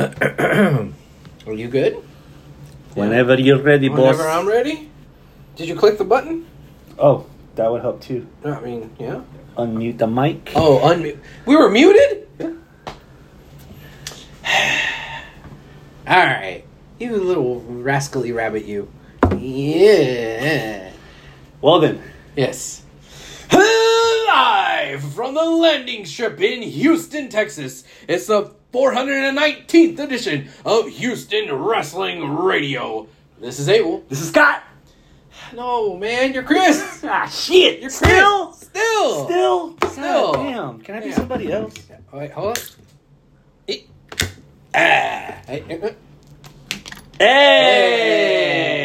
Are you good? Whenever you're ready, boss. Whenever I'm ready. Did you click the button? Oh, that would help too. I mean, yeah. Unmute the mic. Oh, unmute. We were muted? Yeah. All right. You little rascally rabbit, you. Yeah. Well then, Yes. Live from the landing strip in Houston, Texas. It's the 419th edition of Houston Wrestling Radio. This is Abel. this is Scott. No, man, you're Chris. Ah, shit. You're Chris. still, Still. still, Still. God damn. Can I be Yeah. somebody else? Wait, hold on. Eh. Ah. Hey, eh, eh. Hey.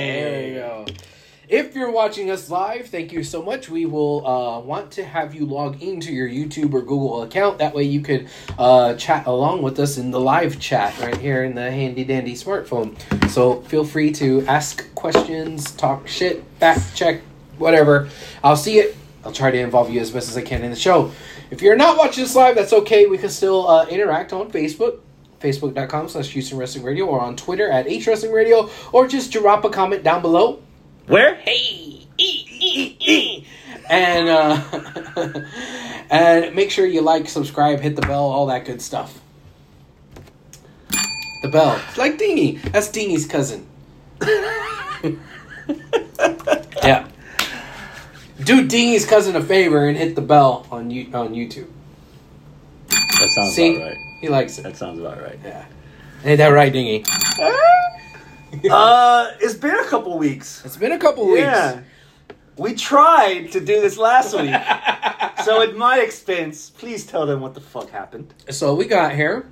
If you're watching us live, thank you so much. We will uh, want to have you log into your YouTube or Google account. That way you could uh, chat along with us in the live chat right here in the handy dandy smartphone. So feel free to ask questions, talk shit, fact check, whatever. I'll see it. I'll try to involve you as best as I can in the show. If you're not watching this live, that's okay. We can still uh, interact on Facebook facebook.com slash Houston Wrestling Radio or on Twitter at H Wrestling Radio or just drop a comment down below. Where? Hey, e, e, e. and uh, and make sure you like, subscribe, hit the bell, all that good stuff. The bell, it's like Dingy. That's Dingy's cousin. yeah. Do Dingy's cousin a favor and hit the bell on you on YouTube. That sounds See, about right. he likes it. That sounds about right. Yeah. Ain't that right, Dingy? uh, it's been a couple weeks. It's been a couple weeks. Yeah. We tried to do this last week. so at my expense, please tell them what the fuck happened. So we got here,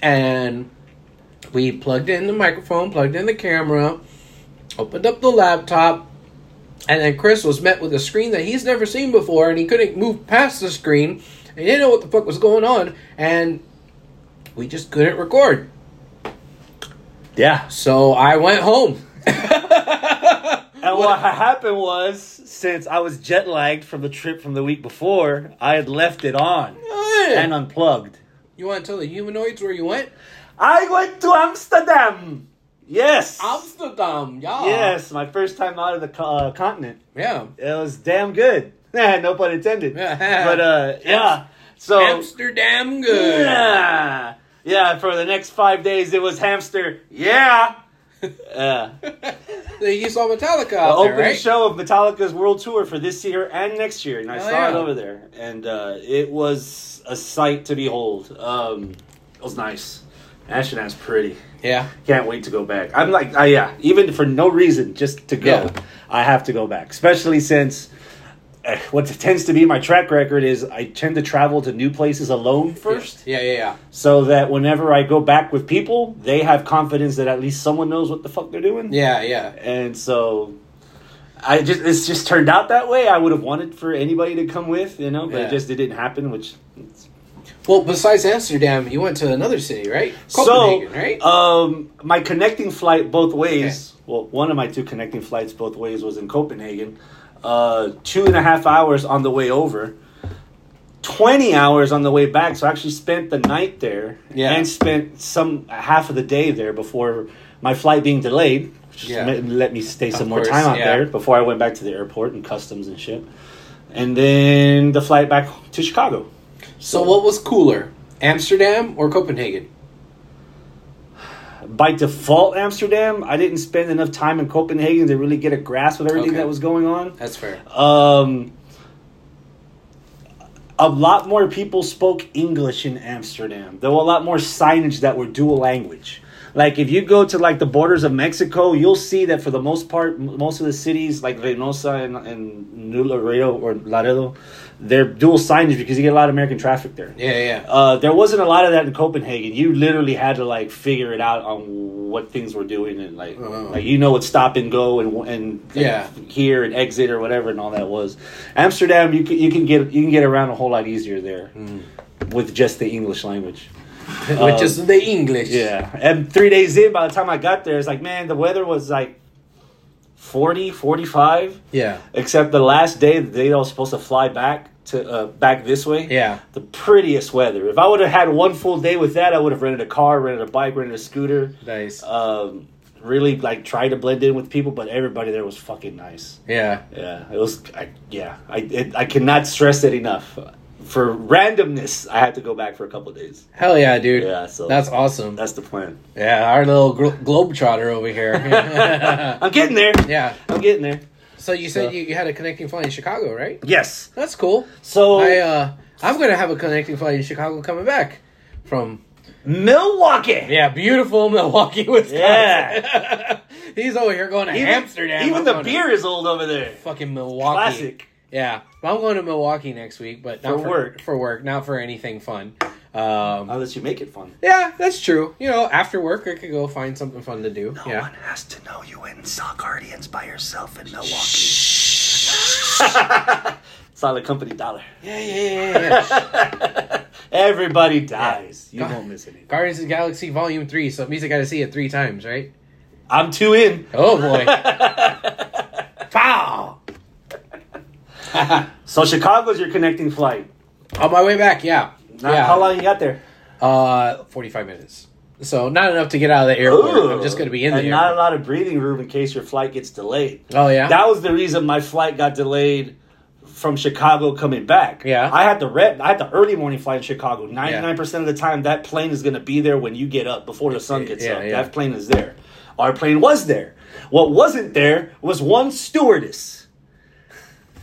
and we plugged in the microphone, plugged in the camera, opened up the laptop, and then Chris was met with a screen that he's never seen before, and he couldn't move past the screen. And he didn't know what the fuck was going on, and we just couldn't record. Yeah. So I went home. And what ha- happened was, since I was jet lagged from the trip from the week before, I had left it on and unplugged. you want to tell the humanoids where you went? I went to Amsterdam. Yes. Amsterdam, yeah. Yes, my first time out of the uh, continent. Yeah. It was damn good. no pun intended. but uh, yeah. So Amsterdam good. yeah, yeah. For the next five days, it was hamster. Yeah. Yeah. You saw Metallica the opening right? show of Metallica's world tour for this year and next year, and I Oh, saw yeah. it over there, and uh, it was a sight to behold. Um, it was nice. Amsterdam's pretty. Yeah. Can't wait to go back. I'm like, uh, yeah, even for no reason, just to go, Yeah. I have to go back. Especially since what tends to be my track record is I tend to travel to new places alone first, Yeah, yeah, yeah. so that whenever I go back with people, they have confidence that at least someone knows what the fuck they're doing. Yeah, yeah. And so I just it's just turned out that way. I would have wanted for anybody to come with, you know, but Yeah. it just it didn't happen, which Well, besides Amsterdam, you went to another city, right? so Copenhagen, right? um my connecting flight both ways well one of my two connecting flights both ways was in Copenhagen. Uh two and a half hours on the way over. 20 hours on the way back so i actually spent the night there Yeah. and spent some half of the day there before my flight being delayed which Yeah. let, me stay some Of more course, time out yeah. there before i went back to the airport and customs and shit and then the flight back to chicago so, what was cooler, Amsterdam or Copenhagen? By default amsterdam i didn't spend enough time in copenhagen to really get a grasp of everything Okay. that was going on That's fair. Um, a lot more people spoke English in Amsterdam. There were a lot more signage that were dual language. Like if you go to like the borders of Mexico, you'll see that for the most part, m- most of the cities like Reynosa and, and New Laredo or Laredo, they're dual signage because you get a lot of American traffic there. Yeah, yeah. Uh, there wasn't a lot of that in Copenhagen. You literally had to like figure it out on what things were doing and like Oh. like you know what stop and go and and Yeah. here and exit or whatever and all that was. Amsterdam, you can you can get you can get around a whole lot easier there with just the English language. Um, just the English. Yeah, and three days in, by the time I got there, it's like man, the weather was like 40, 45. Yeah. Except the last day, the day I was supposed to fly back to uh, back this way. Yeah. the prettiest weather. If I would have had one full day with that, I would have rented a car, rented a bike, rented a scooter. Nice. Um, really like tried to blend in with people, but everybody there was fucking nice. yeah. Yeah, it was. I, yeah, I it, I cannot stress it enough. For randomness, I had to go back for a couple days. Hell yeah, dude. Yeah, so That's awesome. that's the plan. Yeah, our little glo- globetrotter over here. I'm getting there. yeah. I'm getting there. So you said So- you, you had a connecting flight in Chicago, right? Yes. That's cool. So I uh, I'm gonna have a connecting flight in Chicago coming back from Milwaukee. yeah, beautiful Milwaukee, Wisconsin. Yeah. He's over here going to Even, Amsterdam. even I'm the beer is old over there. fucking Milwaukee. Classic. Yeah, but I'm going to Milwaukee next week, but not For work. For work, not for anything fun. Um, Unless you make it fun. yeah, that's true. You know, after work, I could go find something fun to do. yeah. One has to know you went and saw Guardians by yourself in Milwaukee. Solid company dollar. Yeah, yeah, yeah, yeah. yeah. Everybody dies. You God. won't miss anything. Guardians of the Galaxy Volume Three. So it means I got to see it three times, right? I'm two in. Oh boy! Pow! So Chicago's your connecting flight. On my way back, yeah, Now, yeah. How long you got there? Uh, forty-five minutes. So not enough to get out of the airport. I'm just going to be in there. not a lot of breathing room in case your flight gets delayed. Oh yeah. That was the reason my flight got delayed from Chicago coming back. Yeah. I had the red I had the early morning flight in Chicago. Ninety nine percent of the time that plane is gonna be there when you get up before the sun gets Yeah, up. yeah. That plane is there. Our plane was there. What wasn't there was one stewardess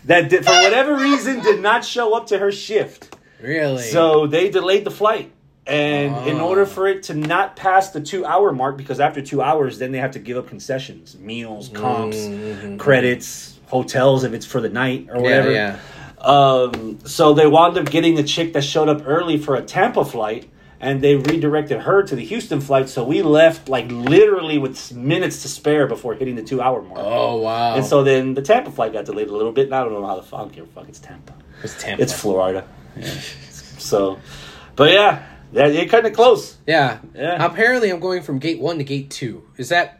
that did, for whatever reason did not show up to her shift. really? So they delayed the flight. And in Oh. order for it to not pass the two hour mark, because after two hours, then they have to give up concessions, meals, comps, Mhm. credits, hotels if it's for the night or whatever. yeah. Um, so they wound up getting a chick that showed up early for a Tampa flight, and they redirected her to the Houston flight. So we left like literally with minutes to spare before hitting the two hour mark. Oh wow! And so then the Tampa flight got delayed a little bit. And I don't know how the fuck. I don't give a fuck. It's Tampa. it's Tampa. It's Florida. Yeah. so, but yeah, you're kind of close. yeah. Yeah. Apparently, I'm going from gate one to gate two. Is that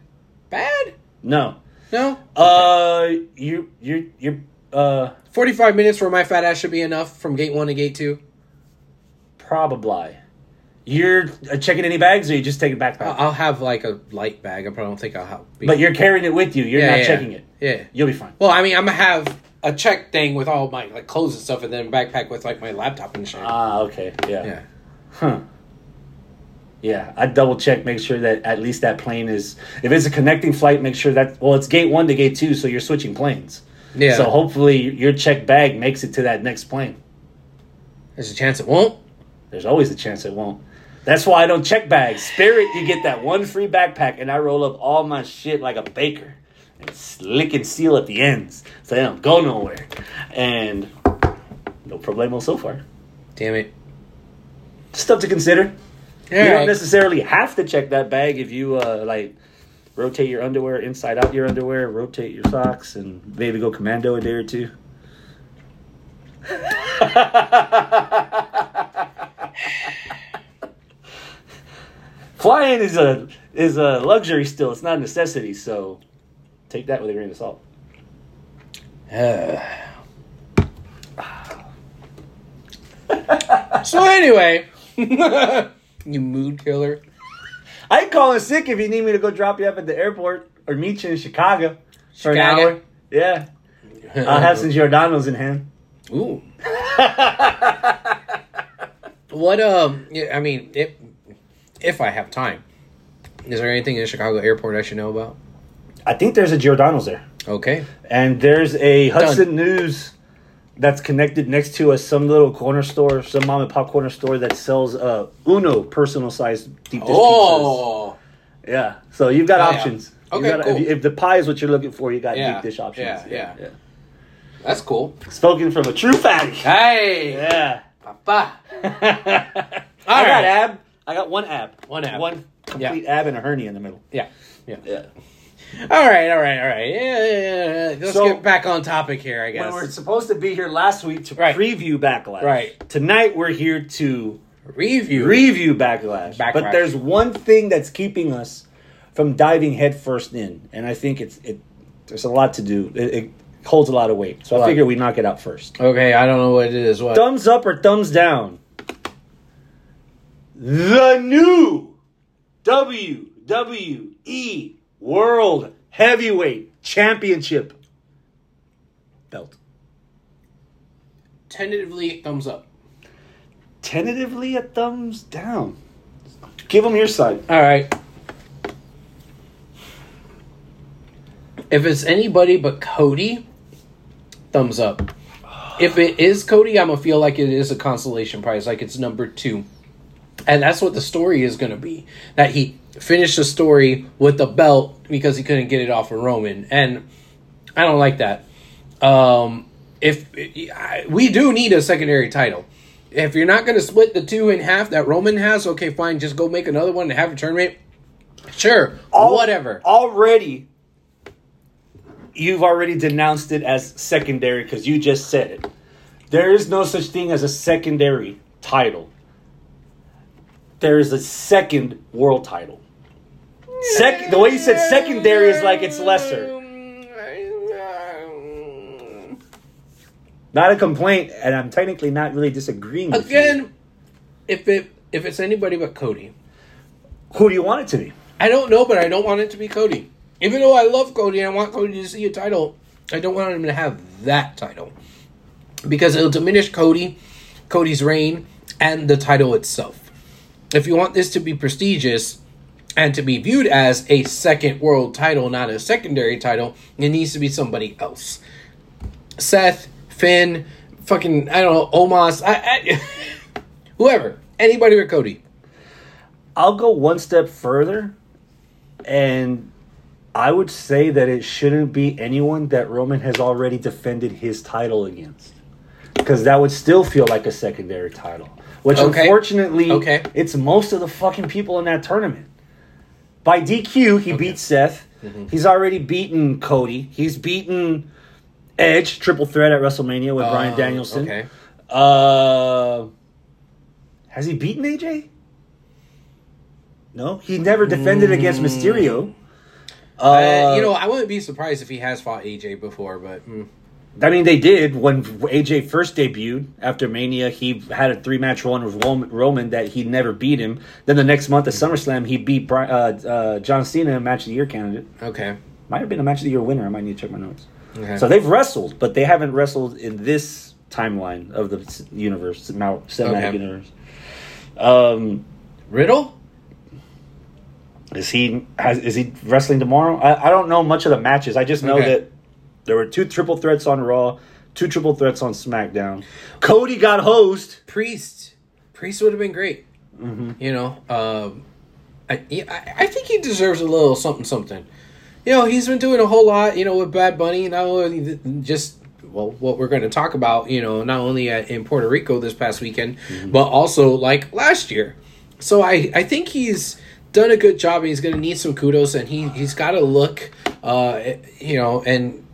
bad? No. No. Uh, you you you uh Forty-five minutes for my fat ass should be enough from gate one to gate two. probably. You're checking any bags, or you just taking backpack? I'll I'll have like a light bag. I probably don't think I'll have. But you're carrying it with you. You're Yeah, not yeah. checking it. yeah. You'll be fine. Well, I mean, I'm gonna have a check thing with all my like clothes and stuff, and then a backpack with like my laptop and shit. Ah, okay. Yeah. yeah. Huh. Yeah, I double check, make sure that at least that plane is. If it's a connecting flight, make sure that well, it's gate one to gate two, so you're switching planes. Yeah. So hopefully your check bag makes it to that next plane. There's a chance it won't. There's always a chance it won't. That's why I don't check bags. Spirit, you get that one free backpack, and I roll up all my shit like a baker and slick and seal at the ends, so they don't go nowhere. And no problemo so far. Damn it. Stuff to consider. Yeah. you don't necessarily have to check that bag if you uh, like rotate your underwear inside out your underwear, rotate your socks, and maybe go commando a day or two. Flying is a is a luxury still. It's not a necessity, so take that with a grain of salt. so anyway, you mood killer. I can call in sick if you need me to go drop you up at the airport or meet you in Chicago for an hour. Yeah, I'll have some Giordano's in hand. Ooh. what um? yeah, I mean, if if I have time, is there anything in the Chicago airport I should know about? I think there's a Giordano's there, Okay. and there's a Hudson News that's connected next to a some little corner store, some mom and pop corner store that sells uh Uno personal sized deep dish pizzas. Oh. Yeah, so you've got Oh, yeah. options. You Okay, got- cool. If, if the pie is what you're looking for, you got Yeah, deep dish options. yeah, yeah. That's cool. Spoken from a true fatty. Hey, Yeah. papa. I got right. ab. I got one ab. One ab. One complete ab and a hernia in the middle. Yeah, yeah. Yeah. All right, all right, all right. Yeah, yeah, yeah. Let's So- get back on topic here. I guess. We guess. were supposed to be here last week to Right. preview Backlash. Right. Tonight we're here to Review. review Backlash. Backlash. But there's one thing that's keeping us from diving headfirst in, and I think it's it. There's a lot to do. It, it, holds a lot of weight. So? I figure we knock it out first. Okay, I don't know what it is. What? Thumbs up or thumbs down? The new WWE World Heavyweight Championship belt. Tentatively, thumbs up. Tentatively a thumbs down. Give them your side. All right. If it's anybody but Cody, thumbs up. If it is Cody, I'm gonna feel like it is a consolation prize, like it's number two, and that's what the story is gonna be. That he finished the story with the belt because he couldn't get it off of Roman, and I don't like that. Um, if I- we do need a secondary title, if you're not gonna split the two in half that Roman has, okay, fine, just go make another one and have a tournament. Sure, Al- whatever. Already, you've already denounced it as secondary because you just said it. There is no such thing as a secondary title. There is a second world title. Sec- the way you said secondary is like it's lesser. Not a complaint, and I'm technically not really disagreeing with. Again, if it if it's anybody but Cody, Who do you want it to be? I don't know, but I don't want it to be Cody. Even though I love Cody and I want Cody to see a title, I don't want him to have that title because it'll diminish Cody, Cody's reign, and the title itself. If you want this to be prestigious and to be viewed as a second world title, not a secondary title, it needs to be somebody else. Seth, Finn, fucking I don't know, Omos, I, I, whoever, anybody with Cody. I'll go one step further, and I would say that it shouldn't be anyone that Roman has already defended his title against, because that would still feel like a secondary title. Which Okay. unfortunately, Okay. it's most of the fucking people in that tournament. By DQ, he beat Seth. Mm-hmm. He's already beaten Cody. He's beaten Edge, triple threat at WrestleMania with Bryan Uh, Danielson. Okay. Uh, has he beaten AJ? No, he never defended against Mysterio. Uh, Uh, you know, I wouldn't be surprised if he has fought AJ before, but mm, I mean, they did when AJ first debuted after Mania. He had a three match run with Roman, that he never beat him. Then the next month at SummerSlam, he beat Bri- uh, uh, John Cena, a match of the year candidate. okay. Might have been a match of the year winner. I might need to check my notes. okay. So they've wrestled, but they haven't wrestled in this timeline of the universe, Mount cinematic Okay. universe. Um, Riddle? Is he has is he wrestling tomorrow? I, I don't know much of the matches. I just know Okay. that there were two triple threats on Raw, two triple threats on SmackDown. Cody got host. Priest. Priest would have been great. Mm-hmm. You know, um, I, I I think he deserves a little something, something. You know, he's been doing a whole lot. You know, with Bad Bunny. Not only just well, what we're going to talk about. You know, not only at, in Puerto Rico this past weekend, Mm-hmm. but also like last year. So I I think he's done a good job. and He's going to need some kudos, and he he's got to look. Uh, you know, and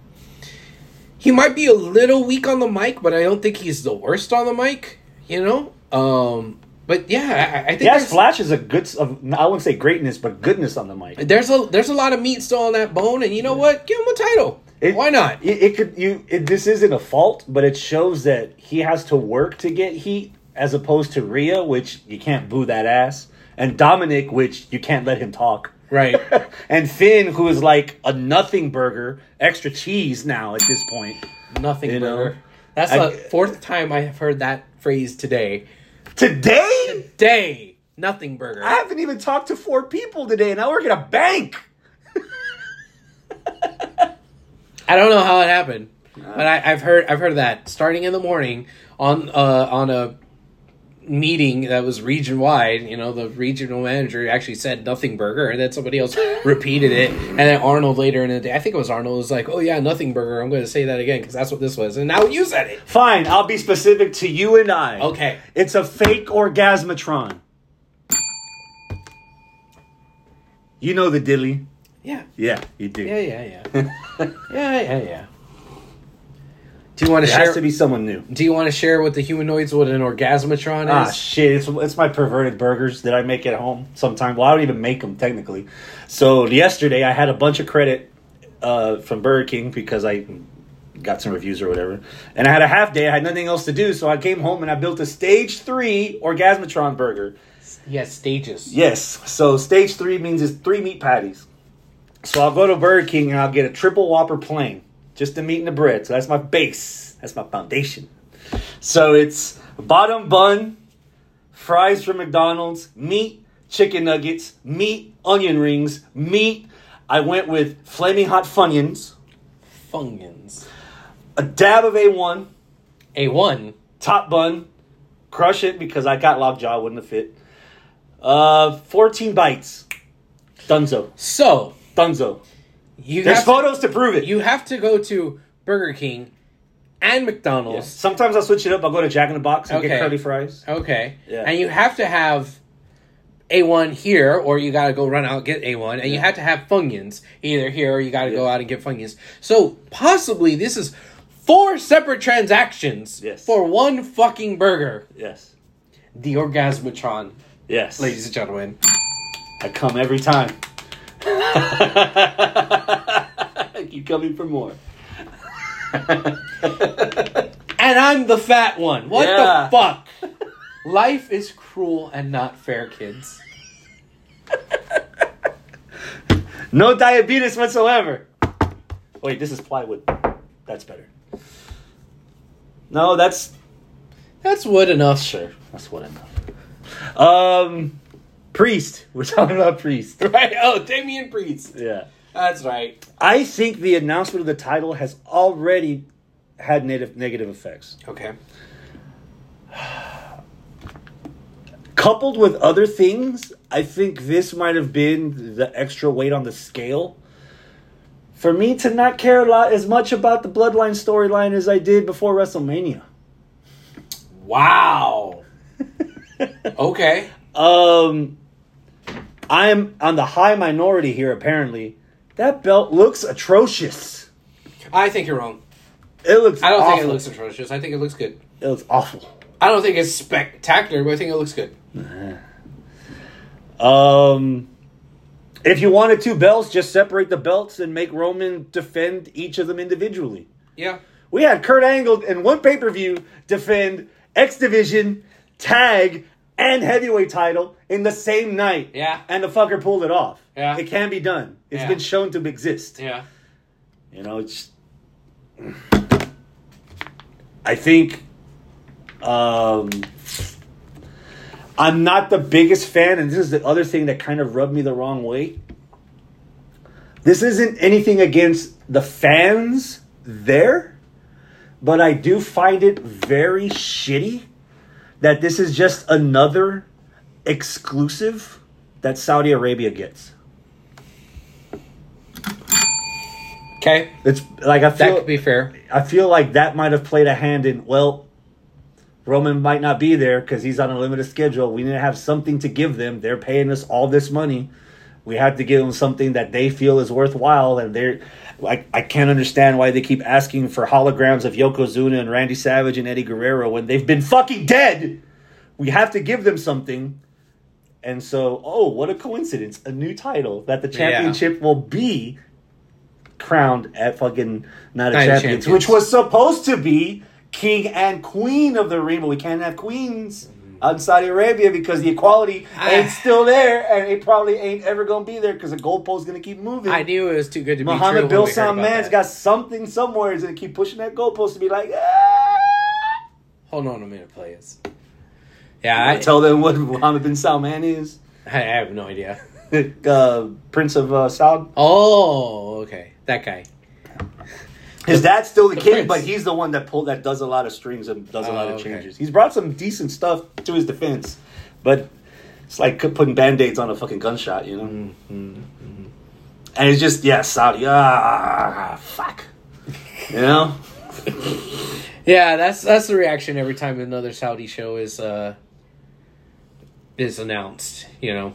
he might be a little weak on the mic, but I don't think he's the worst on the mic. You know, um, but yeah, I, I think has there's, flashes of good of I wouldn't say greatness, but goodness on the mic. there's a there's a lot of meat still on that bone, and you know what? Give him a title. It- Why not? It, it could you. It, this isn't a fault, but it shows that he has to work to get heat, as opposed to Rhea, which you can't boo that ass, and Dominic, which you can't let him talk. Right. and Finn, who is like a nothing burger, extra cheese now at this point. Nothing You know, burger. That's I- the fourth time I have heard that phrase today. Today, Day. Nothing burger. I haven't even talked to four people today, and I work at a bank. I don't know how it happened, but I, I've heard I've heard that starting in the morning on uh, on a meeting that was region wide. You know, the regional manager actually said nothing burger, and then somebody else repeated it, and then Arnold later in the day, I think it was Arnold, was like, "Oh yeah, nothing burger." I'm going to say that again because that's what this was, and now you said it. Fine, I'll be specific to you and I. Okay. It's a fake orgasmatron. You know the dilly. Yeah, Yeah, you do. yeah, yeah, yeah, yeah, yeah, yeah. Do you want It to has share? to be someone new. do you want to share with the humanoids what an orgasmatron is? Ah, shit. It's, it's my perverted burgers that I make at home sometimes. Well, I don't even make them technically. So, yesterday I had a bunch of credit uh, from Burger King because I got some reviews or whatever. And I had a half day. I had nothing else to do, so I came home and I built a stage three Orgasmatron burger. Yes, stages. Yes. So stage three means it's three meat patties. So I'll go to Burger King and I'll get a triple Whopper plain, just the meat and the bread. So that's my base. That's my foundation. So it's bottom bun, fries from McDonald's, meat, chicken nuggets, meat, onion rings, meat. I went with flaming hot Funyuns, Funyuns. a dab of A1, A one. top bun, crush it because I got lockjaw, wouldn't have fit. Uh, 14 bites. Dunzo. So Dunzo. You There's have to, photos to prove it. you have to go to Burger King and McDonald's. Yes. Sometimes I'll switch it up. I'll go to Jack in the Box and Okay. get curly fries. Okay. Yeah. And you have to have A1 here, or you got to go run out and get A1, and you have to have Funyuns either here, or you got to go out and get Funyuns. So possibly this is four separate transactions Yes. for one fucking burger. Yes. The Orgasmatron, Yes. ladies and gentlemen. I come every time. Keep coming for more. And I'm the fat one. What Yeah. the fuck? Life is cruel and not fair, kids. no diabetes whatsoever. Wait, this is plywood. That's better. No, that's That's wood enough. sure. That's what enough. Um, priest. We're talking about priest. Right? Oh, Damien Priest. Yeah. That's right. I think the announcement of the title has already had negative negative effects. Okay. Coupled with other things, I think this might have been the extra weight on the scale. For me to not care a lot as much about the Bloodline storyline as I did before WrestleMania. Wow. okay. Um, I'm on the high minority here. Apparently, that belt looks atrocious. I think you're wrong. It looks. I don't think it looks atrocious. I think it looks good. It looks awful. I don't think it's spectacular, but I think it looks good. Um, if you wanted two belts, just separate the belts and make Roman defend each of them individually. Yeah. We had Kurt Angle in one pay per view defend X Division, Tag, and Heavyweight title in the same night. Yeah. And the fucker pulled it off. Yeah. It can be done. It's Yeah. been shown to exist. Yeah. You know, it's. I think. Um, I'm not the biggest fan, and this is the other thing that kind of rubbed me the wrong way. This isn't anything against the fans there, but I do find it very shitty that this is just another exclusive that Saudi Arabia gets. Okay. It's like I feel That could be fair. I feel like that might have played a hand in well, Roman might not be there because he's on a limited schedule. We need to have something to give them. They're paying us all this money. We have to give them something that they feel is worthwhile, and they're. I, I can't understand why they keep asking for holograms of Yokozuna and Randy Savage and Eddie Guerrero when they've been fucking dead. We have to give them something. And so, oh, what a coincidence. A new title that the championship will be crowned at fucking Night of Champions, Champions. which was supposed to be king and queen of the ring, but we can't have queens out in Saudi Arabia because the equality Ah. ain't still there, and it probably ain't ever gonna be there because the goalpost's gonna keep moving. I knew it was too good to be true. Muhammad Bill we heard about that. got something somewhere. He's gonna keep pushing that goalpost to be like, ah. Hold on a minute, please. Yeah, I, tell them what Muhammad bin Salman is. I have no idea. uh, Prince of uh, Saud. Oh, okay. That guy. His dad's still the, The king, prince. but he's the one that pulled that does a lot of strings and does a lot Oh, of okay. changes. He's brought some decent stuff to his defense, but it's like putting band-aids on a fucking gunshot, you know. Mm-hmm. And it's just yeah, Saudi. Ah, fuck. You know. Yeah, that's that's the reaction every time another Saudi show is uh is announced. You know.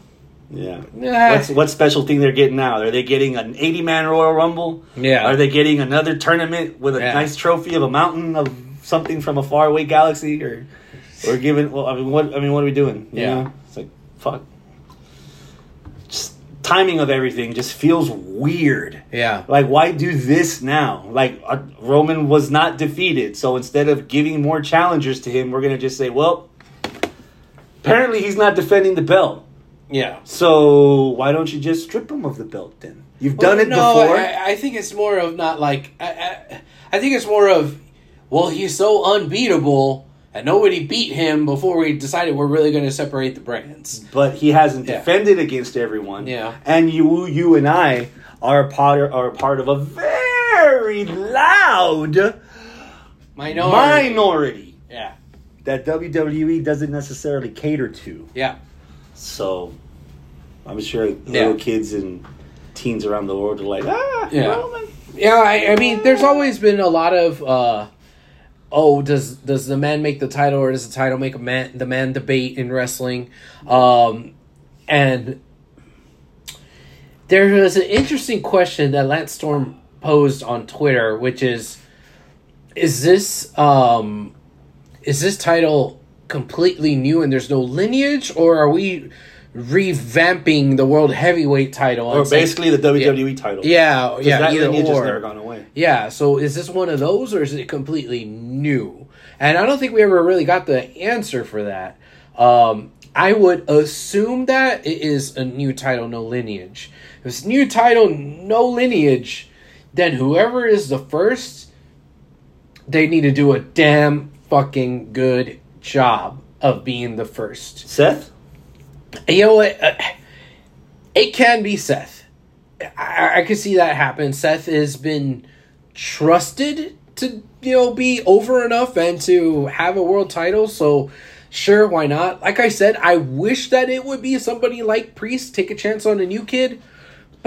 Yeah. Yeah. What's what special thing they're getting now? Are they getting an eighty-man Royal Rumble? Yeah. Are they getting another tournament with a Yeah. nice trophy of a mountain of something from a faraway galaxy, or or giving? Well, I mean, what I mean, what are we doing? You Yeah. know? It's like fuck. Just timing of everything just feels weird. Yeah. Like, why do this now? Like, uh, Roman was not defeated, so instead of giving more challengers to him, we're gonna just say, well, apparently he's not defending the belt. Yeah. So why don't you just strip him of the belt then? You've done it no, before. I, I think it's more of not like I, I, I think it's more of well, he's so unbeatable and nobody beat him before we decided we're really going to separate the brands. but he hasn't Yeah. defended against everyone. Yeah. And you you and I are a part are part of a very loud Minority. minority yeah. that WWE doesn't necessarily cater to. Yeah. So I'm sure Yeah. little kids and teens around the world are like, ah, Yeah. Roman. Yeah, I, I mean, there's always been a lot of, uh, oh, does does the man make the title or does the title make a man the man debate in wrestling, um, and there was an interesting question that Lance Storm posed on Twitter, which is, is this um, is this title completely new and there's no lineage, or are we revamping the world heavyweight title? Or basically the WWE title. Yeah, yeah, that either lineage or. has never gone away. Yeah, so is this one of those or is it completely new? And I don't think we ever really got the answer for that. Um, I would assume that it is a new title, no lineage. If it's new title, no lineage, then whoever is the first, they need to do a damn fucking good job of being the first. Seth? You know what? Uh, it can be Seth. I, I could see that happen. Seth has been trusted to, you know, be over enough and to have a world title. So, sure, why not? Like I said, I wish that it would be somebody like Priest, take a chance on a new kid.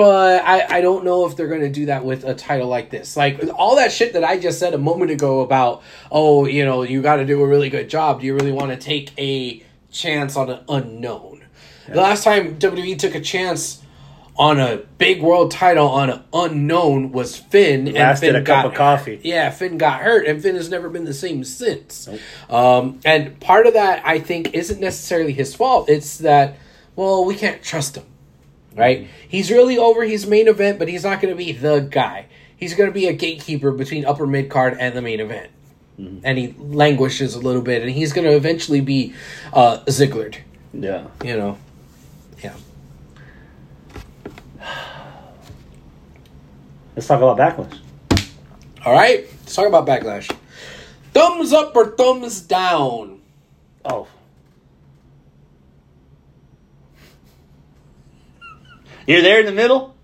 But I, I don't know if they're going to do that with a title like this. Like all that shit that I just said a moment ago about, oh, you know, you got to do a really good job. Do you really want to take a chance on an unknown? The last time WWE took a chance on a big world title on an unknown was Finn. and Lasted Finn a cup got of coffee. Yeah, Finn got hurt, and Finn has never been the same since. Um, and part of that, I think, isn't necessarily his fault. It's that, well, we can't trust him, right? He's really over his main event, but he's not going to be the guy. He's going to be a gatekeeper between upper mid card and the main event. And he languishes a little bit, and he's going to eventually be uh, Zigglered, Yeah. you know. Yeah. Let's talk about Backlash. All right, let's talk about Backlash. Thumbs up or thumbs down? Oh. You're there in the middle?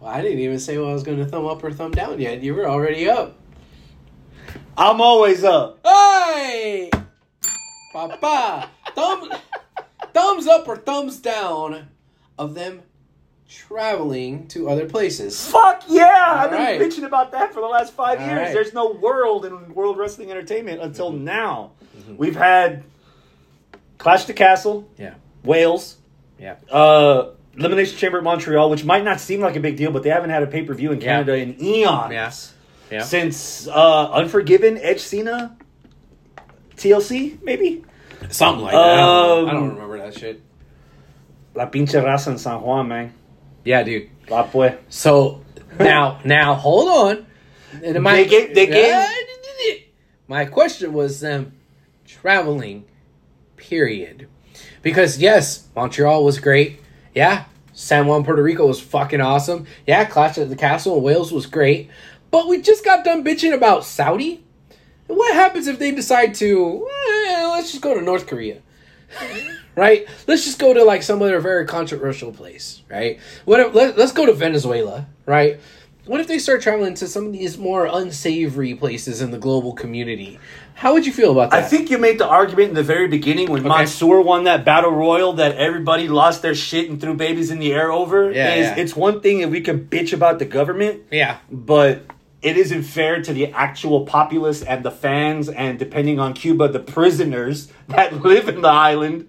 Well, I didn't even say well, I was going to thumb up or thumb down yet. You were already up. I'm always up. Hey, Papa, thumb, thumbs up or thumbs down of them traveling to other places. Fuck yeah! I've been bitching about that for the last five All years. right. There's no world in World Wrestling Entertainment until now. We've had Clash the Castle, Yeah, Wales, yeah, uh, Elimination Chamber at Montreal, which might not seem like a big deal, but they haven't had a pay per view in Yeah. Canada in eons. Yeah. yeah. Since uh, Unforgiven, Edge Cena, TLC, maybe? Something like that. I don't, Um, I don't remember that shit. La pinche raza en San Juan, man. Yeah, dude. Va pues. So now, now hold on. And my, They gave- they gave- my question was them traveling, period. Because yes, Montreal was great. Yeah, San Juan, Puerto Rico was fucking awesome. Yeah, Clash at the Castle in Wales was great. But we just got done bitching about Saudi. What happens if they decide to, eh, let's just go to North Korea? right? Let's just go to like some other very controversial place, right? What if, let, let's go to Venezuela, right? What if they start traveling to some of these more unsavory places in the global community? How would you feel about that? I think you made the argument in the very beginning when Mansoor won that battle royal that everybody lost their shit and threw babies in the air over. Yeah, is yeah. It's one thing if we can bitch about the government, yeah, but it isn't fair to the actual populace and the fans, and depending on Cuba, the prisoners that live in the island.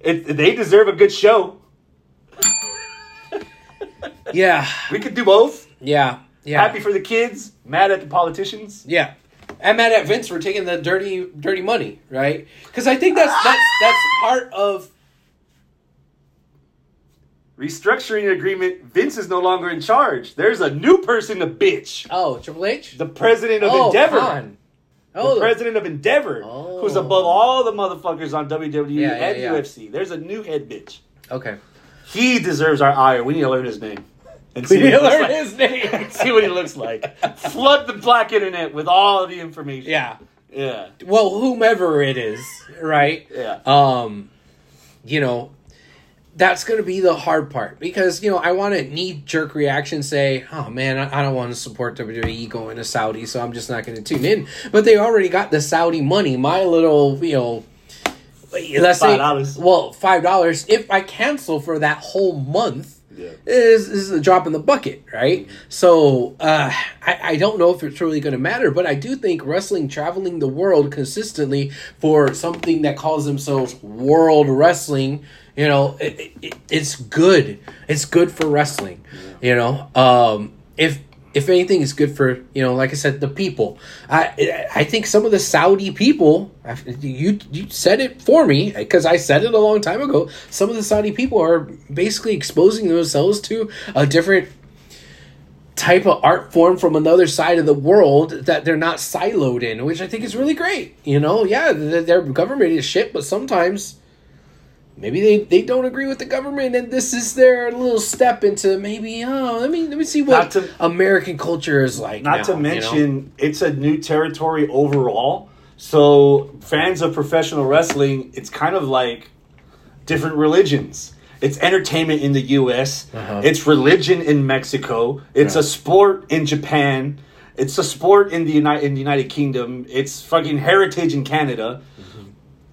It, they deserve a good show. yeah, We could do both. yeah, yeah, Happy for the kids, mad at the politicians. yeah. I'm mad at Vince for taking the dirty, dirty money, right? Because I think that's that's that's part of restructuring agreement. Vince is no longer in charge. There's a new person to bitch. Oh, Triple H. The president of oh, Endeavor. The Oh, president of Endeavor, Oh. who's above all the motherfuckers on WWE Yeah, yeah, and yeah. UFC. There's a new head bitch. okay. He deserves our ire. We need to learn his name. And see what learn looks his like. name. see what he looks like. Flood the black internet with all the information. Yeah. Yeah. Well, whomever it is, right? Yeah. Um, you know, that's going to be the hard part because you know I want to knee jerk reaction say, oh man, I, don't want to support WWE going to Saudi, so I'm just not going to tune in. But they already got the Saudi money. My little, you know. Let's say, $5. well, five dollars. If I cancel for that whole month, Yeah. is is a drop in the bucket, right? So uh, I, I don't know if it's really going to matter, but I do think wrestling traveling the world consistently for something that calls themselves World Wrestling, you know, it, it, it's good. It's good for wrestling, you know. Um, if if anything, is good for you know, like I said, the people. I I think some of the Saudi people, you you said it for me because I said it a long time ago. Some of the Saudi people are basically exposing themselves to a different type of art form from another side of the world that they're not siloed in, which I think is really great. You know, yeah, th- their government is shit, but sometimes maybe they, they don't agree with the government and this is their little step into maybe oh let me let me see what to- American culture is like. Not now, to you know? mention, it's a new territory overall. So, fans of professional wrestling, it's kind of like different religions. It's entertainment in the U.S. Uh-huh. It's religion in Mexico. It's Yeah. a sport in Japan. It's a sport in the United in the United Kingdom. It's fucking heritage in Canada.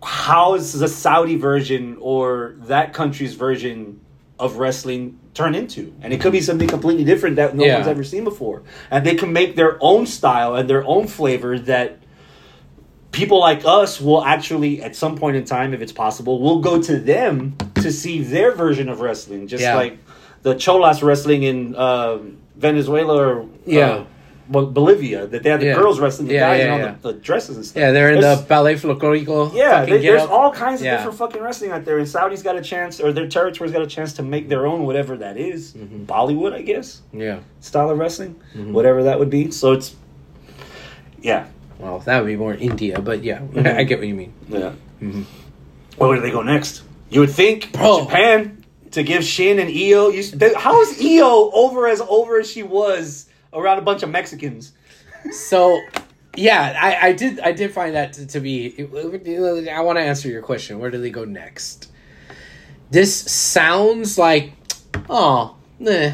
How is the Saudi version or that country's version of wrestling turn into? And it could be something completely different that no Yeah. one's ever seen before. And they can make their own style and their own flavor that people like us will actually at some point in time if it's possible will go to them to see their version of wrestling just Yeah. like the cholas wrestling in um venezuela or uh, Yeah. Bol- bolivia that they had the Yeah. girls wrestling the Yeah, guys yeah, and all the, the dresses and stuff Yeah, they're in There's- the ballet folklorico. yeah, they, there's up. all kinds of different fucking wrestling out there, and Saudi's got a chance, or their territory's got a chance to make their own, whatever that is. Mm-hmm. Bollywood, I guess, Yeah. style of wrestling, Mm-hmm. whatever that would be. So it's, yeah, Well, that would be more India, but yeah, Mm-hmm. I get what you mean. Yeah. Well, where do they go next? You would think Bro. Japan to give Shin and Io. You, they, how is Io over as over as she was around a bunch of Mexicans? So, yeah, I, I did I did find that to, to be. I want to answer your question. Where do they go next? This sounds like, oh, nah.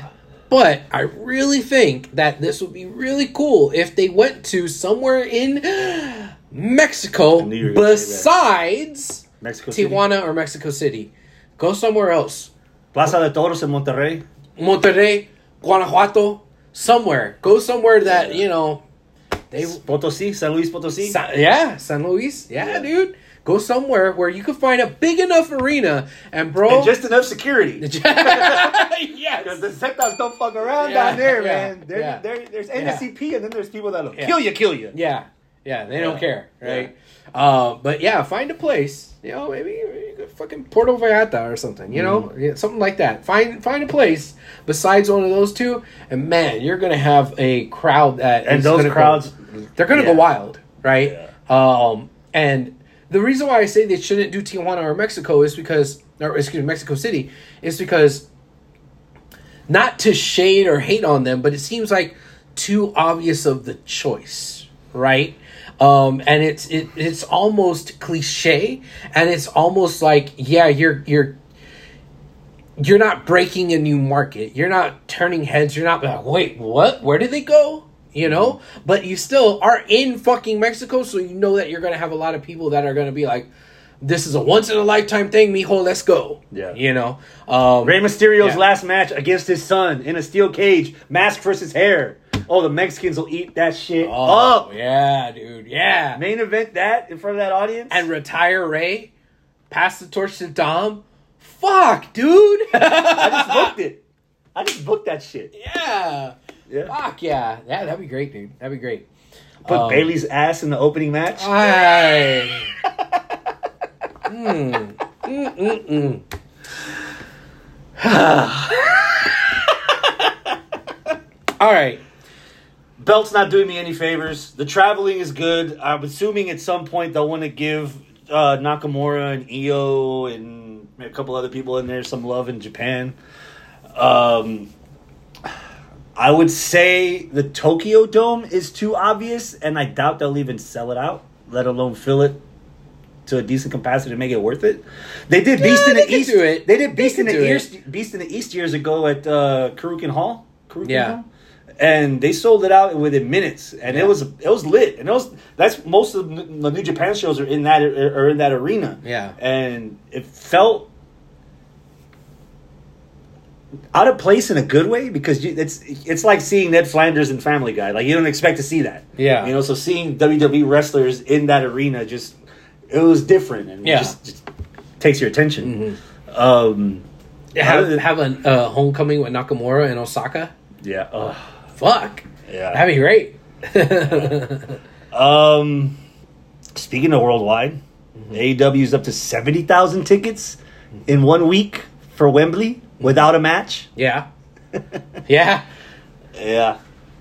But I really think that this would be really cool if they went to somewhere in Mexico knew you were gonna say besides Mexico City. Tijuana or Mexico City. Go somewhere else. Plaza de Toros in Monterrey. Monterrey, Guanajuato, somewhere. Go somewhere that, you know, they Potosí, San Luis Potosí. Sa- yeah, San Luis. Yeah, Yeah. dude. Go somewhere where you can find a big enough arena and bro and just enough security. yes, Because the Zetas don't fuck around Yeah, down there, yeah, man. There, there, there's. NSCP, and then there's people that'll kill you, kill you. Yeah. Yeah, they don't care, right? Uh, but yeah, find a place. You know, maybe could fucking Puerto Vallarta or something. You know, Mm-hmm. Yeah, something like that. Find find a place besides one of those two, and man, you're gonna have a crowd that And is those gonna go- crowds, they're gonna go wild, right? Um, and the reason why I say they shouldn't do Tijuana or Mexico is because, or excuse me, Mexico City, is because not to shade or hate on them, but it seems like too obvious of the choice, right? Um, and it's it, it's almost cliche, and it's almost like yeah, you're you're you're not breaking a new market. You're not turning heads. You're not like, wait, what? Where did they go? You know, but you still are in fucking Mexico, so you know that you're gonna have a lot of people that are gonna be like, "This is a once in a lifetime thing, mijo. Let's go." Yeah. you know. Um, Rey Mysterio's Yeah. last match against his son in a steel cage, mask versus hair. Oh, the Mexicans will eat that shit oh, up. yeah, dude, yeah. Main event that in front of that audience. and retire Rey, pass the torch to Dom. Fuck, dude. I just booked it. I just booked that shit. yeah. Yeah. Fuck yeah. Yeah, that'd be great, dude. That'd be great. Put Um, Bayley's ass in the opening match. Aye. mm. Mm, mm, mm. All right. Belt's not doing me any favors. The traveling is good. I'm assuming at some point they'll want to give uh, Nakamura and Io and a couple other people in there some love in Japan. Um, I would say the Tokyo Dome is too obvious, and I doubt they'll even sell it out, let alone fill it to a decent capacity to make it worth it. They did Beast Yeah, in the East. They did They Beast in the. East. Beast in the East years ago at uh, Korakuen Hall. Korakuen Yeah. Hall? And they sold it out within minutes, and Yeah. it was it was lit, and it was that's most of the New Japan shows are in that are in that arena. Yeah. and it felt out of place in a good way because you, it's it's like seeing Ned Flanders in Family Guy. Like you don't expect to see that. Yeah. you know. So seeing WWE wrestlers in that arena just it was different and Yeah. just, just takes your attention. Um, Have have a uh, homecoming with Nakamura in Osaka. yeah. ugh. Fuck. Yeah. That'd be great. Um, speaking of worldwide, AEW's up to seventy thousand tickets in one week for Wembley without a match. yeah. Yeah. Yeah,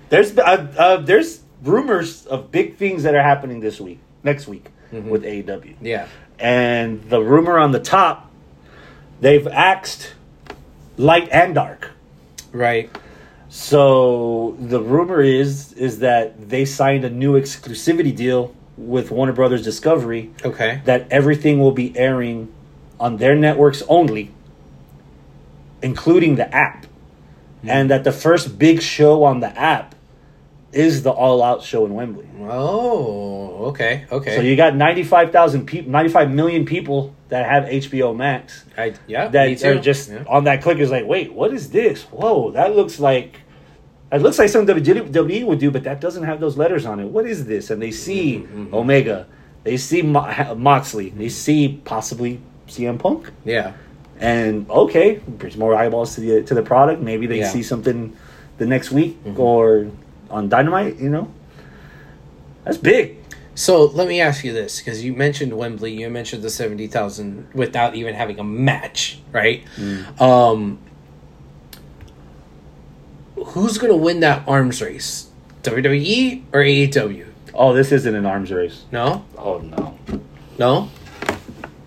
there's uh, uh, there's rumors of big things that are happening this week, next week with AEW, Yeah. and the rumor on the top, they've axed light and dark. Right. So the rumor is is that they signed a new exclusivity deal with Warner Brothers Discovery Okay. that everything will be airing on their networks only, including the app. Hmm. And that the first big show on the app is the All Out show in Wembley. Oh. Okay. Okay. So you got 95,000 people, 95 million people that have HBO Max I yeah. that are just Yeah. on that click is like, wait, what is this? Whoa, that looks like it looks like something WWE would do, but that doesn't have those letters on it. What is this? And they see Mm-hmm, Omega, they see Mo- Moxley, they see possibly CM Punk, Yeah. and okay, brings more eyeballs to the to the product. Maybe they Yeah. Mm-hmm. see something the next week or on Dynamite. You know, that's big. So let me ask you this, because you mentioned Wembley, you mentioned the seventy thousand without even having a match, right? Um, who's gonna win that arms race? WWE or AEW? Oh, this isn't an arms race. No, Oh no, no.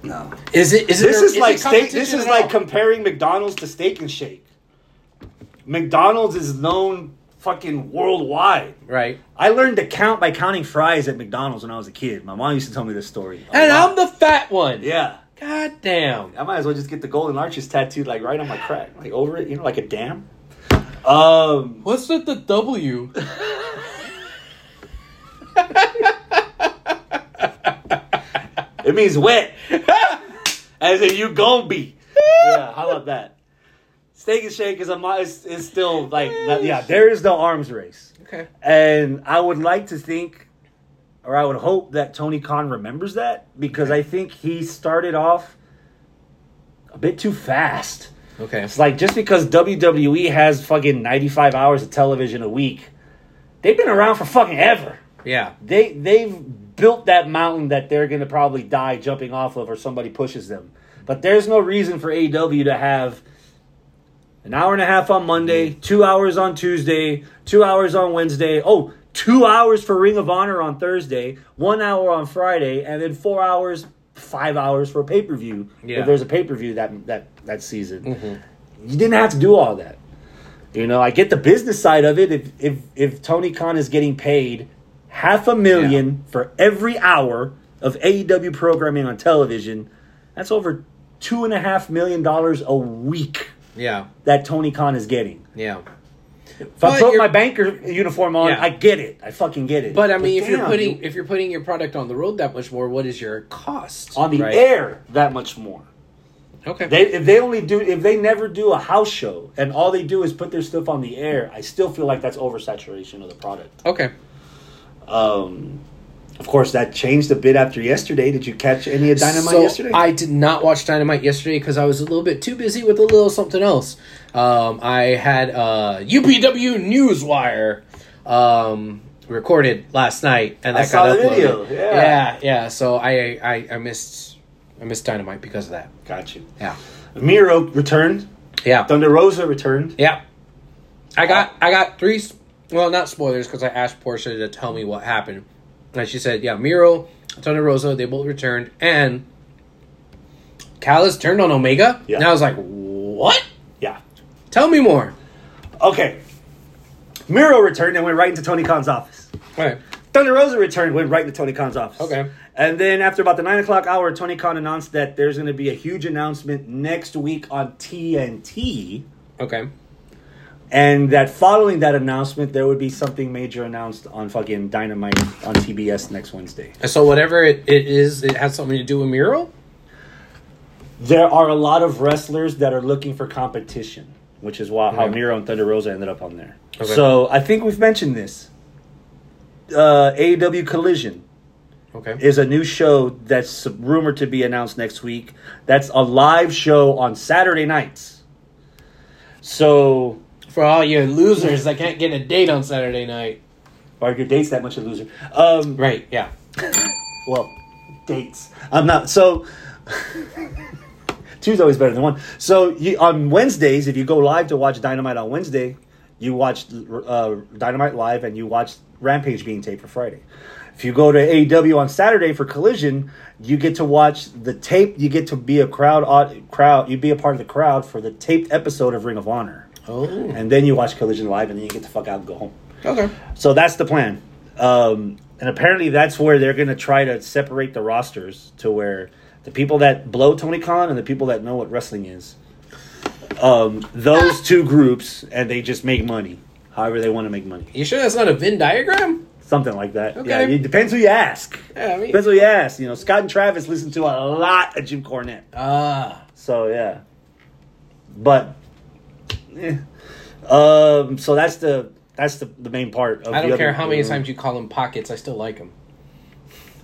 no. Is it? Is it? This there- is like steak. This is like all? comparing McDonald's to Steak and Shake. McDonald's is known fucking worldwide. right. I learned to count by counting fries at McDonald's when I was a kid. My mom used to tell me this story. And lot. I'm the fat one. yeah. God damn. I might as well just get the golden arches tattooed like right on my crack, like over it, you know, like a dam. Um, What's with the W? it means wet, as in you gon' be. Yeah, how about that? Steak and Shake is a is, is still like yeah. There is no arms race. Okay. And I would like to think, or I would hope that Tony Khan remembers that because I think he started off a bit too fast. Okay. It's like just because WWE has fucking 95 hours of television a week, they've been around for fucking ever. Yeah. They they've built that mountain that they're gonna probably die jumping off of or somebody pushes them. But there's no reason for AEW to have an hour and a half on Monday, mm-hmm. two hours on Tuesday, two hours on Wednesday. Oh, two hours for Ring of Honor on Thursday, one hour on Friday, and then four hours, five hours for a pay per view. Yeah. If there's a pay per view that that that season, mm-hmm. you didn't have to do all that. You know, I get the business side of it. If if if Tony Khan is getting paid half a million for every hour of AEW programming on television, that's over two and a half million dollars a week Yeah. that Tony Khan is getting. Yeah. If But I put my banker uniform on, Yeah. I get it. I fucking get it. But I mean, if you're putting if you're putting your product on the road that much more, what is your cost on the right? air that much more. Okay. They if they only do if they never do a house show and all they do is put their stuff on the air, I still feel like that's oversaturation of the product. okay. Um, of course, that changed a bit after yesterday. Did you catch any of Dynamite so yesterday? I did not watch Dynamite yesterday because I was a little bit too busy with a little something else. Um, I had uh, UPW Newswire um, recorded last night, and I that saw got the uploaded. video, yeah. yeah, yeah. So I, I I missed I missed Dynamite because of that. Got you. Yeah. Miro returned Yeah. Thunder Rosa returned. Yeah. I got I got three. Well, not spoilers because I asked Portia to tell me what happened, and she said, "Yeah, Miro, Thunder Rosa, they both returned, and Callus turned on Omega." Yeah. And I was like, "What? Yeah. Tell me more." Okay. Miro returned and went right into Tony Khan's office. Okay. Thunder Rosa returned, went right into Tony Khan's office. Okay. And then after about the nine o'clock hour, Tony Khan announced that there's going to be a huge announcement next week on TNT. Okay. And that following that announcement, there would be something major announced on fucking Dynamite on TBS next Wednesday. So whatever it, it is, it has something to do with Miro. There are a lot of wrestlers that are looking for competition, which is why how Okay. Miro and Thunder Rosa ended up on there. Okay. So I think we've mentioned this. Uh, AEW Collision Okay. is a new show that's rumored to be announced next week. That's a live show on Saturday nights. So, For all you losers that can't get a date on Saturday night. are your dates that much a loser? Um, Right. Yeah. well, dates. I'm not. So, two's always better than one. So, you, on Wednesdays, if you go live to watch Dynamite on Wednesday, you watch uh, Dynamite live and you watch Rampage being taped for Friday. If you go to AEW on Saturday for Collision, you get to watch the tape. You get to be a crowd crowd. You be a part of the crowd for the taped episode of Ring of Honor, Oh. and then you watch Collision live, and then you get the fuck out and go home. Okay. So that's the plan. Um, and apparently that's where they're going to try to separate the rosters to where the people that blow Tony Khan and the people that know what wrestling is. Um, those two groups, and they just make money, however they want to make money, You sure that's not a Venn diagram? something like that. Okay. Yeah, it depends who you ask. Yeah, I mean. Depends who you ask. You know, Scott and Travis listen to a lot of Jim Cornette. Ah. So yeah, but eh. um, so that's the that's the, the main part. Of I don't care other- how many times you call them pockets. I still like them.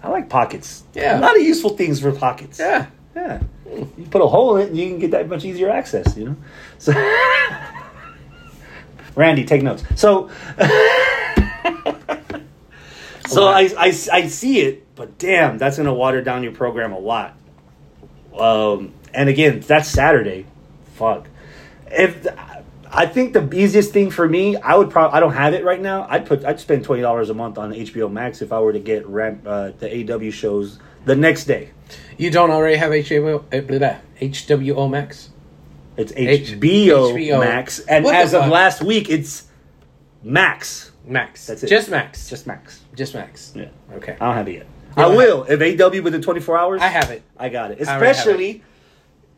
I like pockets. Yeah. a lot of useful things for pockets. Yeah. yeah. You put a hole in it, and you can get that much easier access. You know. So, Randy, take notes. So, so I, I I see it, but damn, that's gonna water down your program a lot. Um, and again, that's Saturday. Fuck. If I think the easiest thing for me, I would probably I don't have it right now. I'd put I'd spend twenty dollars a month on HBO Max if I were to get ramp, uh, the AW shows the next day. You don't already have HBO, uh, blah, blah, HBO Max? It's HBO, HBO. Max, and What as of fuck? last week, it's Max. Max. That's it. Just Max. Just Max. Just Max. Yeah, Okay. I don't have it yet. I will if AW within twenty four hours. I have it. I got it. I already have Especially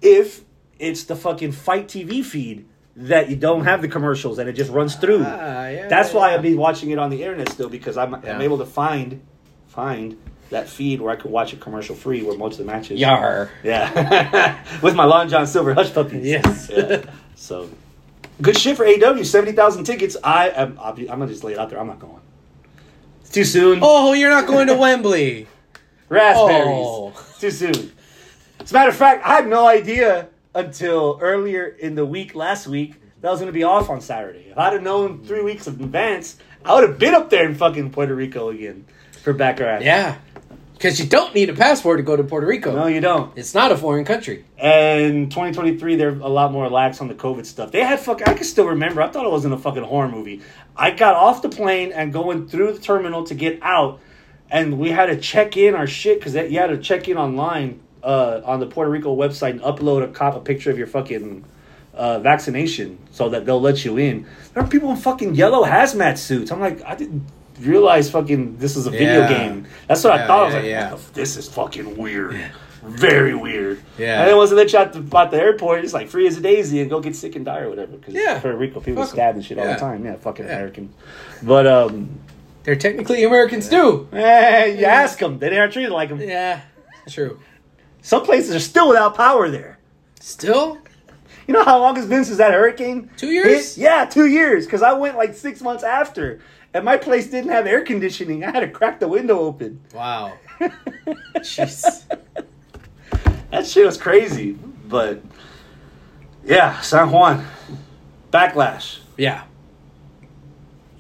if it's the fucking FITE TV feed that you don't have the commercials and it just runs through. Ah, yeah, That's yeah, why yeah. I've been watching it on the internet still because I'm, Yeah. I'm able to find find that feed where I could watch it commercial free where most of the matches. Yar. Yeah. With my Long John Silver hush puppies. Yes. Yeah. So good shit for AW. Seventy thousand tickets. I am. I'll be, I'm gonna just lay it out there. I'm not going. It's too soon. Oh, you're not going to Wembley. Raspberries. Oh. Too soon. As a matter of fact, I have no idea until earlier in the week last week that I was going to be off on Saturday. If I'd have known three weeks in advance, I would have been up there in fucking Puerto Rico again for baccarat. Yeah. Because you don't need a passport to go to Puerto Rico. No, you don't. It's not a foreign country. And 2023, they're a lot more lax on the COVID stuff. They had fuck. I can still remember. I thought it wasn't a fucking horror movie. I got off the plane and going through the terminal to get out, and we had to check in our shit because you had to check in online uh, on the Puerto Rico website and upload a cop a picture of your fucking uh, vaccination so that they'll let you in. There are people in fucking yellow hazmat suits. I'm like, I didn't realize fucking this is a video Yeah. game. That's what I Yeah, thought. I was like, yeah. f- this is fucking weird. Very weird. Yeah. And then once they let you out the, out the airport, it's like free as a daisy and go get sick and die or whatever. Because Yeah. Puerto Rico, people Fuck stabbed and shit all the time. Yeah, fucking Yeah. Americans. But um, They're technically Americans too. eh, you ask them, they aren't treated like them. Yeah. True. Some places are still without power there. Still? You know how long it's been since that hurricane? Two years? hit? Yeah, two years. Because I went like six months after, and my place didn't have air conditioning. I had to crack the window open. Wow. Jeez. That shit was crazy. But yeah, San Juan, backlash. Yeah.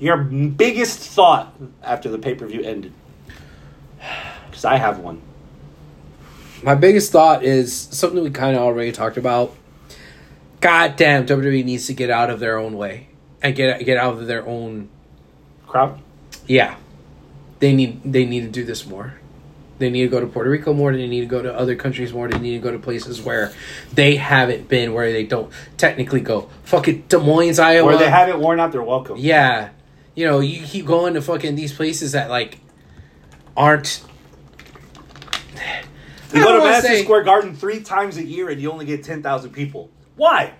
Your biggest thought after the pay per view ended? Because I have one. My biggest thought is something we kind of already talked about. God damn, WWE needs to get out of their own way and get get out of their own. Crowd. Yeah, they need they need to do this more. They need to go to Puerto Rico more. They need to go to other countries more. They need to go to places where they haven't been, where they don't technically go. Fucking Des Moines, Iowa. Where they haven't worn out their welcome. Yeah, you know, you keep going to fucking these places that like aren't. You go to Madison say- Square Garden three times a year and you only get 10,000 people. Why?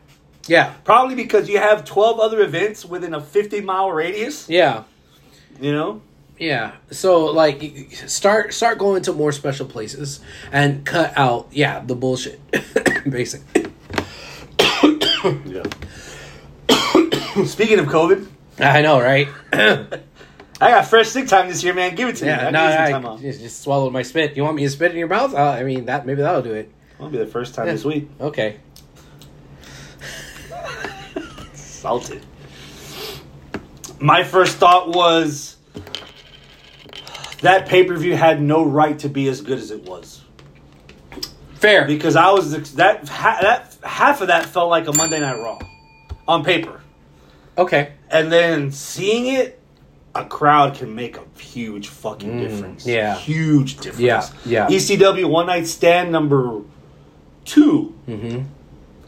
Yeah, Probably because you have 12 other events within a 50 mile radius, yeah. you know? Yeah. So like start start going to more special places and cut out yeah, the bullshit. Basic. Yeah. Speaking of COVID, I know, right? I got fresh sick time this year, man. Give it to me. yeah, I no, need some I, time off. just, just swallowed my spit. You want me to spit in your mouth? Uh, I mean, that maybe that'll do it. It'll be the first time Yeah. this week. Okay. Salted. My first thought was that pay per view had no right to be as good as it was Fair. because I was that ha, that half of that felt like a Monday Night Raw on paper, Okay. and then seeing it, a crowd can make a huge fucking difference. Mm, yeah. huge difference. Yeah, yeah. ECW One Night Stand number 2 Mm-hmm.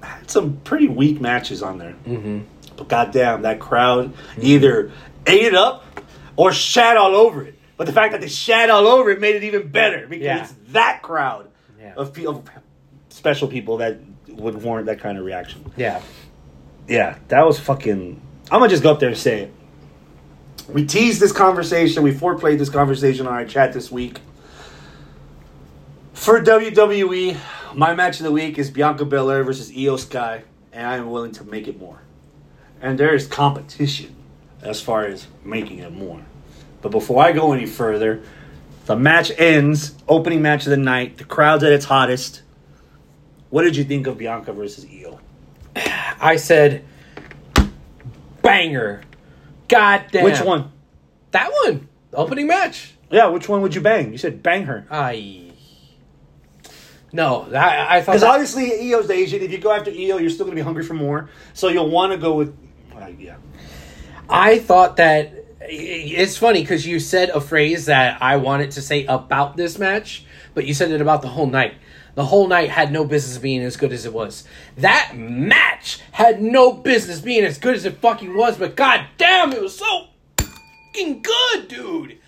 had some pretty weak matches on there. Mm-hmm. But goddamn, that crowd either ate it up or shat all over it. But the fact that they shat all over it made it even better because Yeah. it's that crowd Yeah. of, pe- of special people that would warrant that kind of reaction. Yeah. Yeah, that was fucking. I'm gonna just go up there and say it. We teased this conversation. We foreplayed this conversation on our chat this week. For WWE, my match of the week is Bianca Belair versus Io Sky, and I am willing to make it more. And there is competition as far as making it more. But before I go any further, the match ends. Opening match of the night. The crowd's at its hottest. What did you think of Bianca versus Io? I said banger. God damn. Which one? That one. Opening match. Yeah, which one would you bang? You said bang her. I. No, I, I thought. Because that- obviously Io's the Asian. If you go after Io, you're still going to be hungry for more. So you'll want to go with. Uh, yeah. I thought that it's funny because you said a phrase that I wanted to say about this match, but you said it about the whole night. The whole night had no business being as good as it was. That match had no business being as good as it fucking was, but god damn, it was so fucking good, dude.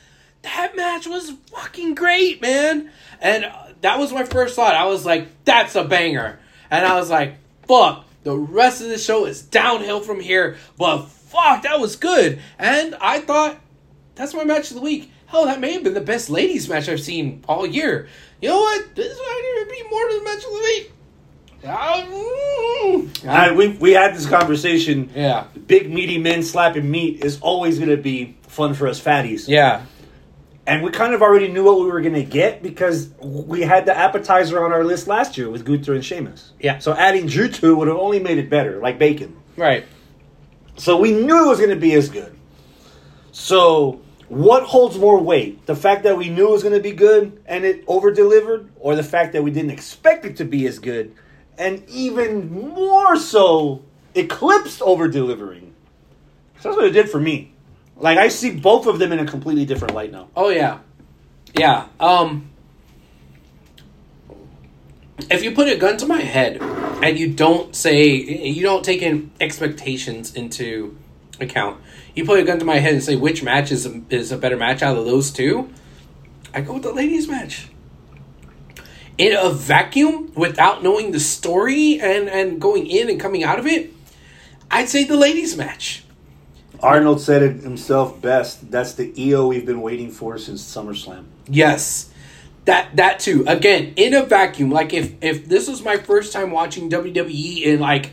That match was fucking great, man. And uh, that was my first thought. I was like, that's a banger. And I was like, fuck, the rest of the show is downhill from here, but fuck, that was good. And I thought, that's my match of the week. Hell, that may have been the best ladies match I've seen all year. You know what? This might even be more than the match of the week. Mm. I, we, we had this conversation. yeah. Big meaty men slapping meat is always going to be fun for us fatties. Yeah. And we kind of already knew what we were going to get because we had the appetizer on our list last year with Gunther and Sheamus. Yeah. So adding Drew to would have only made it better, like bacon. Right. So we knew it was going to be as good. So what holds more weight? The fact that we knew it was going to be good and it over delivered, or the fact that we didn't expect it to be as good and even more so eclipsed over delivering? That's what it did for me. Like I see both of them in a completely different light now. Oh yeah, yeah. Um, if you put a gun to my head and you don't say you don't take in expectations into account, you put a gun to my head and say which match is a, is a better match out of those two. I go with the ladies match. In a vacuum, without knowing the story and and going in and coming out of it, I'd say the ladies match. Arnold said it himself best. That's the Io we've been waiting for since SummerSlam. Yes. That that too. Again, in a vacuum. Like if if this was my first time watching WWE in like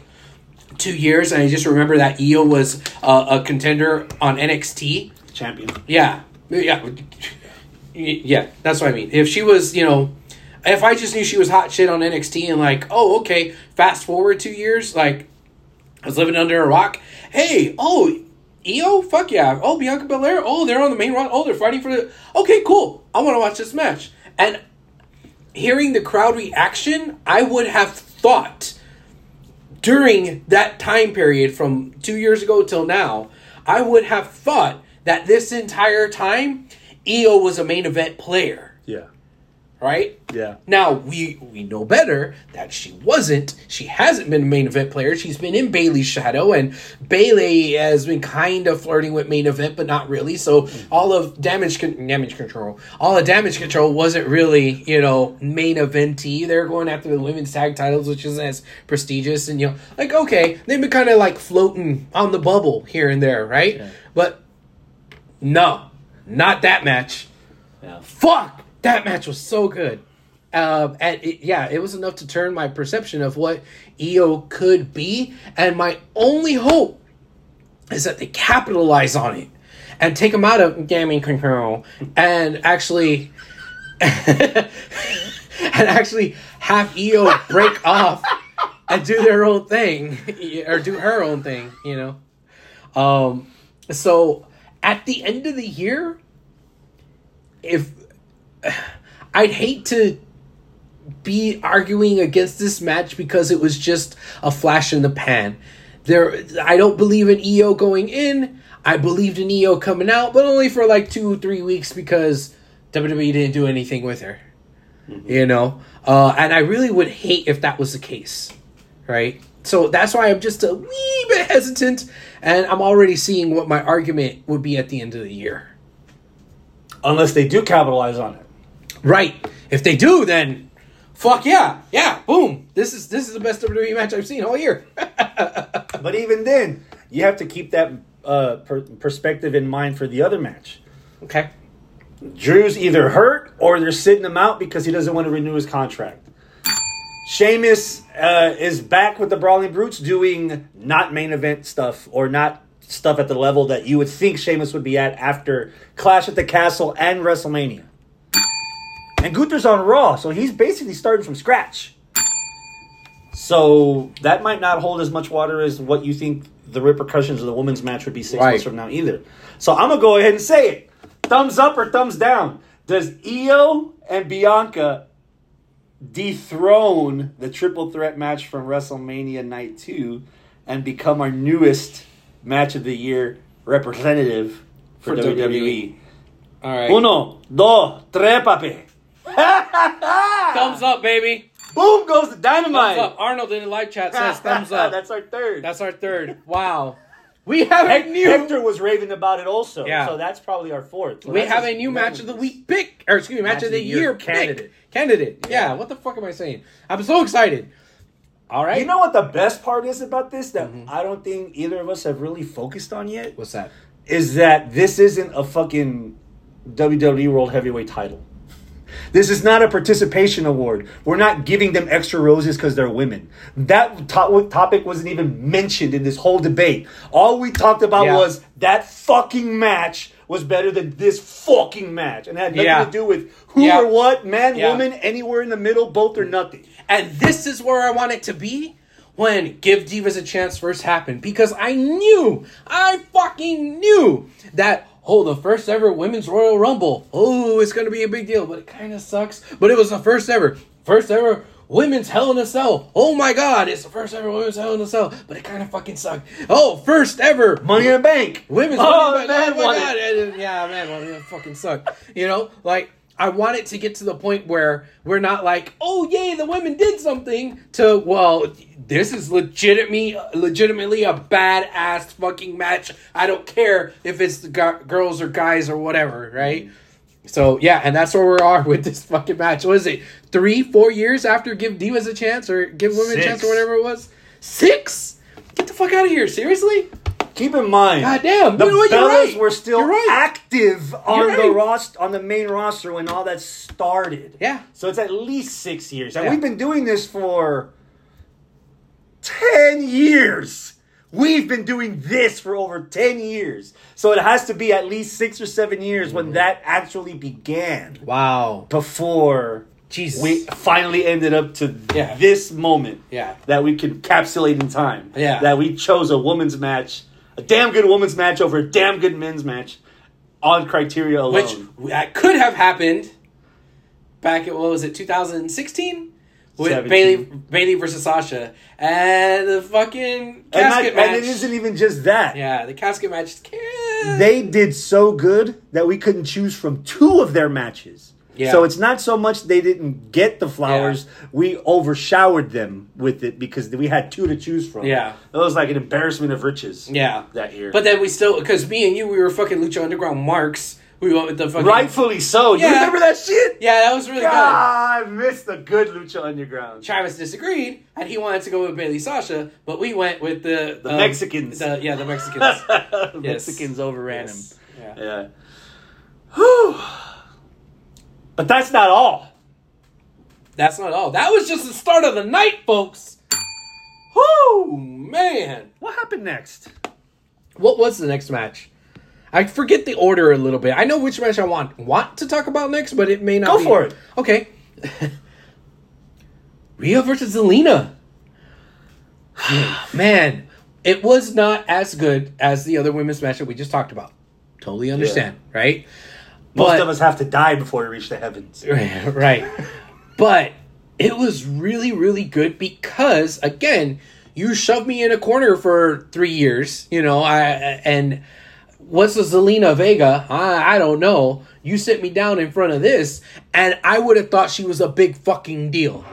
two years, and I just remember that Io was uh, a contender on NXT. Champion. Yeah, yeah, yeah. That's what I mean. If she was, you know, if I just knew she was hot shit on NXT, and like, oh, okay. Fast forward two years, like I was living under a rock. Hey, oh, Io, fuck yeah. Oh, Bianca Belair. Oh, they're on the main roster. Oh, they're fighting for the. Okay, cool. I want to watch this match. And hearing the crowd reaction, I would have thought during that time period from two years ago till now, I would have thought that this entire time, Io was a main event player. Right? Yeah. Now we we know better that she wasn't. She hasn't been a main event player. She's been in Bayley's shadow, and Bailey has been kind of flirting with main event, but not really. So all of damage con- damage control, all of damage control wasn't really you know main eventy. They're going after the women's tag titles, which isn't as prestigious, and you know like okay, they've been kind of like floating on the bubble here and there, right? But no, not that match Yeah. fuck that match was so good. Um, and it, yeah it was enough to turn my perception of what Io could be. And my only hope is that they capitalize on it and take them out of damage control and actually and actually have Io break off and do their own thing or do her own thing you know? Um so at the end of the year if I'd hate to be arguing against this match because it was just a flash in the pan. There, I don't believe in Io going in. I believed in Io coming out, but only for like two or three weeks because WWE didn't do anything with her. You know, uh, and I really would hate if that was the case, right? So that's why I'm just a wee bit hesitant, and I'm already seeing what my argument would be at the end of the year. Unless they do capitalize on it. Right. If they do, then fuck yeah, yeah, boom. This is this is the best WWE match I've seen all year. But even then, you have to keep that uh, per- perspective in mind for the other match. okay. Drew's either hurt or they're sitting him out because he doesn't want to renew his contract. Sheamus uh, is back with the Brawling Brutes doing not main event stuff or not stuff at the level that you would think Sheamus would be at after Clash at the Castle and WrestleMania. And Gunther's on Raw, so he's basically starting from scratch. So that might not hold as much water as what you think the repercussions of the women's match would be six Right. months from now either. So I'm gonna go ahead and say it. Thumbs up or thumbs down? Does Io and Bianca dethrone the triple threat match from WrestleMania Night 2 and become our newest match of the year representative for, For WWE? WWE. All right. Uno, dos, tres, papi. Thumbs up, baby. Boom goes the dynamite. Thumbs up. Arnold in the live chat says thumbs up. That's our third. That's our third. Wow. We have a new Hector was raving about it also. Yeah. So that's probably our fourth. So we have a new match of the week pick or excuse me, match, of the, year, candidate. pick. Candidate. Yeah. what the fuck am I saying? I'm so excited. All right. You know what the best part is about this that Mm-hmm. I don't think either of us have really focused on yet? what's that? Is that this isn't a fucking WWE World Heavyweight title. This is not a participation award. We're not giving them extra roses because they're women. That to- topic wasn't even mentioned in this whole debate. All we talked about Yeah. was that fucking match was better than this fucking match. And it had nothing Yeah. to do with who Yeah. or what, man, woman, anywhere in the middle, both or nothing. And this is where I want it to be when Give Divas a Chance first happened. Because I knew, I fucking knew that, oh, the first ever Women's Royal Rumble. Oh, it's going to be a big deal. But it kind of sucks. But it was the first ever, first ever Women's Hell in a Cell. Oh my god, it's the first ever Women's Hell in a Cell. But it kind of fucking sucked. Oh, first ever Money in the Bank. Women's Oh, Money in the man, Bank. Oh my it. god! Yeah, man, well, it fucking sucked. You know, like I want it to get to the point where we're not like, oh yay, the women did something. To well, this is legitimately, legitimately a badass fucking match. I don't care if it's the gu- girls or guys or whatever, right? So yeah, and that's where we are with this fucking match. What is it? Three, four years after Give Divas a chance or Give Women a chance or whatever it was? Six? Get the fuck out of here! Seriously? Keep in mind, God damn, the you know Bellas right. were still right. active on You're the roster, on the main roster when all that started. Yeah. So it's at least six years, and Yeah. we've been doing this for ten years. We've been doing this for over ten years, so it has to be at least six or seven years Mm-hmm. when that actually began. Wow. Before Jesus. we finally ended up to Yeah. this moment Yeah. that we can capsulate in time. Yeah. That we chose a women's match, a damn good women's match over a damn good men's match on criteria alone. Which that could have happened back at what was it, 2016, with 17. Bayley Bayley versus Sasha, and the fucking And, casket not- match. and it isn't even just that. yeah, the casket match. They did so good that we couldn't choose from two of their matches. Yeah. So it's not so much they didn't get the flowers, we overshowered them with it because we had two to choose from. Yeah. It was like an embarrassment of riches. yeah That year. But then we still because me and you we were fucking Lucha Underground marks. We went with the fucking Rightfully so. You Yeah. remember that shit? Yeah, that was really good. I missed the good Lucha Underground. Travis disagreed, and he wanted to go with Bayley Sasha, but we went with the The um, Mexicans. The, yeah, the Mexicans. The Yes. Mexicans overran Yes. Yeah. him. Yeah. Whew. But that's not all. That's not all. That was just the start of the night, folks. Whoo, man. What happened next? What was the next match? I forget the order a little bit. I know which match I want want to talk about next, but it may not. Go be. for it. Okay. Rhea versus Zelina. Man, it was not as good as the other women's match that we just talked about. Totally understand, right? Most But- of us have to die before we reach the heavens. right. But it was really, really good because again, you shoved me in a corner for three years, you know, I and what's the Zelina Vega? I, I don't know. You sit me down in front of this, and I would have thought she was a big fucking deal.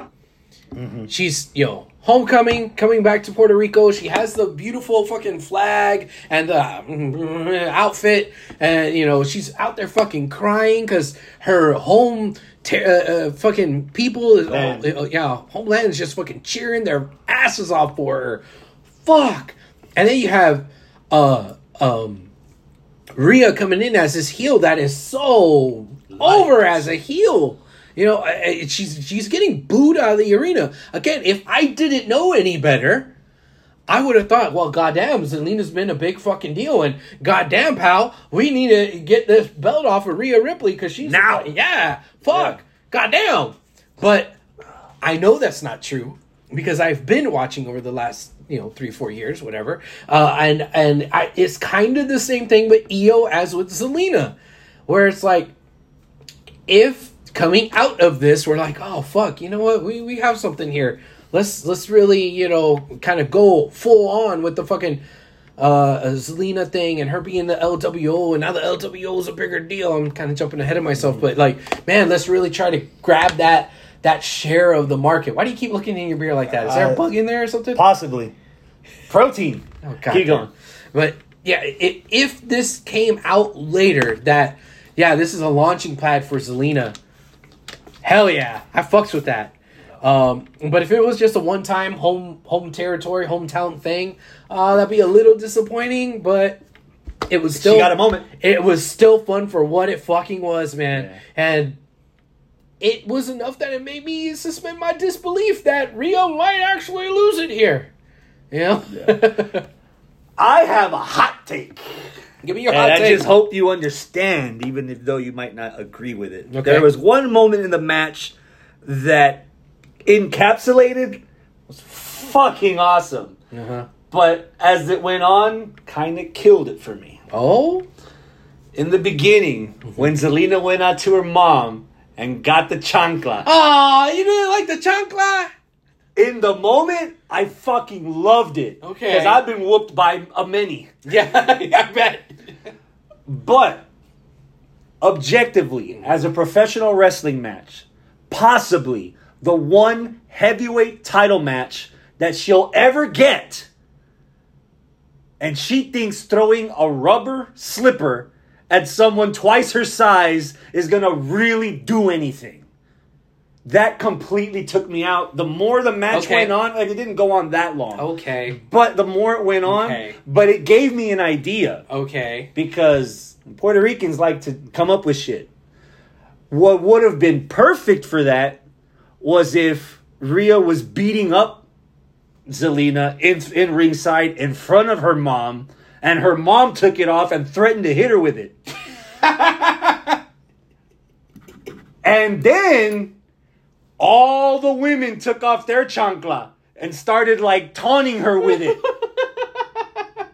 Mm-hmm. She's, you know, homecoming, coming back to Puerto Rico. She has the beautiful fucking flag and the mm, outfit, and you know she's out there fucking crying because her home, ter- uh, uh, fucking people, is uh, yeah, homeland is just fucking cheering their asses off for her. Fuck, and then you have, uh, um, Rhea coming in as this heel that is so over as a heel. You know, I- I- she's she's getting booed out of the arena. Again, if I didn't know any better, I would have thought, well, goddamn, Zelina's been a big fucking deal, and goddamn, pal, we need to get this belt off of Rhea Ripley because she's Now. yeah, fuck, goddamn. But I know that's not true because I've been watching over the last you know three four years whatever uh, and and I, it's kind of the same thing with Io as with Zelina where it's like if coming out of this we're like oh fuck you know what we, we have something here let's let's really you know kind of go full on with the fucking uh Zelina thing and her being the LWO and now the LWO is a bigger deal I'm kind of jumping ahead of myself but like man let's really try to grab that that share of the market why do you keep looking in your beer like that is there a Uh, bug in there or something Possibly. Protein. Oh, God. Keep going. But yeah, i if this came out later, that yeah, this is a launching pad for Zelina. Hell yeah, I fucks with that. Um, but if it was just a one-time home home territory, hometown thing, uh, that'd be a little disappointing. But it was still She got a moment. It was still fun for what it fucking was, man. Yeah. And it was enough that it made me suspend my disbelief that Rhea might actually lose it here. You know? I have a hot take. Give me your And hot I take. just hope you understand, even if though you might not agree with it. Okay. There was one moment in the match that encapsulated was fucking awesome. Uh-huh. But as it went on, kind of killed it for me. Oh? In the beginning, when Zelina went out to her mom and got the chancla, Oh, you didn't like the chancla? In the moment, I fucking loved it. Okay. Because I've been whooped by a many. Yeah, I bet. But objectively, as a professional wrestling match, possibly the one heavyweight title match that she'll ever get. And she thinks throwing a rubber slipper at someone twice her size is going to really do anything. That completely took me out. The more the match Okay. went on, and it didn't go on that long. Okay, But the more it went on, Okay. but it gave me an idea okay. because Puerto Ricans like to come up with shit. What would have been perfect for that was if Rhea was beating up Zelina in, in ringside in front of her mom, and her mom took it off and threatened to hit her with it. and then all the women took off their chancla and started like taunting her with it.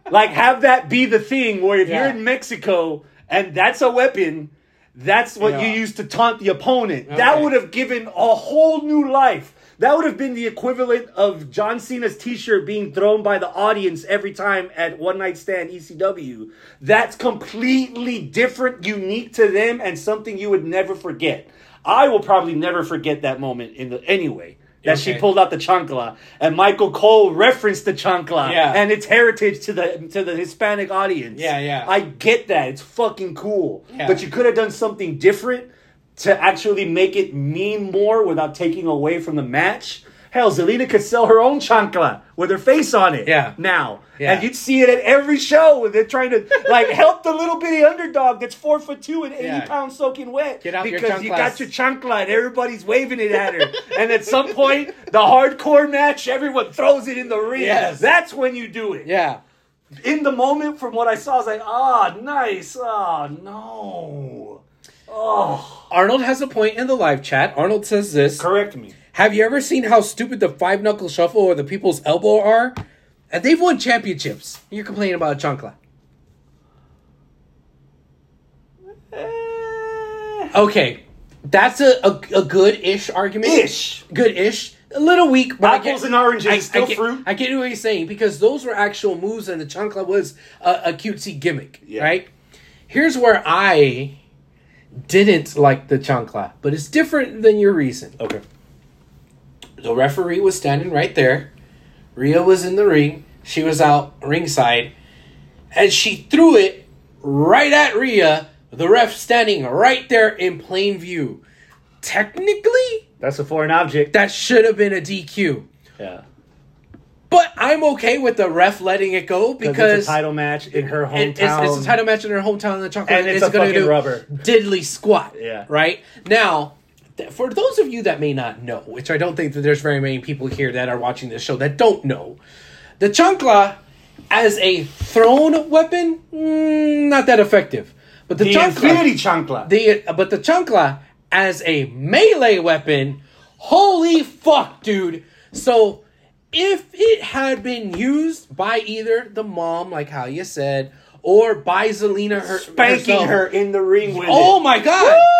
like have that be the thing where if Yeah. you're in Mexico and that's a weapon, that's what Yeah. you use to taunt the opponent. That would have given a whole new life. That would have been the equivalent of John Cena's T-shirt being thrown by the audience every time at One Night Stand ECW. That's completely different, unique to them, and something you would never forget. I will probably never forget that moment in the anyway. That she pulled out the chancla, and Michael Cole referenced the chancla Yeah. and its heritage to the to the Hispanic audience. Yeah, yeah. I get that. It's fucking cool. Yeah. But you could have done something different to actually make it mean more without taking away from the match. Hell, Zelina could sell her own chancla with her face on it. Yeah. Now. Yeah. And you'd see it at every show when they're trying to like help the little bitty underdog that's four foot two and eighty Yeah. pounds soaking wet. Get out your because you got your chancla and everybody's waving it at her. and at some point, the hardcore match, everyone throws it in the ring. Yes. That's when you do it Yeah. in the moment from what I saw, I was like, ah, nice. Ah, no. Oh, Arnold has a point in the live chat. Arnold says this. correct me. Have you ever seen how stupid the five knuckle shuffle or the people's elbow are? And they've won championships. You're complaining about a chancla. Eh, Okay, that's a, a, a good ish argument. Ish. Good ish. A little weak, but I Apples get- and oranges, I, still I get, fruit. I get what he's saying because those were actual moves, and the chancla was a, a cutesy gimmick, Yeah. right? Here's where I didn't like the chancla, but it's different than your reason. Okay. The referee was standing right there. Rhea was in the ring. She was out ringside. And she threw it right at Rhea. The ref standing right there in plain view. Technically, That's a foreign object. that should have been a DQ. Yeah. But I'm okay with the ref letting it go Because it's a title match in her hometown. it's, it's a title match in her hometown, and the chocolate And it's a going to fucking do rubber. diddly squat. Yeah. Right now, for those of you that may not know, which I don't think that there's very many people here that are watching this show that don't know, the chancla as a thrown weapon, mm, not that effective. But the, The chancla, Infinity Chancla. the but the chancla as a melee weapon, holy fuck, dude! So if it had been used by either the mom, like how you said, or by Zelina her, Spanking herself- her in the ring with Oh it. my god! Woo!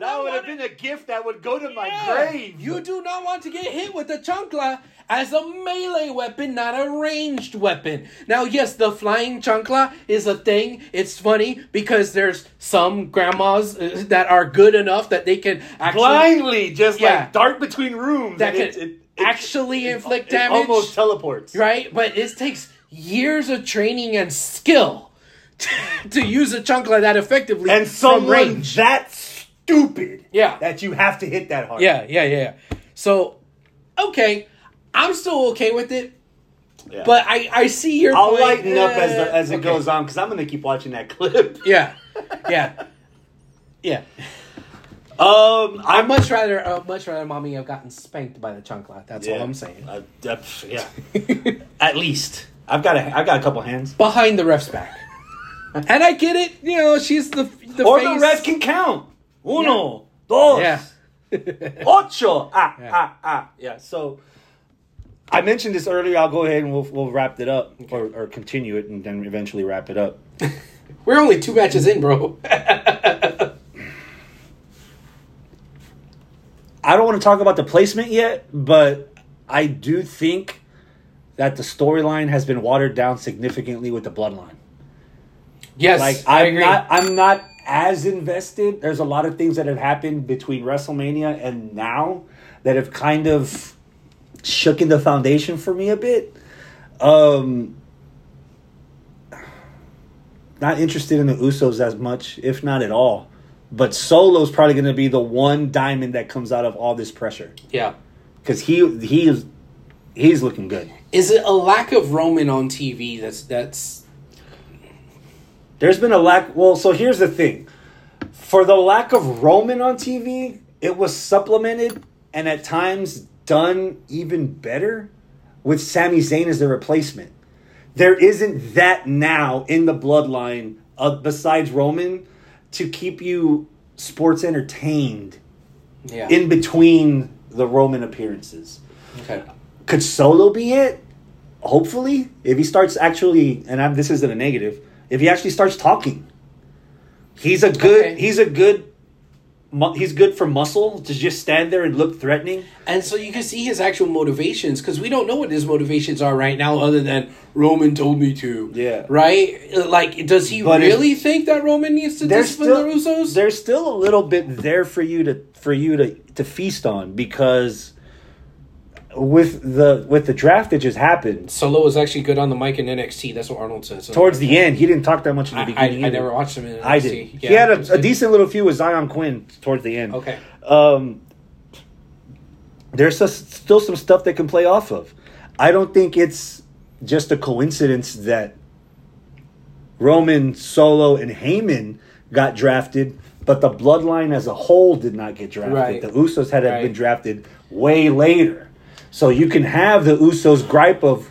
That would have been a gift that would go to my Yeah. grave. You do not want to get hit with the chancla as a melee weapon, not a ranged weapon. Now, yes, the flying chancla is a thing. It's funny because there's some grandmas uh, that are good enough that they can actually blindly just Yeah. like dart between rooms. that and can it- it- actually inflict it damage. almost teleports. right? But it takes years of training and skill to use a chancla that effectively And from someone range. that stupid Yeah. that you have to hit that hard. Yeah, yeah, yeah. yeah. So, okay, I'm still okay with it, Yeah. but I I see your. I'll point. lighten up as the, as it okay. goes on because I'm gonna keep watching that clip. Yeah, yeah, yeah. Um, I'd I'm much rather, uh, much rather, mommy have gotten spanked by the chancla. That's all I'm saying. Uh, uh, yeah, at least I've got a I've got a couple hands. Behind the ref's back, and I get it. You know, she's the the or face. the ref can count. Uno, dos, Yeah. ocho. Ah, Yeah. ah, ah. Yeah. So I mentioned this earlier. I'll go ahead and we'll we'll wrap it up or, or continue it and then eventually wrap it up. We're only two matches in, bro. I don't want to talk about the placement yet, but I do think that the storyline has been watered down significantly with the bloodline. yes, Like I I'm agree. not I'm not as invested. There's a lot of things that have happened between WrestleMania and now that have kind of shooken the foundation for me a bit. Um not interested in the Usos as much, if not at all. But Solo's probably going to be the one diamond that comes out of all this pressure yeah. because he he is he's looking good. Is it a lack of Roman on TV? That's that's There's been a lack. Well, so here's the thing: for the lack of Roman on TV, it was supplemented and at times done even better with Sami Zayn as the replacement. There isn't that now in the bloodline uh, besides Roman to keep you sports entertained yeah. in between the Roman appearances. okay. Could Solo be it? Hopefully, if he starts actually, and I'm, this isn't a negative, if he actually starts talking, he's a good Okay. he's a good he's good for muscle to just stand there and look threatening. And so you can see his actual motivations because we don't know what his motivations are right now, other than Roman told me to. Yeah. Right? Like, does he But really think that Roman needs to discipline still the Usos? there's still a little bit there for you to for you to to feast on because with the with the draft that just happened Solo was actually good on the mic in NXT. That's what Arnold says. towards the end, he didn't talk that much in the I, I, beginning. I either. never watched him in NXT. I did. Yeah, he had a, a decent little few with Xyon Quinn towards the end. Okay. Um, there's s- still some stuff they can play off of. I don't think it's just a coincidence that Roman, Solo, and Heyman got drafted, but the bloodline as a whole did not get drafted. Right. The Usos had Right. been drafted way later. So you can have the Usos gripe of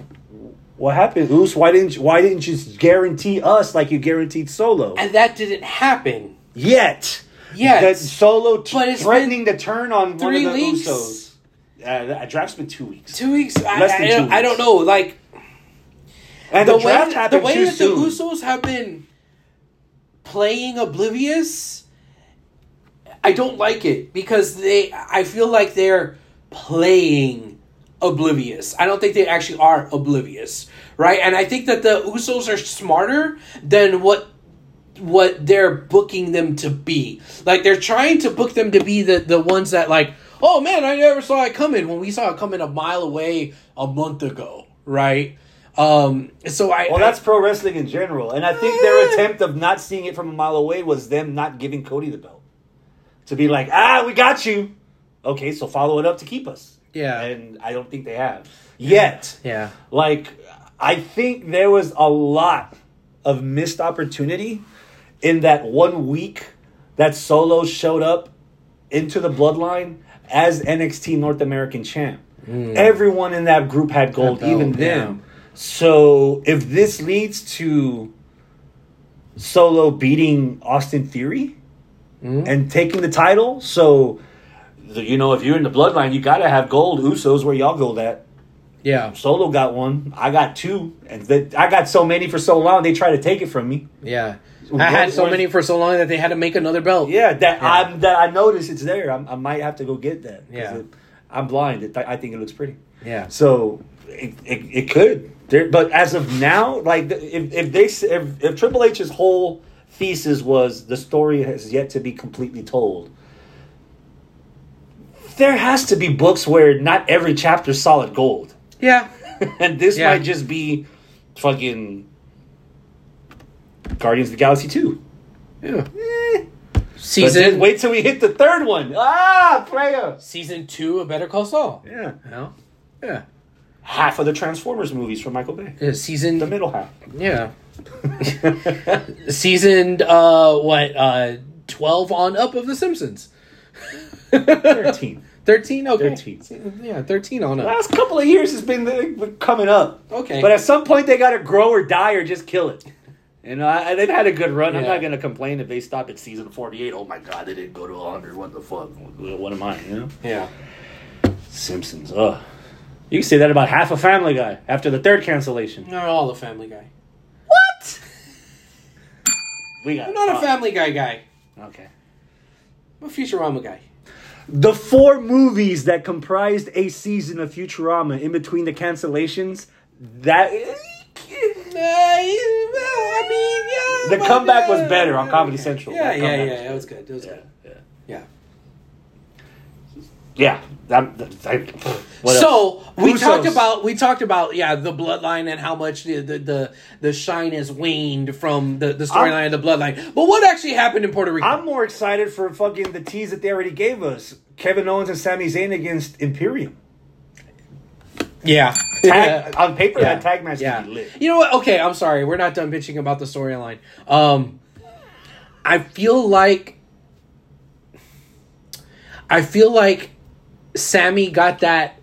what happened, Us? Why didn't you, why didn't you guarantee us like you guaranteed Solo? And that didn't happen. Yet. Yet. That Solo t- But it's threatening to turn on one of the weeks. Usos. Uh, that draft's been two weeks. Two weeks. I, Less than I, two don't- I don't know. Like, And the, the, way, draft the way that soon. the Usos have been playing oblivious, I don't like it because they. I feel like they're playing oblivious. I don't think they actually are oblivious, right? And I think that the Usos are smarter than what what they're booking them to be. Like they're trying to book them to be the the ones that like, oh man, I never saw it coming when we saw it coming a mile away a month ago, right? Um, so I well, that's pro wrestling in general. And I think their attempt of not seeing it from a mile away was them not giving Cody the belt. To be like, ah, we got you. Okay, so follow it up to keep us. Yeah. And I don't think they have. Yet. yeah. Like, I think there was a lot of missed opportunity in that one week that Solo showed up into the bloodline as NXT North American champ. Everyone in that group had gold, gold, even them. So if this leads to Solo beating Austin Theory Hmm. and taking the title, so you know if you're in the bloodline, you got to have gold. Usos where y'all gold at. Yeah. Solo got one. I got two, and th- I got so many for so long they try to take it from me. Yeah. I had so many for so long that they had to make another belt. Yeah, that Yeah. I'm that I notice it's there. I'm, I might have to go get that. Yeah. it- I'm blind. It, I think it looks pretty. Yeah. So it, it, it could. There, but as of now, like if if they if, if Triple H's whole thesis was the story has yet to be completely told. There has to be books where not every chapter's solid gold. Yeah. and this Yeah. might just be fucking Guardians of the Galaxy 2. Yeah. Eh. Season wait till we hit the third one. Ah, player. season two of Better Call Saul. Yeah. Yeah. Yeah. Half of the Transformers movies from Michael Bay. Yeah, season The middle half. Yeah. Seasoned uh what uh 12 on up of the Simpsons. 13. 13 okay. 13. Yeah, 13 on up. Last couple of years has been coming up. Okay. But at some point they got to grow or die or just kill it. You know, I, they've had a good run. I'm not going to complain if they stop at season 48. Oh my God, they didn't go to 100. What the fuck? What am I, you know? yeah. Simpsons. Ugh. You can say that about half a Family Guy after the third cancellation. Not all a family guy. What? We got I'm not a family guy guy. Okay. I'm a Futurama guy. The four movies that comprised a season of Futurama in between the cancellations, that I mean, yeah. the comeback was better on Comedy Central. Yeah, yeah, yeah. It was good. It was Yeah, good. yeah. Yeah. Yeah, that, that, else? so we Usos. talked about we talked about yeah the bloodline and how much the the the, the shine has waned from the, the storyline of the bloodline. But what actually happened in Puerto Rico? I'm more excited for fucking the tease that they already gave us: Kevin Owens and Sami Zayn against Imperium. yeah. Tag, on paper, Yeah. that tag match yeah. be lit. You know what? Okay, I'm sorry. We're not done bitching about the storyline. Um, I feel like I feel like Sami got that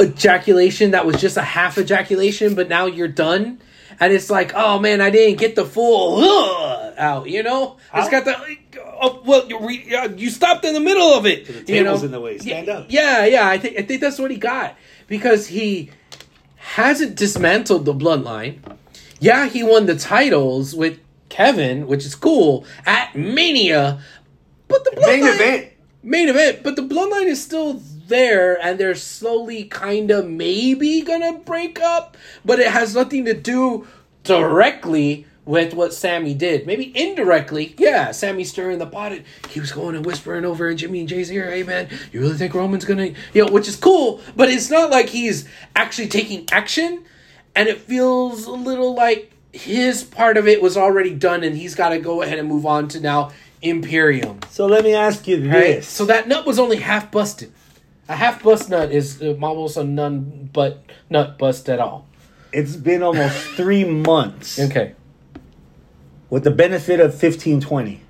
ejaculation that was just a half ejaculation, but now you're done. And it's like, oh man, I didn't get the full uh, out. You know, it's How? got the. Oh, well, you re, uh, you stopped in the middle of it. The you table's know? in the way. Stand yeah, up. Yeah, yeah. I think I think that's what he got because he hasn't dismantled the bloodline. Yeah, he won the titles with Kevin, which is cool at Mania, but but the bloodline, Main event. Main event, but the bloodline is still there, and they're slowly, kind of, maybe gonna break up, but it has nothing to do directly with what Sami did. Maybe indirectly, yeah. Sami stirring the pot. He was going and whispering over in Jimmy and Jay's ear, "Hey man, you really think Roman's gonna, you know?" Which is cool, but it's not like he's actually taking action, and it feels a little like his part of it was already done, and he's got to go ahead and move on to now Imperium. So let me ask you Right. this. So that nut was only half busted. A half bust nut is uh, almost a none but nut bust at all. it's been almost three months Okay. with the benefit of fifteen twenty.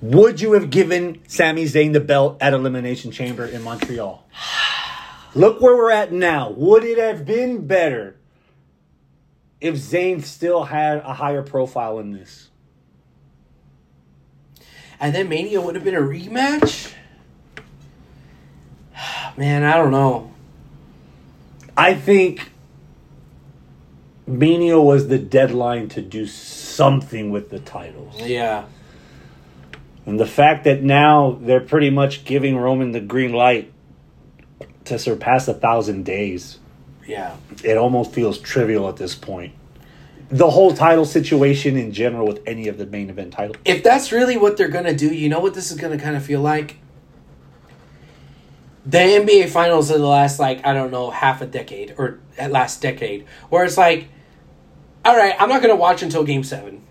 Would you have given Sami Zayn the belt at Elimination Chamber in Montreal? Look where we're at now. Would it have been better if Zayn still had a higher profile in this? And then Mania would have been a rematch? Man, I don't know. I think Mania was the deadline to do something with the titles. Yeah. And the fact that now they're pretty much giving Roman the green light to surpass a thousand days, Yeah. it almost feels trivial at this point. The whole title situation in general with any of the main event titles. If that's really what they're going to do, you know what this is going to kind of feel like? The NBA finals of the last, like, I don't know, half a decade or last decade, where it's like, all right, I'm not going to watch until game seven.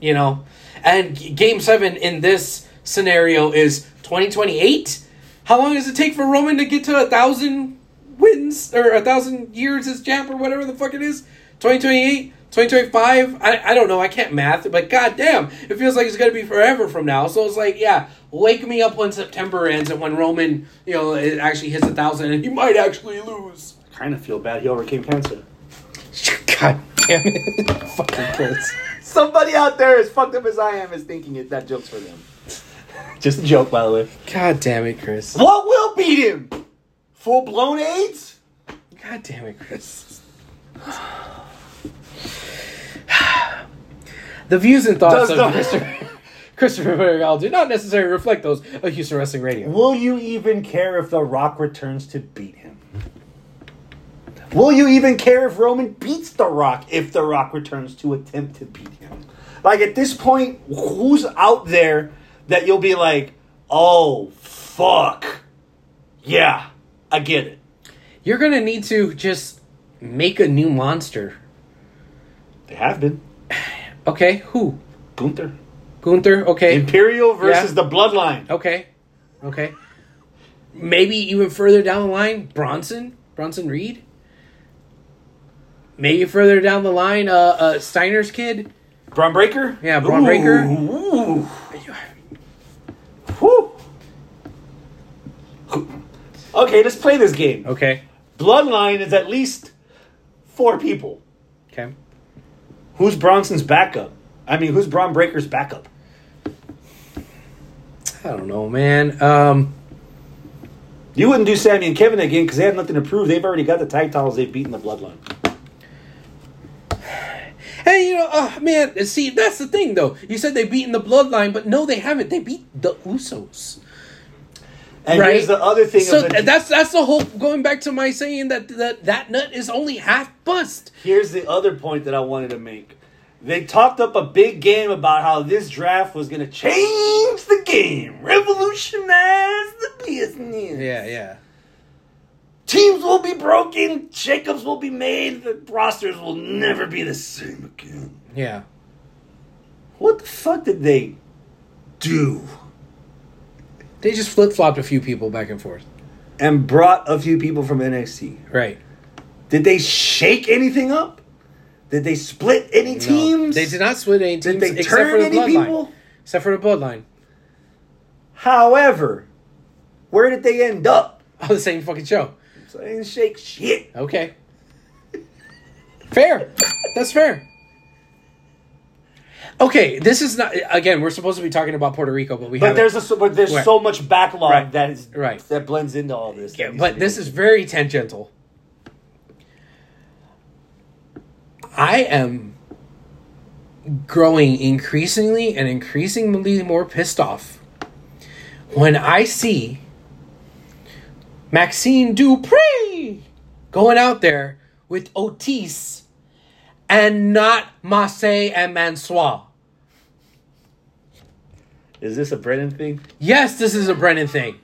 You know? And game seven in this scenario is 2028. How long does it take for Roman to get to a thousand wins or a thousand years as champ or whatever the fuck it is? 2028? 2025? I, I don't know. I can't math, but goddamn, it feels like it's going to be forever from now. So it's like, yeah, wake me up when September ends and when Roman, you know, it actually hits a thousand and he might actually lose. I kind of feel bad he overcame cancer. God damn it. Fucking Chris. Somebody out there as fucked up as I am is thinking it, that joke's for them. Just a joke, by the way. God damn it, Chris. What will beat him? Full blown AIDS? God damn it, Chris. the views and thoughts Does of the- Christopher, Christopher Marigal do not necessarily reflect those of Houston Wrestling Radio. Will you even care if The Rock returns to beat him? Will you even care if Roman beats The Rock if The Rock returns to attempt to beat him? Like at this point, who's out there that you'll be like, oh, fuck. Yeah, I get it. You're gonna need to just make a new monster. They have been. Okay, who? Gunther. Gunther. Okay. Imperium versus Yeah. the Bloodline. Okay. Okay. Maybe even further down the line, Bronson, Bronson Reed. Maybe further down the line, uh, uh Steiner's kid. Bron Breakker? Yeah, Bron Breakker. Ooh. Whew. Okay, let's play this game. Okay. Bloodline is at least four people. Okay. Who's Bronson's backup? I mean, who's Bron Breakker's backup? I don't know, man. Um, You wouldn't do Sami and Kevin again because they have nothing to prove. They've already got the tag titles. They've beaten the Bloodline. hey, you know, uh, man. See, that's the thing, though. You said they beaten the Bloodline, but no, they haven't. They beat the Usos. And Right. here's the other thing. So of the, that's that's the whole. Going back to my saying that that that nut is only half bust. Here's the other point that I wanted to make. They talked up a big game about how this draft was going to change the game, revolutionize the business. Yeah, yeah. Teams will be broken, shakeups will be made, the rosters will never be the same again. Yeah. What the fuck did they do? They just flip flopped a few people back and forth. And brought a few people from NXT. Right. Did they shake anything up? Did they split any No, teams? they did not split any teams Did they except turn for the any bloodline. people? Except for the bloodline. However, where did they end up? On the same fucking show. So they didn't shake shit. Okay. fair. That's fair. Okay, this is not again. We're supposed to be talking about Puerto Rico, but we But have there's a but there's Right. so much backlog Right. that is Right. that blends into all this. Yeah, but this is very tangential. I am growing increasingly and increasingly more pissed off when I see Maxxine Dupri going out there with Otis and not Marseille and Mansois. Is this a Brennan thing? Yes, this is a Brennan thing.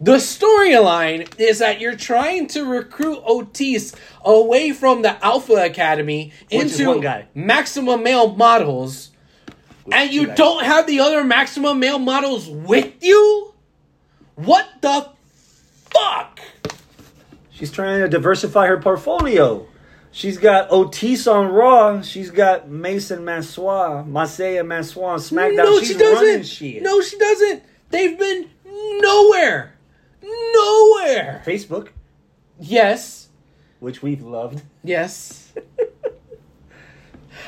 The storyline is that you're trying to recruit Otis away from the Alpha Academy into. Maximum Male Models, and you guys. don't have the other Maximum Male Models with you? What the fuck? She's trying to diversify her portfolio. She's got Otis on Raw. She's got Mason Mansois, Marseille Mansois on SmackDown. no, She's she doesn't. shit. No, she doesn't. They've been nowhere. Nowhere. Facebook, Yes. which we've loved. Yes.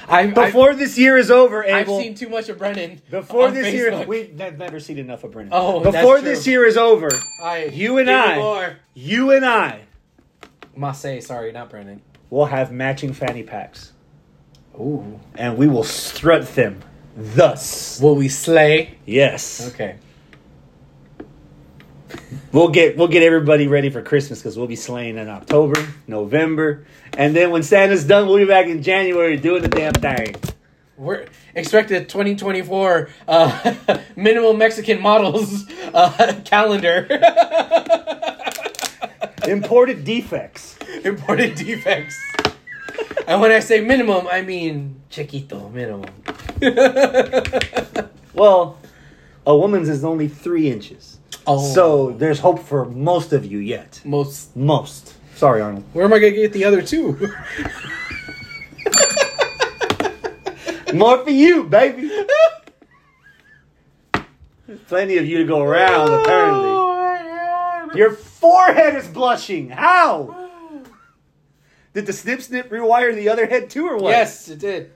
I've, I've, Before this year is over, I've Abel. seen too much of Brennan. before on this year, Facebook. we've ne- never seen enough of Brennan. Oh, that's before true. this year is over, I, you and give me I, more. you and I, Marseille, sorry, not Brennan. Will have matching fanny packs, Ooh. and we will strut them. Thus, Will we slay? yes, Okay. we'll get we'll get everybody ready for Christmas because we'll be slaying in October, November, and then when Santa's done, we'll be back in January doing the damn thing. We're expected 2024 uh, minimum Mexican models uh, calendar. Imported defects. Imported defects. And when I say minimum, I mean chiquito minimum. Well, a woman's is only three inches, Oh, so there's hope for most of you yet. most. Most. Sorry, Arnold. Where am I gonna get the other two? More for you, baby. There's plenty of you to go around, apparently. Your forehead is blushing. How? Oh. Did the snip snip rewire the other head too, or what? Yes, it did.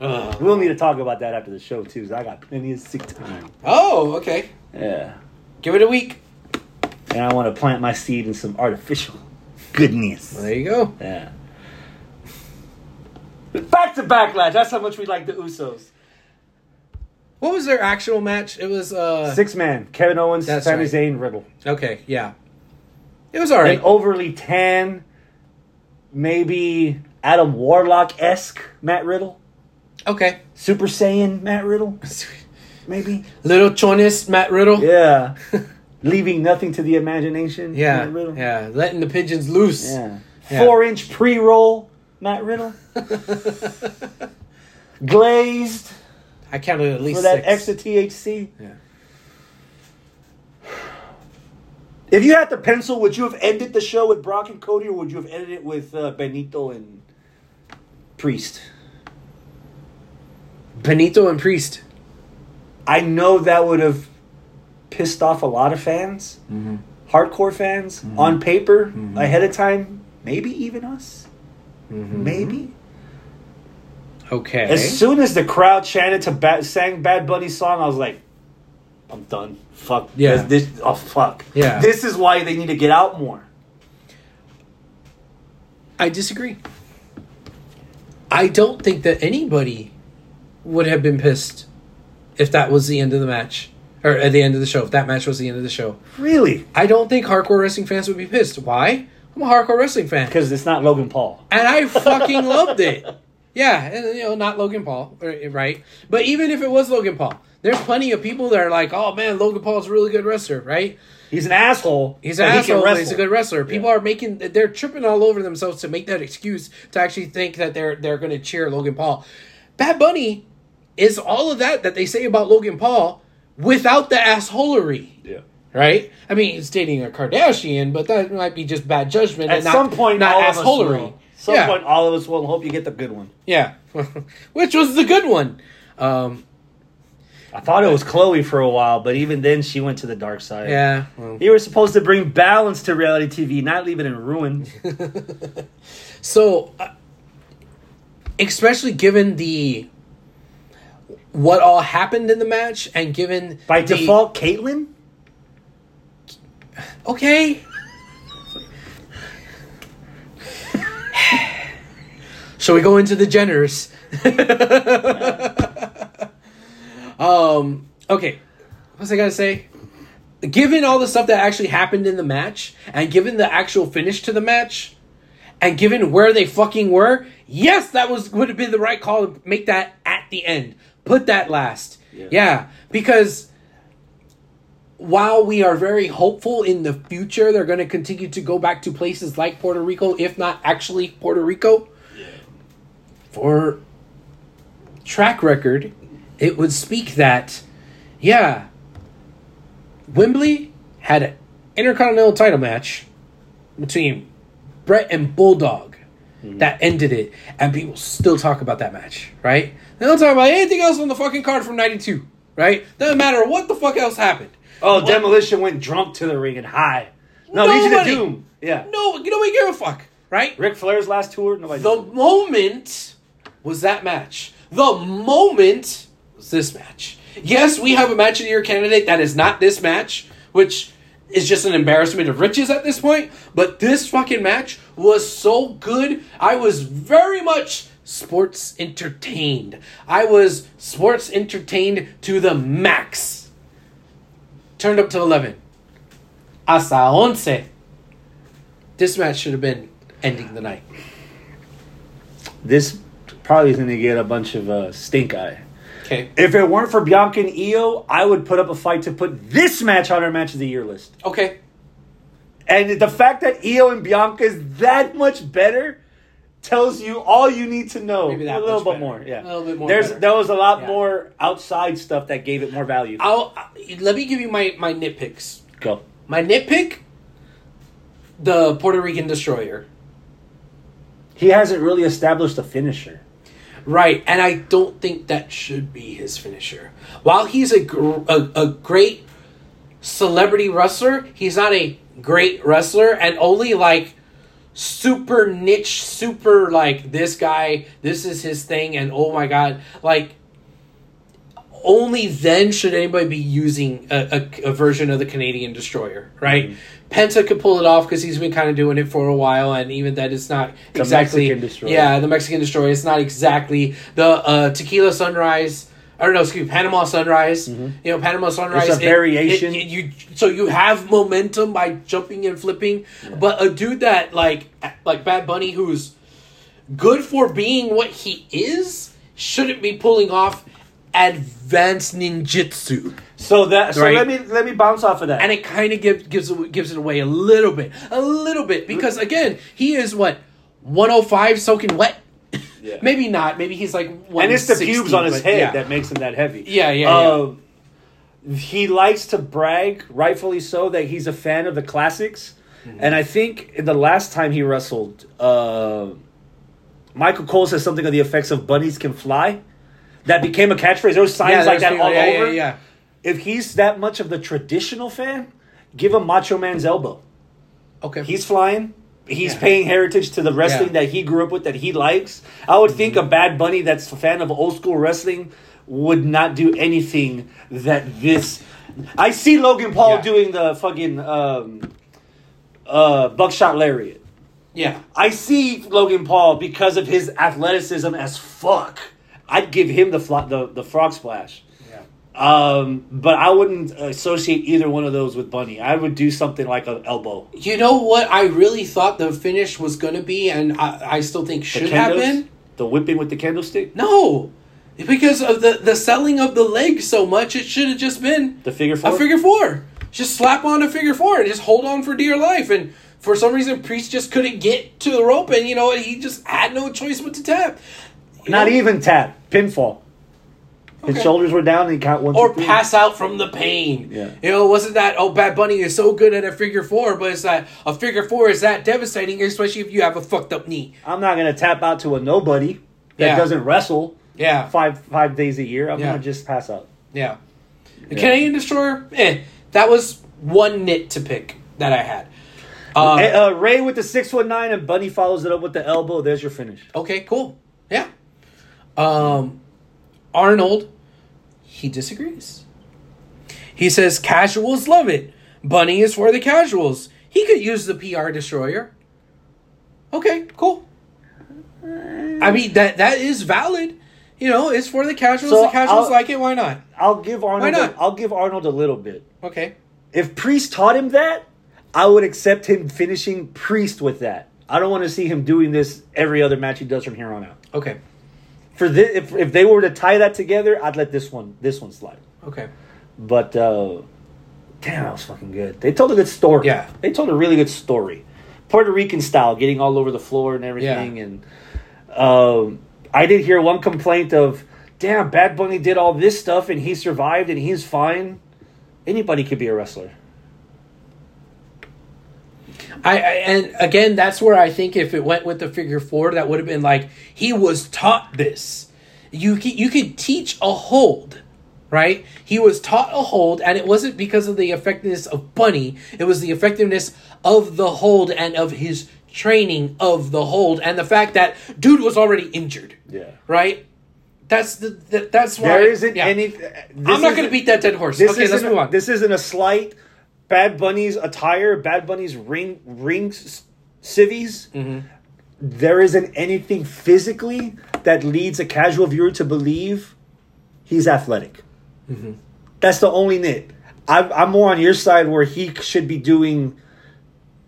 Ugh. We'll need to talk about that after the show too. 'cause I got plenty of sick time. Oh, okay. Yeah. Give it a week. And I want to plant my seed in some artificial goodness. There you go. Yeah. Back to backlash. That's how much we like the Usos. What was their actual match? It was uh Six man: Kevin Owens, That's Sami right. Zayn, Riddle. okay, yeah. It was alright. An overly tan, maybe Adam Warlock esque Matt Riddle, Okay. Super Saiyan Matt Riddle, maybe. Little Chonis, Matt Riddle. Yeah. Leaving nothing to the imagination. Yeah, Matt Riddle. yeah, letting the pigeons loose. Yeah. Yeah. Four inch pre roll Matt Riddle. Glazed I counted at least for that six. extra THC. Yeah. If you had to pencil, would you have ended the show with Brock and Cody, or would you have ended it with uh, Benito and Priest? Benito and Priest. I know that would have pissed off a lot of fans, Mm-hmm. hardcore fans, on paper ahead of time. Maybe even us. Mm-hmm. Maybe. Okay. As soon as the crowd chanted to sang Bad Bunny's song, I was like, I'm done. Fuck. Yeah. This, this- oh, fuck. Yeah. This is why they need to get out more. I disagree. I don't think that anybody would have been pissed if that was the end of the match. Or at the end of the show, if that match was the end of the show. Really? I don't think hardcore wrestling fans would be pissed. Why? I'm a hardcore wrestling fan. Because it's not Logan Paul. and I fucking loved it. Yeah, and you know, not Logan Paul, right? But even if it was Logan Paul, there's plenty of people that are like, "Oh man, Logan Paul's a really good wrestler," right? He's an asshole. He's an but he can asshole. He's a good wrestler. People are making, they're tripping all over themselves to make that excuse to actually think that they're they're going to cheer Logan Paul. Bad Bunny is all of that that they say about Logan Paul without the assholery. Yeah. Right? I mean, he's dating a Kardashian, but that might be just bad judgment. At and not, some point, not all of us assholery. Some yeah. point, all of us will hope you get the good one. Yeah, which was the good one. Um, I thought it was Chloe for a while, but even then, she went to the dark side. yeah, well, You were supposed to bring balance to reality TV, not leave it in ruin. so uh, especially given the what all happened in the match, and given By the- default, Caitlyn? okay. Shall we go into the Jenners? um. Okay. What's I gotta say? Given all the stuff that actually happened in the match, and given the actual finish to the match, and given where they fucking were, yes, that was would have been the right call to make that at the end. Put that last. Yeah. yeah because while we are very hopeful in the future they're going to continue to go back to places like Puerto Rico, if not actually Puerto Rico, for track record, it would speak that, yeah, Wembley had an intercontinental title match between Brett and Bulldog mm-hmm. that ended it, and people still talk about that match, right? They don't talk about anything else on the fucking card from '92, right? Doesn't matter what the fuck else happened. Oh, What- Demolition went drunk to the ring and high. No, Legion of Nobody- Doom. Yeah. No, you nobody give a fuck, right? Ric Flair's last tour. Nobody. The moment was that match. The moment was this match. Yes, we have a match of the year candidate that is not this match, which is just an embarrassment of riches at this point. But this fucking match was so good. I was very much sports entertained. I was sports entertained to the max. Turned up to 11. Hasta once. This match should have been ending the night. this probably is going to get a bunch of uh, stink eye. Okay. If it weren't for Bianca and Io, I would put up a fight to put this match on our match of the year list. Okay. And the fact that Io and Bianca is that much better tells you all you need to know. Maybe that a little bit better. more. Yeah, A little bit more There's better. there was a lot Yeah. more outside stuff that gave it more value. I'll let me give you my my nitpicks. Go. My nitpick: the Puerto Rican destroyer. He hasn't really established a finisher. Right, and I don't think that should be his finisher. While he's a gr- a, a great celebrity wrestler, he's not a great wrestler, and only like super niche, super like this guy, this is his thing, and oh my god, like only then should anybody be using a, a, a version of the Canadian Destroyer, right? Penta could pull it off because he's been kind of doing it for a while, and even that it's not The exactly Mexican Destroyer. yeah, the Mexican Destroyer. It's not exactly the uh, Tequila Sunrise. I don't know, excuse me, Panama Sunrise. You know, Panama Sunrise. It's a variation. it- you so you have momentum by jumping and flipping, but a dude that like like Bad Bunny, who's good for being what he is, shouldn't be pulling off advanced ninjutsu. So that so Right. let me let me bounce off of that. And it kind of gives gives it- gives it away a little bit, a little bit, because again, he is what 105 soaking wet. Yeah. maybe not. Maybe he's like and it's the 160, pubes on his head yeah. that makes him that heavy. Yeah, yeah, yeah. Um, He likes to brag, rightfully so, that he's a fan of the classics. Mm-hmm. And I think in the last time he wrestled, uh, Michael Cole said something of the effects of "bunnies can fly." That became a catchphrase. There was signs Yeah, like that people- all yeah, over. Yeah, yeah. If he's that much of the traditional fan, give him Macho Man's elbow. Okay. He's flying. He's paying heritage to the wrestling that he grew up with, that he likes. I would think a Bad Bunny that's a fan of old school wrestling would not do anything that this. I see Logan Paul doing the fucking um, uh, buckshot lariat. yeah. I see Logan Paul because of his athleticism as fuck. I'd give him the the the frog splash. Yeah. Um, but I wouldn't associate either one of those with Bunny. I would do something like an elbow. You know what I really thought the finish was going to be, and I, I still think should have been? The whipping with the candlestick? No. Because of the, the selling of the leg so much, it should have just been The figure four? a figure four. Just slap on a figure four and just hold on for dear life. And for some reason, Priest just couldn't get to the rope, and you know he just had no choice but to tap. You Not know? even tap. Pinfall. His Okay. shoulders were down and he count one, Or two, pass out from the pain. Yeah. You know, wasn't that, oh, Bad Bunny is so good at a figure four, but it's that a figure four is that devastating, especially if you have a fucked up knee. I'm not gonna tap out to a nobody that Yeah. doesn't wrestle Yeah. five five days a year. I'm Yeah. gonna just pass out. Yeah. The Yeah. Canadian Destroyer, eh. That was one nit to pick that I had. Uh, uh, Rey with the 619 and Bunny follows it up with the elbow. There's your finish. okay, cool. Yeah. Um, Arnold, he disagrees. He says casuals love it. Bunny is for the casuals. He could use the PR Destroyer. Okay, cool. I mean that that is valid. You know, it's for the casuals. So, the casuals I'll- like it. Why not? I'll give Arnold. Why not? A, I'll give Arnold a little bit. Okay. If Priest taught him that, I would accept him finishing Priest with that. I don't want to see him doing this every other match he does from here on out. Okay. For this, if if they were to tie that together, I'd let this one this one slide. Okay. But uh damn, that was fucking good. They told a good story. Yeah. they told a really good story, Puerto Rican style, getting all over the floor and everything. Yeah. And um, I did hear one complaint of, "Damn, Bad Bunny did all this stuff and he survived and he's fine." Anybody could be a wrestler. I, I and again, that's where I think if it went with the figure four, that would have been like he was taught this. You you could teach a hold, right? He was taught a hold, and it wasn't because of the effectiveness of Bunny. It was the effectiveness of the hold and of his training of the hold, and the fact that dude was already injured. Yeah. Right. That's the, the that's why There isn't yeah. any. Uh, I'm not going to beat that dead horse. This Okay, let's move on. This isn't a slight. Bad Bunny's attire, Bad Bunny's ring rings, civvies. Mm-hmm. There isn't anything physically that leads a casual viewer to believe he's athletic. Mm-hmm. That's the only nit. I'm, I'm more on your side where he should be doing.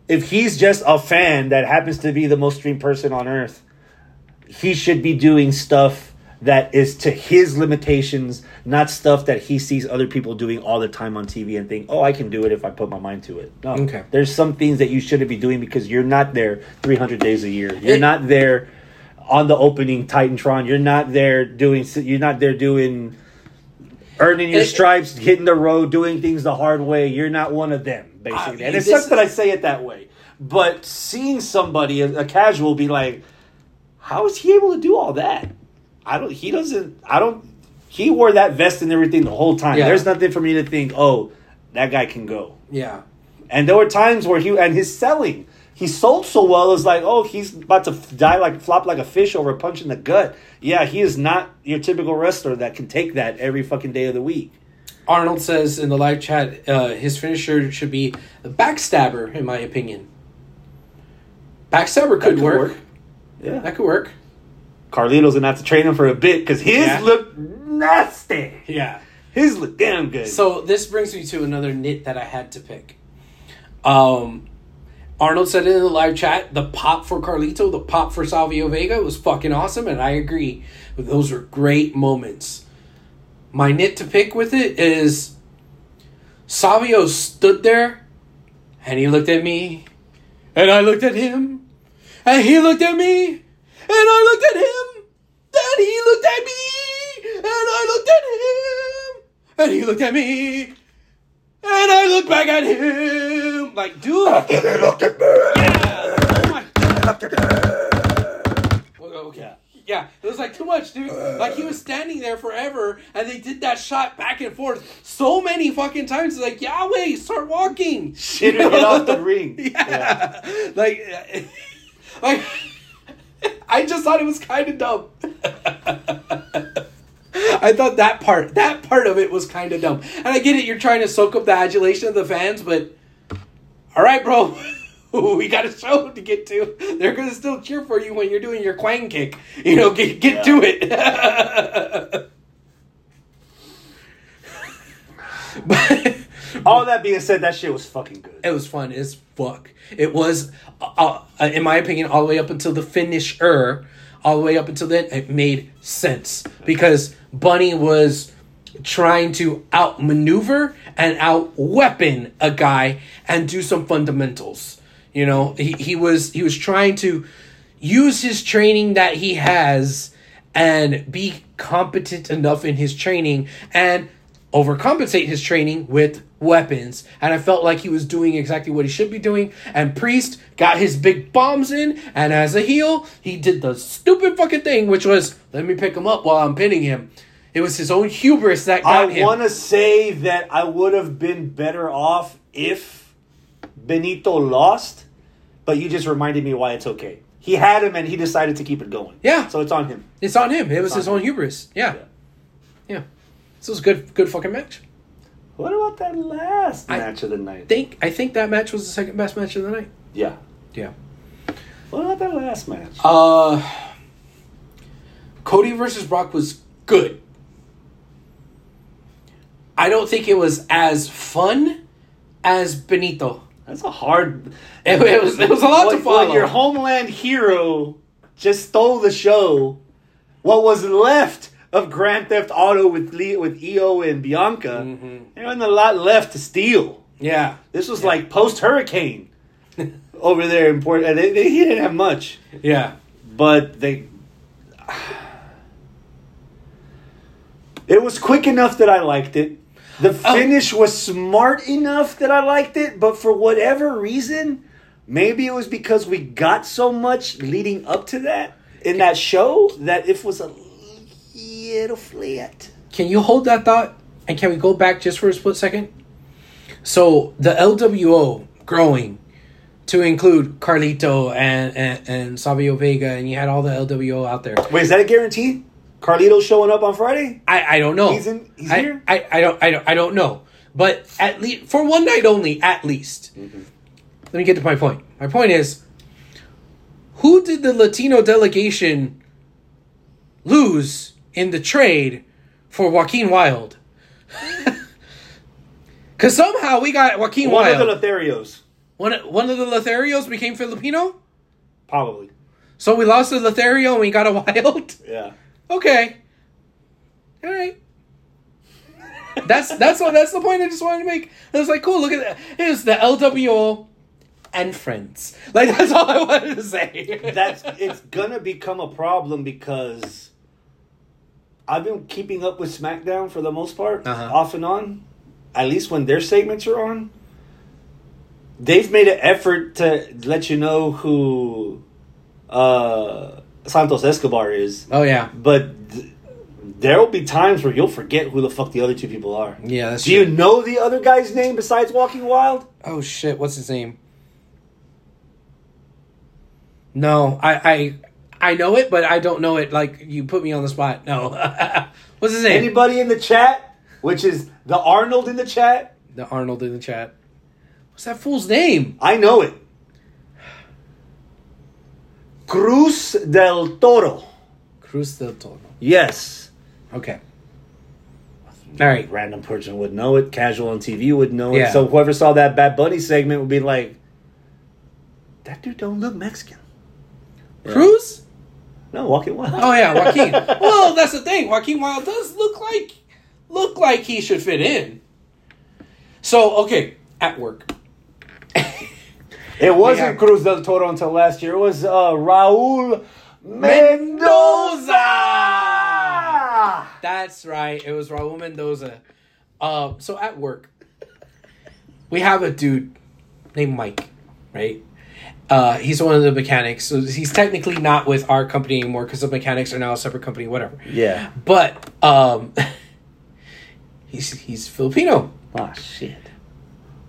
If he's just a fan that happens to be the most streamed person on earth, he should be doing stuff that is to his limitations, not stuff that he sees other people doing all the time on TV and think, "Oh, I can do it if I put my mind to it." No, Okay. there's some things that you shouldn't be doing because you're not there 300 days a year. You're It- not there on the opening Titantron. You're not there doing. You're not there doing earning your It- stripes, hitting the road, doing things the hard way. You're not one of them, basically. Uh, and it sucks that I say it that way. But seeing somebody, a, a casual, be like, "How is he able to do all that?" I don't. He doesn't. I don't. He wore that vest and everything the whole time. Yeah. There's nothing for me to think. Oh, that guy can go. yeah. And there were times where he and his selling, he sold so well. It's like, oh, he's about to die like flop like a fish over a punch in the gut. Yeah, he is not your typical wrestler that can take that every fucking day of the week. Arnold says in the live chat, uh, his finisher should be the backstabber, in my opinion. Backstabber could, could work. work. Yeah, That could work. Carlito's gonna have to train him for a bit because his Yeah. look nasty. Yeah. His look damn good. So this brings me to another nit that I had to pick. Um, Arnold said it in the live chat, the pop for Carlito, the pop for Savio Vega was fucking awesome, and I agree. Those were great moments. My nit to pick with it is Savio stood there and he looked at me and I looked at him and he looked at me and I looked at him and he looked at me and I looked at him and he looked at me and I looked back at him like dude yeah. Oh my Well, okay. Yeah, it was like too much, dude. Like he was standing there forever, and they did that shot back and forth so many fucking times. It's like Yahweh, start walking. Shit it off the ring. Yeah, like, like I just thought it was kind of dumb. I thought that part, that part of it was kind of dumb. And I get it, you're trying to soak up the adulation of the fans, but all right, bro. we got a show to get to. They're gonna still cheer for you when you're doing your quang kick. You know, get get to it. but All that being said, that shit was fucking good. it was fun as fuck. It was, uh, uh, in my opinion, all the way up until the finisher. All the way up until then, it made sense because Bunny was trying to outmaneuver and out weapon a guy and do some fundamentals. You know, he, he was he was trying to use his training that he has and be competent enough in his training and overcompensate his training with weapons. And I felt like he was doing exactly what he should be doing. And Priest got his big bombs in, and as a heel, he did the stupid fucking thing, which was let me pick him up while I'm pinning him. It was his own hubris that got I him. want to say that I would have been better off if Benito lost, but you just reminded me why it's okay. He had him and he decided to keep it going. Yeah. So it's on him. It's on him. It was his own hubris. Yeah. Yeah. This was a good good fucking match. What about that last I match of the night? think I think that match was the second best match of the night. yeah. Yeah. What about that last match? Uh Cody versus Brock was good. I don't think it was as fun as Benito. That's a hard. It, it was it was a lot to follow. your homeland hero just stole the show. What was left of Grand Theft Auto with Lee, with Io and Bianca? Mm-hmm. There wasn't a lot left to steal. yeah, This was like post hurricane over there in Port. and They, they, he didn't have much, yeah, but they. It was quick enough that I liked it. The Oh. finish was smart enough that I liked it, but for whatever reason, maybe it was because we got so much leading up to that in that show that it was a little flat. Can you hold that thought? And can we go back just for a split second? So the LWO growing to include Carlito and, and, and Savio Vega, and you had all the LWO out there. Wait, is that a guarantee? Carlito showing up on Friday? I, I don't know. He's in- he's I, here? I, I don't I don't I don't know. But at least for one night only, at least. Mm-hmm. Let me get to my point. My point is, who did the Latino delegation lose in the trade for Joaquin Wilde? Because somehow we got Joaquin One Wild. of the Lotharios, one, one of the Lotharios became Filipino? probably. So we lost the Lothario and we got a Wild? Yeah. Okay. All right. That's that's what that's the point I just wanted to make. It was like, cool, look at that. Here's the LWO and friends. Like that's all I wanted to say. That's it's gonna become a problem because I've been keeping up with SmackDown for the most part, Uh-huh. off and on. At least when their segments are on, they've made an effort to let you know who uh, Santos Escobar is, Oh yeah. but th- there will be times where you'll forget who the fuck the other two people are. Yeah, Do you know the other guy's name besides Joaquin Wilde? Oh shit, what's his name? No, I I I know it, but I don't know it like you put me on the spot. No. what's his name? Anybody in the chat, which is the Arnold in the chat? the Arnold in the chat. What's that fool's name? I know it. Cruz del Toro. Cruz del Toro. Yes. Okay. All right. Random person would know it. Casual on TV would know Yeah. it. So whoever saw that Bad Bunny segment would be like, that dude don't look Mexican. Cruz? No, Joaquin Wilde. Oh yeah, Joaquin. well, that's the thing. Joaquin Wilde does look like look like he should fit in. So okay, at work. It wasn't have- Cruz del Toro until last year. It was uh, Raul Mendoza. That's right. It was Raul Mendoza. Uh, so at work, we have a dude named Mike, right? Uh, he's one of the mechanics. So he's technically not with our company anymore because the mechanics are now a separate company, whatever. Yeah. But um, he's he's Filipino. Oh shit.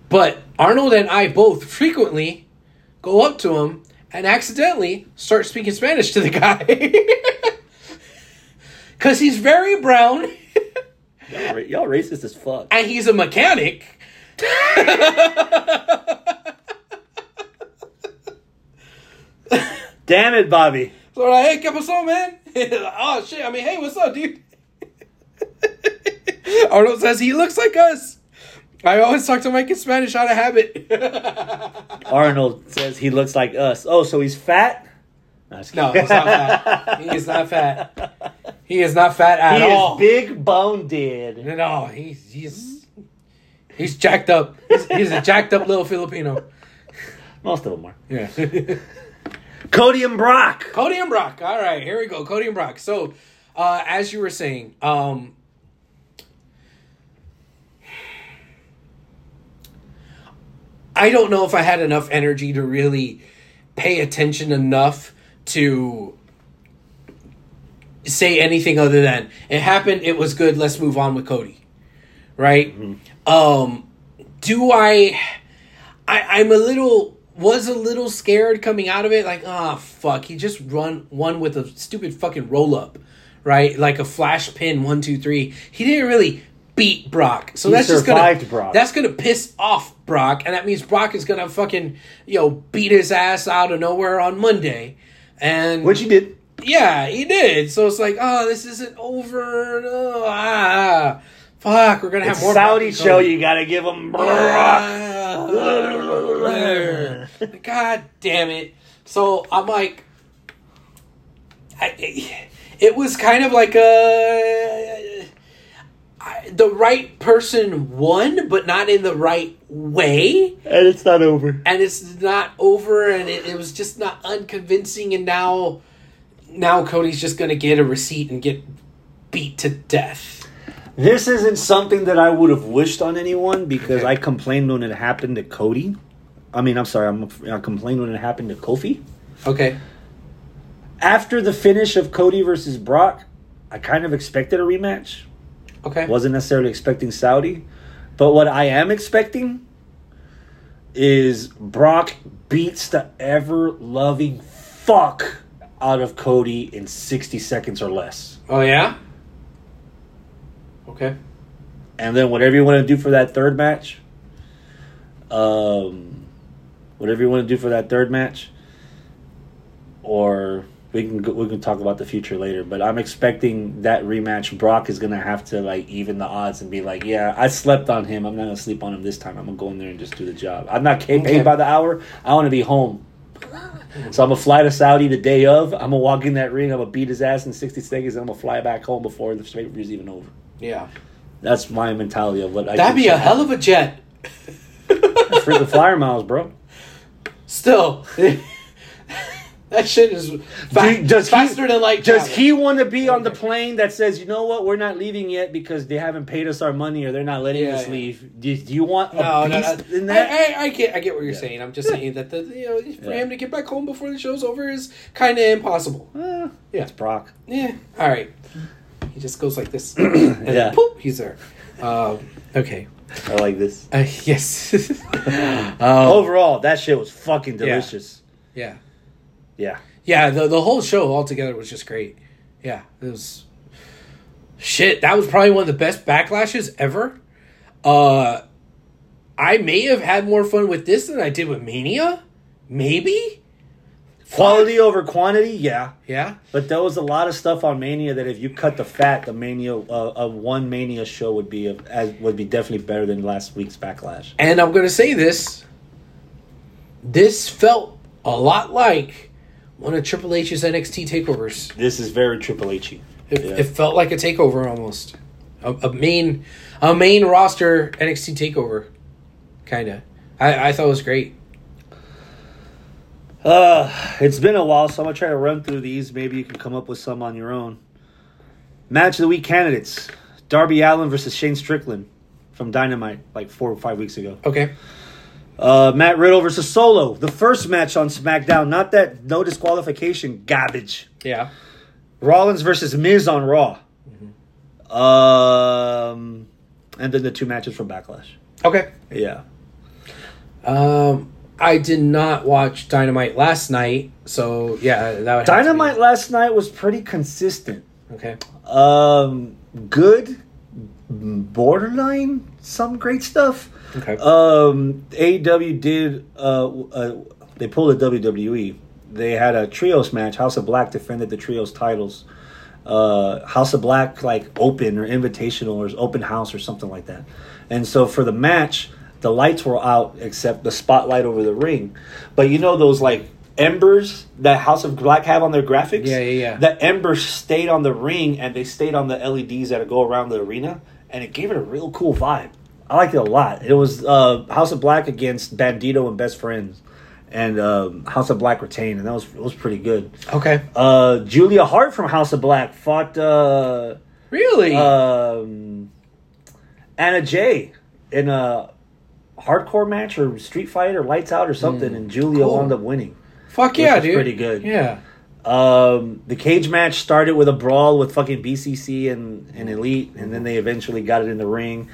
But Arnold and I both frequently go up to him and accidentally start speaking Spanish to the guy. Because he's very brown Y'all, y'all racist as fuck. and he's a mechanic. Damn it, Bobby. So like, hey, ¿qué pasó, man? oh, shit. I mean, hey, what's up, dude? Arnold says he looks like us. I always talk to Mike in Spanish out of habit. Arnold says he looks like us. Oh, so he's fat? No, no, he's not fat. He is not fat. He is not fat at he all. is big bone dead. No, he's he's he's jacked up. He's, he's a jacked up little Filipino. Most of them are. Yeah. Cody and Brock. Cody and Brock. All right, here we go. Cody and Brock. So, uh, as you were saying, um, I don't know if I had enough energy to really pay attention enough to say anything other than it happened. It was good. Let's move on with Cody. Right. Um, do I? I I'm a little was a little scared coming out of it. Like, ah, fuck. He just run one with a stupid fucking roll up, right? Like a flash pin. One, two, three. He didn't really beat Brock, so He that's just gonna Brock. that's gonna piss off Brock, and that means Brock is gonna fucking you know beat his ass out of nowhere on Monday. And Which he did. Yeah, he did. So it's like, oh, this isn't over. Oh, ah, fuck, we're gonna have It's more Saudi show. You gotta give him. Ah. God damn it! So I'm like, I, it was kind of like a I, the right person won, but not in the right way, And it's not over. and it's not over, and it, it was just not unconvincing. And now, now Cody's just gonna get a receipt and get beat to death. This isn't something that I would have wished on anyone because. I complained when it happened to Cody. I mean, I'm sorry, I'm, I complained when it happened to Kofi. Okay. After the finish of Cody versus Brock, I kind of expected a rematch. Okay. Wasn't necessarily expecting Saudi. But what I am expecting is Brock beats the ever loving fuck out of Cody in 60 seconds or less. Oh yeah. Okay. And then whatever you want to do for that third match, um, whatever you want to do for that third match, or we can go, we can talk about the future later. But I'm expecting that rematch. Brock is gonna have to like even the odds and be like, yeah, I slept on him. I'm not gonna sleep on him this time. I'm gonna go in there and just do the job. I'm not paid Okay. by the hour. I want to be home. So I'm gonna fly to Saudi the day of. I'm gonna walk in that ring. I'm gonna beat his ass in 60 seconds. And I'm gonna fly back home before the straight review's even over. Yeah. That's my mentality of what I. That'd be a hell of a jet. for the flyer miles, bro. Still, that shit is fa- Do- does he- faster than light. Does travel. he want to be on the plane that says, you know what, we're not leaving yet because they haven't paid us our money or they're not letting Yeah, us yeah. leave? Do, do you want No, no, no. in that? I, I, I get, I get what you're Yeah. saying. I'm just saying that the you know for him to get back home before the show's over is kind of impossible. Eh, Yeah. It's Brock. Yeah. All right. He just goes like this, and Yeah. poof, he's there. Um, okay. I like this. Uh, yes. um, Overall, that shit was fucking Yeah. delicious. yeah. Yeah. Yeah, the the whole show altogether was just great. Yeah, it was shit. That was probably one of the best backlashes ever. Uh I may have had more fun with this than I did with Mania. Maybe? Quality over quantity, yeah. Yeah. But there was a lot of stuff on Mania that if you cut the fat, the Mania, uh, a one Mania show would be as would be definitely better than last week's Backlash. And I'm going to say this. This felt a lot like one of Triple H's NXT takeovers. This is very Triple H. It, Yeah. it felt like a takeover almost. A, a main a main roster NXT takeover. Kind of. I, I thought it was great. Uh, it's been a while, so I'm gonna try to run through these. Maybe you can come up with some on your own. Match of the week candidates: Darby Allin versus Shane Strickland from Dynamite, like four or five weeks ago. Okay. Uh, Matt Riddle versus Solo, the first match on SmackDown. Not that no disqualification garbage. Yeah. Rollins versus Miz on Raw. Um, and then the two matches from Backlash. Okay. Yeah. Um, I did not watch Dynamite last night, so yeah, that would Dynamite last night was pretty consistent. Okay. Um, good, borderline, some great stuff. Okay. Um, AEW did. Uh, uh, they pulled a WWE. They had a trios match. House of Black defended the trios titles. Uh, House of Black like open or invitational or open house or something like that. And so for the match, the lights were out except the spotlight over the ring. But you know those like embers that House of Black have on their graphics. Yeah, yeah, yeah. The embers stayed on the ring and they stayed on the LEDs that go around the arena, and it gave it a real cool vibe. I liked it a lot. It was uh, House of Black against Bandito and Best Friends, and um, House of Black retained, and that was it was pretty good. Okay. Uh, Julia Hart from House of Black fought uh, Really? um, Anna Jay in a hardcore match or street fight or lights out or something, and Julio cool. wound up winning. Fuck yeah, dude. pretty good. Yeah. Um, the cage match started with a brawl with fucking BCC and, and Elite, and then they eventually got it in the ring.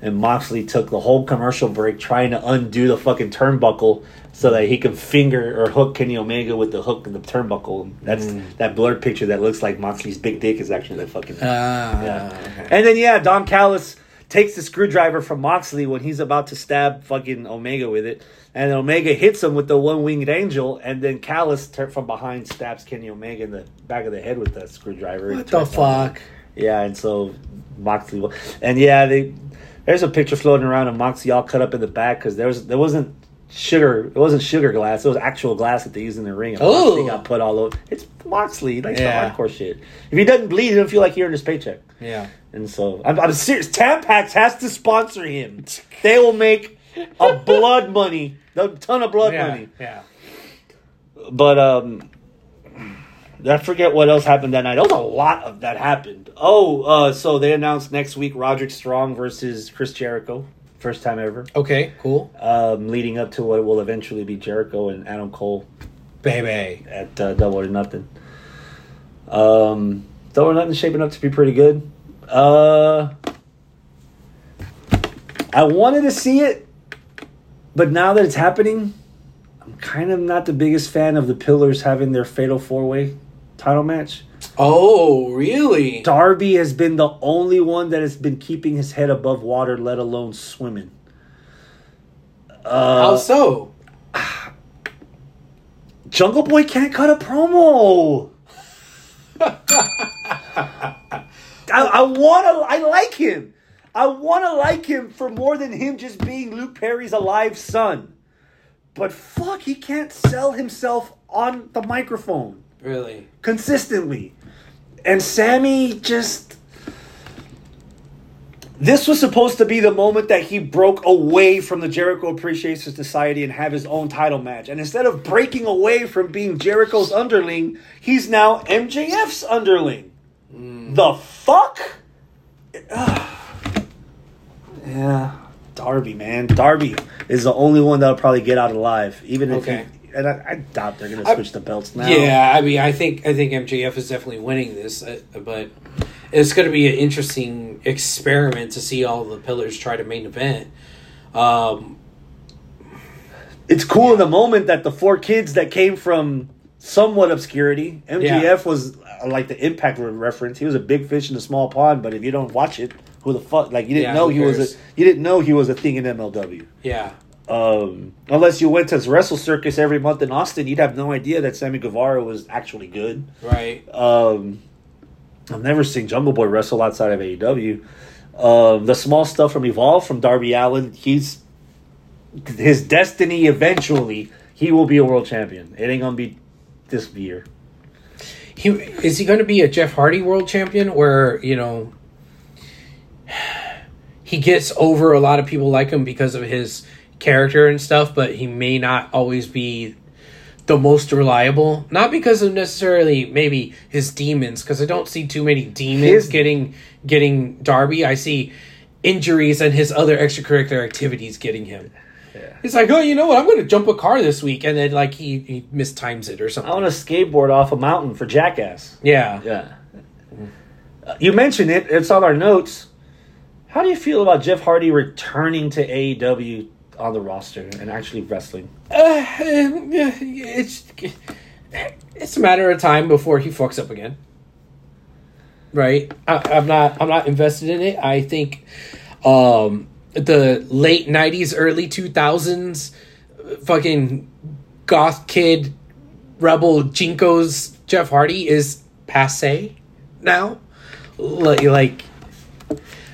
And Moxley took the whole commercial break trying to undo the fucking turnbuckle so that he could finger or hook Kenny Omega with the hook and the turnbuckle. That's that blurred picture that looks like Moxley's big dick is actually the fucking. Ah. Yeah. okay. And then yeah, Don Callis takes the screwdriver from Moxley when he's about to stab fucking Omega with it, and Omega hits him with the one winged angel, and then Callis tur- from behind stabs Kenny Omega in the back of the head with the screwdriver. What the fuck? Yeah, and so Moxley, and yeah, they there's a picture floating around of Moxley all cut up in the back because there was there wasn't sugar, it wasn't sugar glass, it was actual glass that they used in the ring. Oh, got put all over. It's Moxley, likes Yeah. the hardcore shit. If he doesn't bleed, he doesn't feel like he earned his paycheck. Yeah. And so I'm, I'm serious. Tampax has to sponsor him. They will make a blood money, a ton of blood yeah. money. Yeah. But um, I forget what else happened that night. There was a lot of that happened. Oh, uh, so they announced next week Roderick Strong versus Chris Jericho, first time ever. Okay. Cool. Um, leading up to what will eventually be Jericho and Adam Cole Baby. at uh, Double or Nothing. Um, Double or Nothing's shaping up to be pretty good. Uh, I wanted to see it, but now that it's happening, I'm kind of not the biggest fan of the Pillars having their Fatal Four Way title match. Oh, really? Darby has been the only one that has been keeping his head above water, let alone swimming. Uh, How so? Jungle Boy can't cut a promo. I, I wanna. I like him. I wanna like him for more than him just being Luke Perry's alive son. But fuck, he can't sell himself on the microphone Really? consistently. And Sammy just. This was supposed to be the moment that he broke away from the Jericho Appreciation Society and have his own title match. And instead of breaking away from being Jericho's underling, he's now MJF's underling. Mm. The fuck? Yeah. Darby, man. Darby is the only one that'll probably get out alive. Even if Okay. And I, I doubt they're gonna I- switch the belts now. Yeah, I mean, I think I think MJF is definitely winning this, uh, but it's going to be an interesting experiment to see all the pillars try to main event. Um, it's cool in the moment that the four kids that came from somewhat obscurity, MJF Yeah. was uh, like the Impact reference. He was a big fish in a small pond, but if you don't watch it, who the fuck? Like you didn't Yeah, know he was a you didn't know he was a thing in MLW. yeah, Um, unless you went to his Wrestle Circus every month in Austin, you'd have no idea that Sammy Guevara was actually good. right. Um, I've never seen Jungle Boy wrestle outside of AEW. Um, the small stuff from Evolve from Darby Allin, he's his destiny eventually. He will be a world champion. It ain't gonna be this year. He is he going to be a Jeff Hardy World Champion, where you know he gets over a lot of people like him because of his character and stuff, but he may not always be the most reliable. Not because of necessarily maybe his demons, because I don't see too many demons His- getting getting Darby. I see injuries and his other extracurricular activities getting him. He's like, oh, you know what? I'm going to jump a car this week, and then like he he mistimes it or something. I want to skateboard off a mountain for Jackass. yeah. Yeah. Uh, you mentioned it. It's on our notes. How do you feel about Jeff Hardy returning to AEW on the roster and actually wrestling? Uh, it's it's a matter of time before he fucks up again. Right? I, I'm not I'm not invested in it. I think um, the late '90s, early 2000s, fucking goth kid, rebel jinkos Jeff Hardy is passe now. Like, like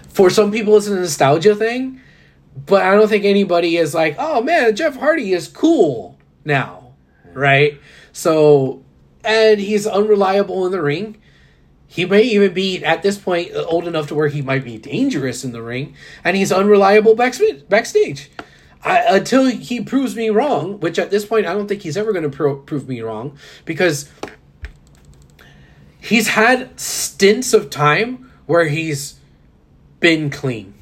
for some people, it's a nostalgia thing but I don't think anybody is like, oh man, Jeff Hardy is cool now, right? So, and he's unreliable in the ring. He may even be at this point old enough to where he might be dangerous in the ring, and he's unreliable backstage. I, until he proves me wrong, which at this point I don't think he's ever going to pro- prove me wrong because he's had stints of time where he's been clean,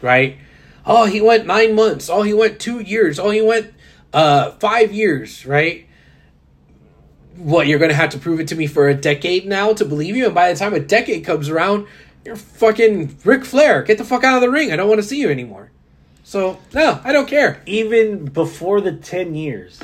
right? Oh, he went nine months. Oh, he went two years. Oh, he went uh five years, right? What you're gonna have to prove it to me for a decade now to believe you, and by the time a decade comes around, you're fucking Ric Flair. Get the fuck out of the ring. I don't want to see you anymore. So no, I don't care. Even before the 10 years,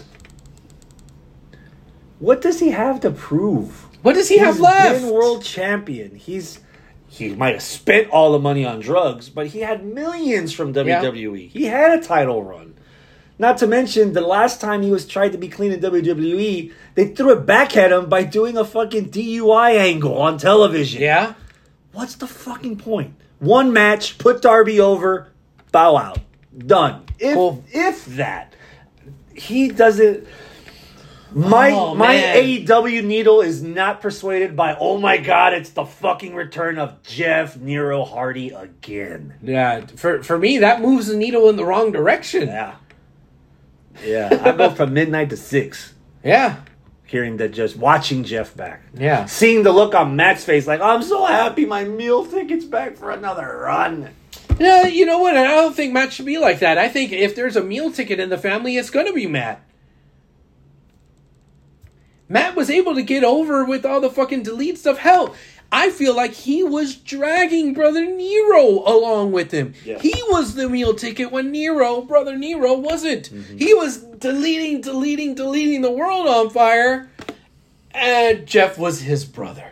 what does he have to prove? What does he have He's left? been world champion. He's he might have spent all the money on drugs, but he had millions from WWE. He had a title run. Not to mention, the last time he was tried to be clean in WWE, they threw it back at him by doing a fucking DUI angle on television. Yeah. What's the fucking point? One match, put Darby over, bow out, done. If Cool. if that, he doesn't. My Oh, my man. AEW needle is not persuaded by. Oh my god, it's the fucking return of Jeff Nero Hardy again. Yeah. For for me, that moves the needle in the wrong direction. Yeah, yeah. I go from midnight to six, Yeah. hearing that just watching Jeff back. Yeah. Seeing the look on Matt's face, like I'm so happy my meal ticket's back for another run. Yeah, you know what? I don't think Matt should be like that. I think if there's a meal ticket in the family, it's gonna be Matt. Matt was able to get over with all the fucking delete stuff. Hell, I feel like he was dragging Brother Nero along with him. Yeah. He was the meal ticket when Nero, Brother Nero, wasn't. Mm-hmm. He was deleting, deleting, deleting the world on fire, and Jeff was his brother.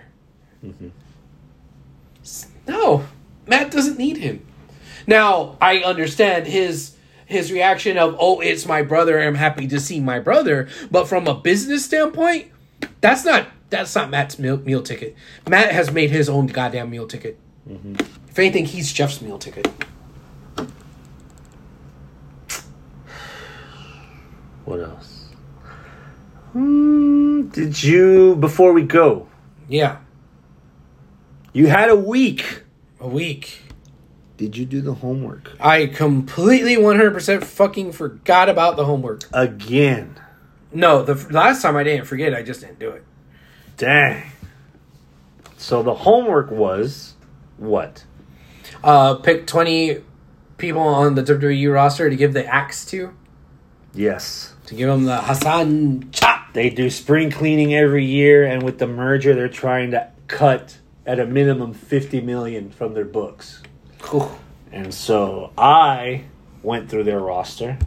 Mm-hmm. S- No, Matt doesn't need him. Now I understand his his reaction of oh it's my brother I'm happy to see my brother. But from a business standpoint that's not that's not Matt's meal, meal ticket. Matt has made his own goddamn meal ticket. If anything he's Jeff's meal ticket. What else? Hmm, did you before we go? yeah. You had a week. a week Did you do the homework I completely 100% fucking forgot about the homework again? no the f- last time I didn't forget I just didn't do it Dang. So the homework was what? uh pick 20 people on the WWE roster to give the axe to Yes. to give them the Hassan chop They do spring cleaning every year, and with the merger, they're trying to cut at a minimum fifty million from their books. And so I went through their roster,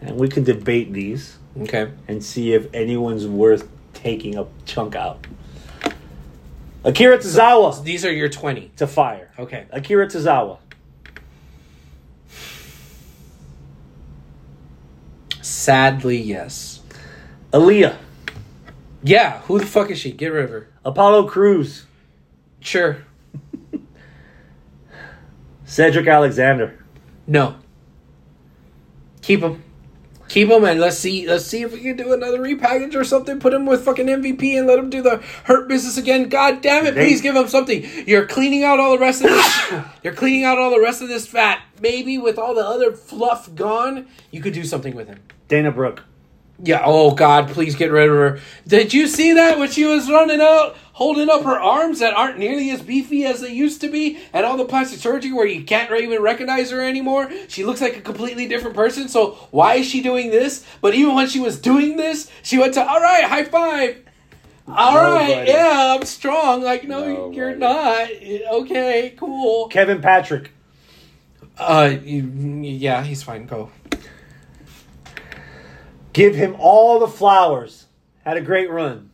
and we can debate these Okay. and see if anyone's worth taking a chunk out. Akira Tozawa These are your 20. to fire. Okay. Akira Tozawa. Sadly, yes. Aaliyah. Yeah, who the fuck is she? Get rid of her. Apollo Crews. Sure. Cedric Alexander. No. Keep him. Keep him and let's see let's see if we can do another repackage or something. Put him with fucking MVP and let him do the hurt business again. God damn it, They- please give him something. You're cleaning out all the rest of this you're cleaning out all the rest of this fat. Maybe with all the other fluff gone, you could do something with him. Dana Brooke. Yeah, oh God, please get rid of her. Did you see that when she was running out, holding up her arms that aren't nearly as beefy as they used to be, and all the plastic surgery where you can't even recognize her anymore? She looks like a completely different person, so why is she doing this? But even when she was doing this, she went to, all right, high five. All right, Nobody. yeah, I'm strong. Like, no, you're not. Okay, cool. Kevin Patrick. Uh, yeah, he's fine. Go. Give him all the flowers. Had a great run.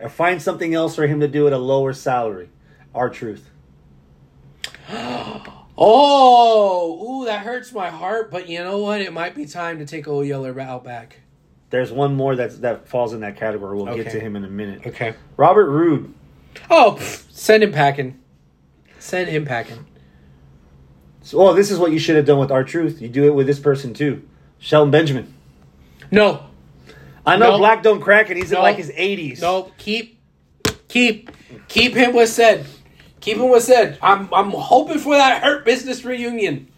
Or find something else for him to do at a lower salary. R-Truth. Oh, ooh, that hurts my heart. But you know what? It might be time to take Old Yeller out back. There's one more that's, that falls in that category. We'll get to him in a minute. Okay. Robert Roode. Oh, pff, send him packing. Send him packing. So, oh, this is what you should have done with R-Truth. You do it with this person too. Shelton Benjamin. No, I know No. Black don't crack and he's in like his 80s. no, keep, keep, keep him with said. Keep him with said. I'm, I'm hoping for that Hurt Business reunion.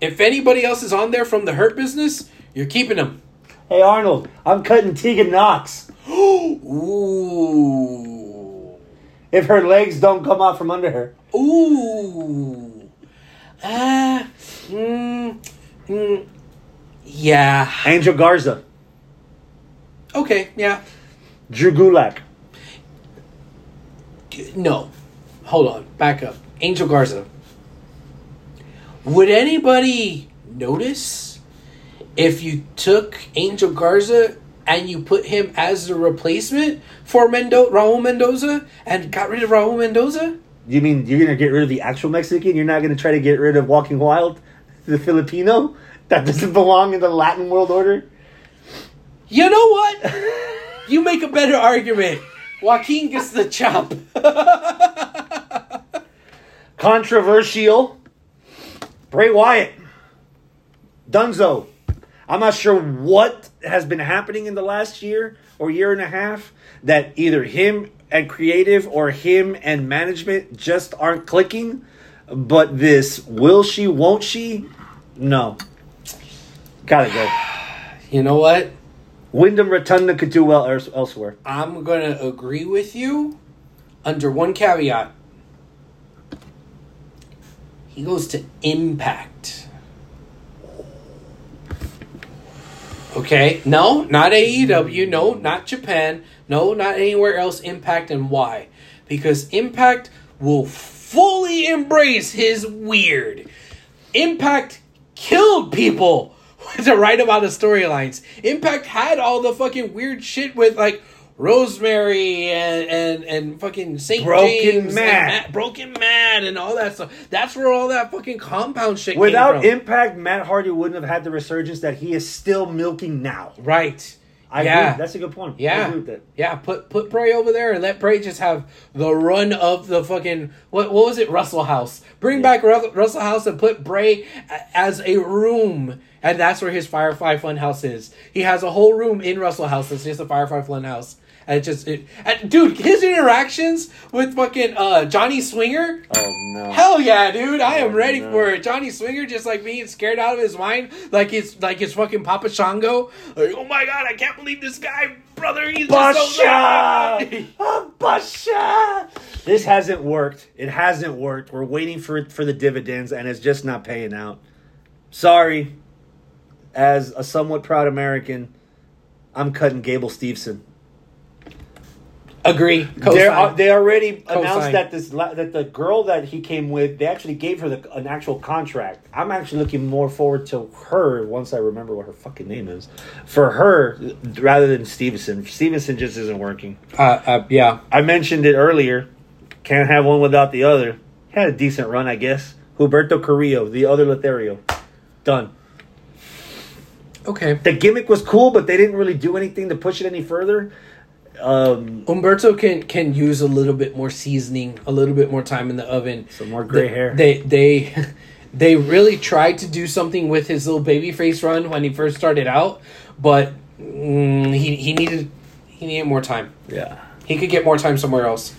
If anybody else is on there from the Hurt Business, you're keeping him. Hey, Arnold, I'm cutting Tegan Nox. Ooh. If her legs don't come out from under her. Ooh. Ah. mm, mm, yeah. Angel Garza. Okay. Yeah. Drew Gulak. No. Hold on. Back up. Angel Garza. Would anybody notice if you took Angel Garza and you put him as the replacement for Mendo- Raul Mendoza and got rid of Raul Mendoza? You mean you're gonna get rid of the actual Mexican? You're not gonna try to get rid of Joaquin Wilde, the Filipino that doesn't belong in the Latin world order? You know what? you make a better argument. Joaquin gets the chop. Controversial. Bray Wyatt. Dunzo. I'm not sure what has been happening in the last year or year and a half that either him and creative or him and management just aren't clicking. But this will she, won't she? No. Gotta go. You know what? Wyndham Rotunda could do well else- elsewhere. I'm going to agree with you under one caveat. He goes to Impact. Okay, no, not AEW, no, not Japan, no, not anywhere else. Impact and why? Because Impact will fully embrace his weird. Impact killed people to write about the storylines. Impact had all the fucking weird shit with like Rosemary and and, and fucking Saint Broken James and Matt. Matt- Broken Man, and all that stuff. That's where all that fucking compound shit Without came from. Impact, Matt Hardy wouldn't have had the resurgence that he is still milking now. right. I yeah. agree. That's a good point. I Yeah, agree with that. yeah. Put put Bray over there and let Bray just have the run of the fucking what what was it Russell House? Bring back Ru- Russell House and put Bray as a room, and that's where his Firefly Funhouse is. He has a whole room in Russell House that's just a Firefly Funhouse. And it just it, and dude, his interactions with fucking uh Johnny Swinger. Oh no. Hell yeah, dude! I am Oh, ready no. for it. Johnny Swinger just like being scared out of his mind, like it's like it's fucking Papa Shango. Like, oh my god, I can't believe this guy, brother. He's just so Basha! good." Ah, Basha! This hasn't worked. It hasn't worked. We're waiting for it for the dividends, and it's just not paying out. Sorry, as a somewhat proud American, I'm cutting Gable Steveson. Agree. They already Co-sign. announced that this that the girl that he came with, they actually gave her the, an actual contract. I'm actually looking more forward to her once I remember what her fucking name is. For her, rather than Stevenson. Stevenson just isn't working. Uh, uh, yeah. I mentioned it earlier. Can't have one without the other. Had a decent run, I guess. Humberto Carrillo, the other Lothario. Done. Okay. The gimmick was cool, but they didn't really do anything to push it any further. Um, Umberto can can use a little bit more seasoning, a little bit more time in the oven. Some more gray They- hair. They they they really tried to do something with his little baby face run when he first started out, but mm, he he needed he needed more time. yeah. He could get more time somewhere else.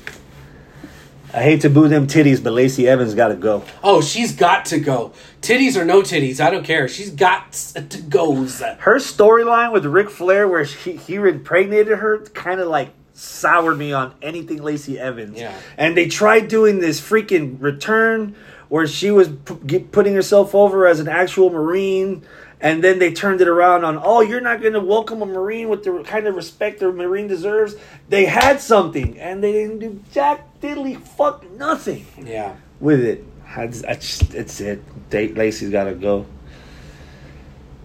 I hate to boo them titties, but Lacey Evans got to go. Oh, she's got to go. Titties or no titties, I don't care. She's got to go. Her storyline with Ric Flair, where he, he impregnated her, kind of like soured me on anything Lacey Evans. Yeah. And they tried doing this freaking return where she was p- putting herself over as an actual Marine. And then they turned it around on, oh, you're not going to welcome a Marine with the kind of respect a Marine deserves. They had something, and they didn't do jack diddly fuck nothing Yeah. with it. I just, I just, it's it. Date Lacey's got to go.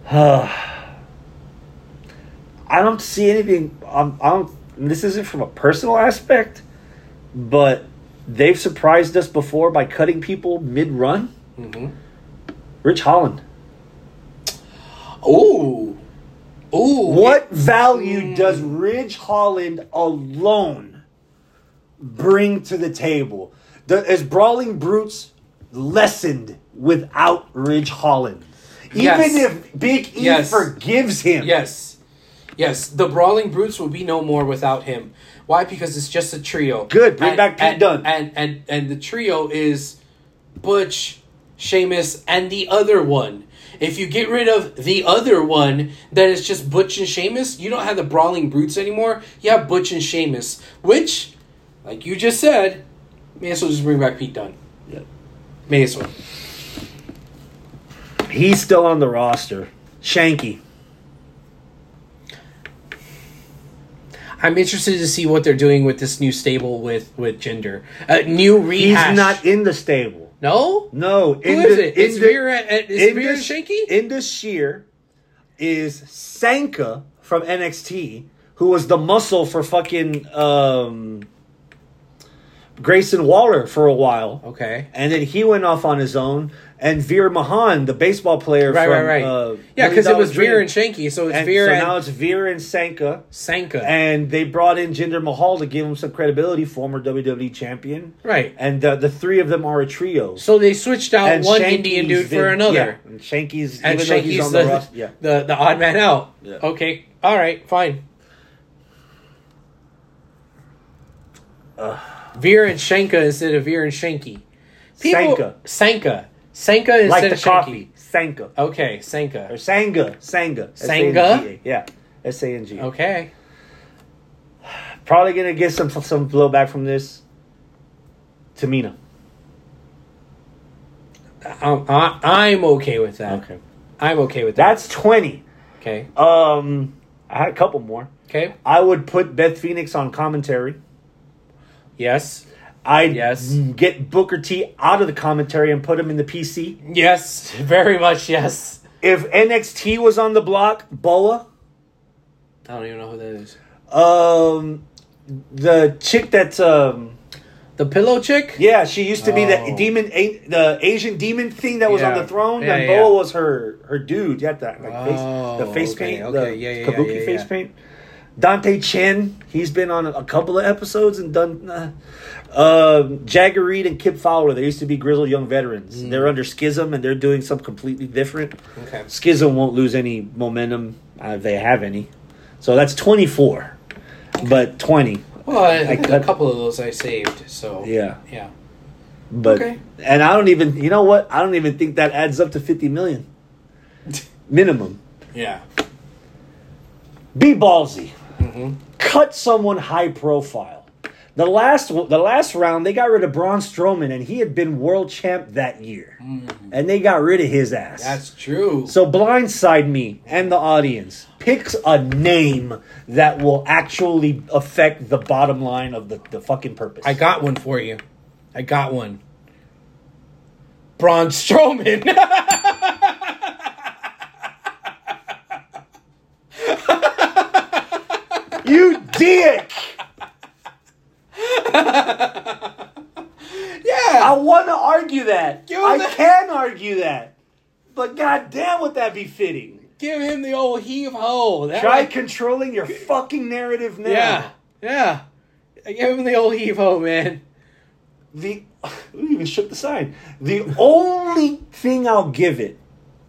I don't see anything. Um, I don't. This isn't from a personal aspect, but they've surprised us before by cutting people mid-run. Mm-hmm. Ridge Holland. Ooh. Ooh. What value Mm. does Ridge Holland alone bring to the table? The, is Brawling Brutes lessened without Ridge Holland? Even Yes. if Big E Yes. forgives him. Yes. Yes. The Brawling Brutes will be no more without him. Why? Because it's just a trio. Good. Bring And- back Pete and, Dunne. And, and and the trio is Butch, Sheamus, and the other one. If you get rid of the other one, then it's just Butch and Sheamus. You don't have the Brawling Brutes anymore. You have Butch and Sheamus, which, like you just said, may as well just bring back Pete Dunne. Yep. May as well. He's still on the roster. Shanky. I'm interested to see what they're doing with this new stable with with Jinder. Uh, new He's not in the stable. No. No. Who is it? It's Veer and- it's Veer Shanky? In the sheer is Sanka from NXT, who was the muscle for fucking um, Grayson Waller for a while. Okay. And then he went off on his own. And Veer Mahaan, the baseball player Right, from right, right. Uh, yeah, because it was Dollar Veer and Dream. Shanky, so it's And Veer so and now it's Veer and Sanka. Sanka. And they brought in Jinder Mahal to give him some credibility, former WWE champion. right. And uh, the three of them are a trio. So they switched out and one Shanky's Indian dude for another. Yeah, and Shanky's And even though he's Shanky's on the, the. Yeah. the the odd man out. Yeah. Okay. All right. Fine. Veer and Shanka instead of Veer and Shanky. Sanka. Sanka. Sanka instead Like the of coffee. Sanka. Okay, Or Sanka. Sanga. Sanga. Sanga? S-A-N-G-A. Yeah. S A N G. Okay. Probably gonna get some some blowback from this. Tamina. Um, I, I'm okay with that. Okay. I'm okay with that. That's twenty. Okay. Um I had a couple more. Okay. I would put Beth Phoenix on commentary. Yes. I'd Yes. get Booker T out of the commentary and put him in the PC. Yes. Very much yes. If NXT was on the block, Boa, I don't even know who that is. um, the chick that's um, The pillow chick? yeah, she used to be the Oh. demon, a, the Asian demon thing that was on the throne. Yeah, and yeah. Boa was her her dude. Yeah, that like face, the Oh, face okay, paint, okay, the yeah, yeah, kabuki yeah, yeah, face yeah. paint. Dante Chen, he's been on a, a couple of episodes and done. Uh, um, Jagger Reid and Kip Fowler, they used to be grizzled young veterans. Mm. They're under Schism and they're doing something completely different. Okay. Schism won't lose any momentum uh, if they have any. So that's 24. But 20. Well, I, I think a couple of those I saved, so Yeah. yeah. But Okay. and I don't even you know what? I don't even think that adds up to 50 million. Minimum. Yeah. Be ballsy. hmm Cut someone high profile. The last the last round they got rid of Braun Strowman and he had been world champ that year. Mm. And they got rid of his ass. That's true. So blindside me and the audience. Picks a name that will actually affect the bottom line of the, the fucking purpose. I got one for you. I got one. Braun Strowman. you dick! yeah. I want to argue that. Give I that- can argue that. But goddamn, would that be fitting? Give him the old heave ho. Try controlling your fucking narrative now. Yeah. Yeah. Give him the old heave ho, man. The we even shook the sign. The only thing I'll give it,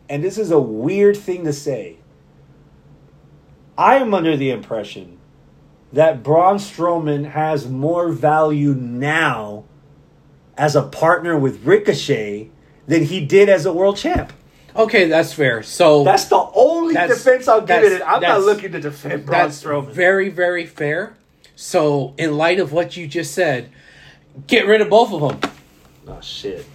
and this is a weird thing to say, I am under the impression that Braun Strowman has more value now as a partner with Ricochet than he did as a world champ. Okay, that's fair. So That's the only That's- defense I'll give it. I'm not looking to defend Braun that's Strowman. very, very fair. So, in light of what you just said, get rid of both of them. oh shit!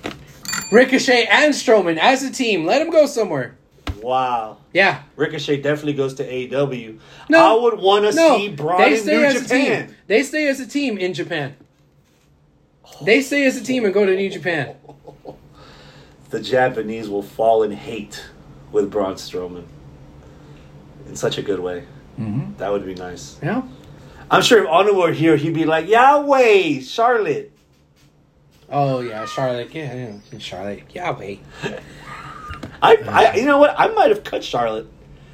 Ricochet and Strowman as a team. Let them go somewhere. Wow. Yeah. Ricochet definitely goes to AEW. No. I would want to No, see Braun they in stay New as a Japan. team. They stay as a team in Japan. They stay as a team and go to New Japan. The Japanese will fall in hate with Braun Strowman in such a good way. Mm-hmm. That would be nice. Yeah. I'm sure if Onu were here, he'd be like, Yahweh, Charlotte. Oh yeah, Charlotte. Yeah, yeah. Charlotte. Yeah, wait. I, I, you know what? I might have cut Charlotte.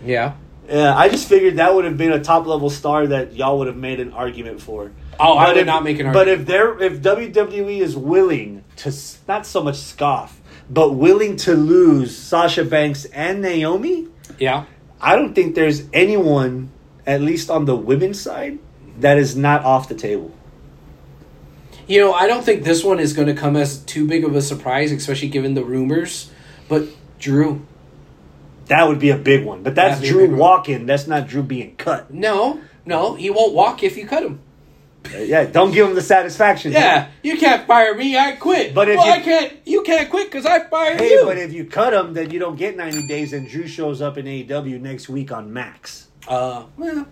Yeah. Yeah, I just figured that would have been a top level star that y'all would have made an argument for. Oh, I But would if- not make an argument. But if they're if WWE is willing to not so much scoff, but willing to lose Sasha Banks and Naomi, Yeah. I don't think there's anyone, at least on the women's side, that is not off the table. You know, I don't think this one is going to come as too big of a surprise, especially given the rumors. But Drew, That would be a big one. But that's That'd be a Drew big one. walking. That's not Drew being cut. no, no, he won't walk if you cut him. Uh, Yeah, don't give him the satisfaction. Yeah, you can't fire me. I quit. But if well, you- I can't. You can't quit because I fired Hey, you. but if you cut him, then you don't get 90 days, and Drew shows up in AEW next week on Max. uh, well,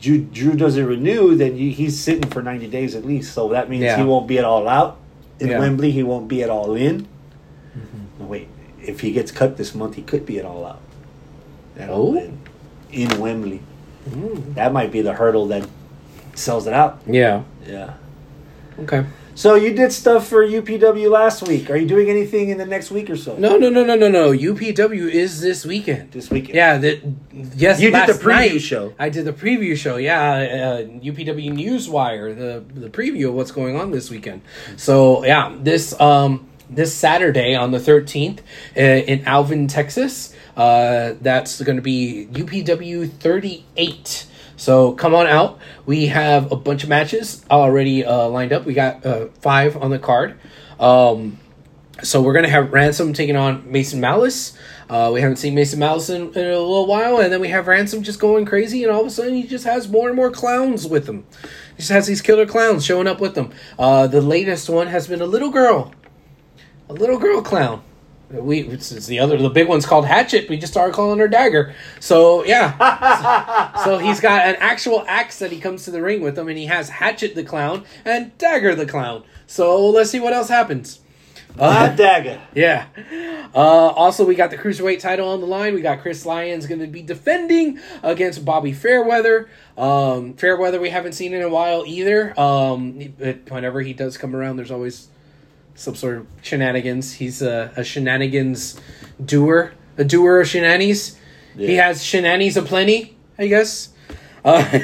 Drew, Drew doesn't renew, then you, he's sitting for 90 days at least. So that means Yeah. he won't be at all out in Yeah. Wembley. He won't be at all in. No, wait, if he gets cut this month, he could be at all out. At all Oh. in. in Wembley. That might be the hurdle that sells it out. Yeah. Yeah. Okay. So you did stuff for UPW last week. Are you doing anything in the next week or so? No, no, no, no, no, no. UPW is this weekend. This weekend. Yeah, that yes. You did the preview night, show. I did the preview show. Yeah, uh, UPW Newswire, the the preview of what's going on this weekend. So yeah, this um this Saturday on the thirteenth uh, in Alvin, Texas. Uh, that's going to be UPW thirty eight. So come on out. We have a bunch of matches already uh, lined up. We got uh, five on the card. Um, so we're gonna have Ransom taking on Mason Malice. Uh, we haven't seen Mason Malice in, in a little while, and then we have Ransom just going crazy, and all of a sudden he just has more and more clowns with him. He just has these killer clowns showing up with him. Uh, the latest one has been a little girl, a little girl clown. We it's the other the big one's called Hatchet. We just started calling her Dagger. So yeah, so, so he's got an actual axe that he comes to the ring with him, and he has Hatchet the clown and Dagger the clown. So let's see what else happens. Hot dagger. Yeah. Uh, also, we got the cruiserweight title on the line. We got Chris Lyons going to be defending against Bobby Fairweather. Um, Fairweather we haven't seen in a while either. Um, but whenever he does come around, there's always some sort of shenanigans. He's a, a shenanigans doer, a doer of shenanigans. He has shenanigans aplenty, I guess. Uh,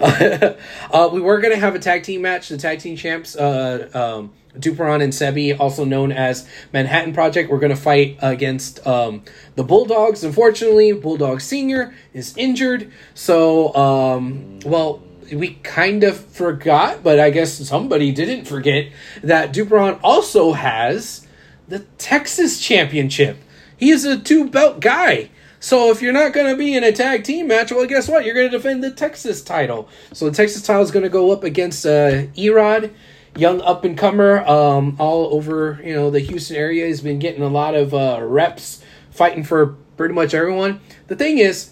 uh, we were going to have a tag team match. The tag team champs, uh, um, Duperon and Sebi, also known as Manhattan Project, we're going to fight against um, the Bulldogs. Unfortunately, Bulldog Senior is injured. So, um, well, we kind of forgot, but I guess somebody didn't forget that Duperon also has the Texas Championship. He is a two belt guy. So if you're not going to be in a tag team match, well, guess what? You're going to defend the Texas title. So the Texas title is going to go up against uh, Erod, young up and comer, um, all over you know the Houston area. He's been getting a lot of uh, reps, fighting for pretty much everyone. The thing is,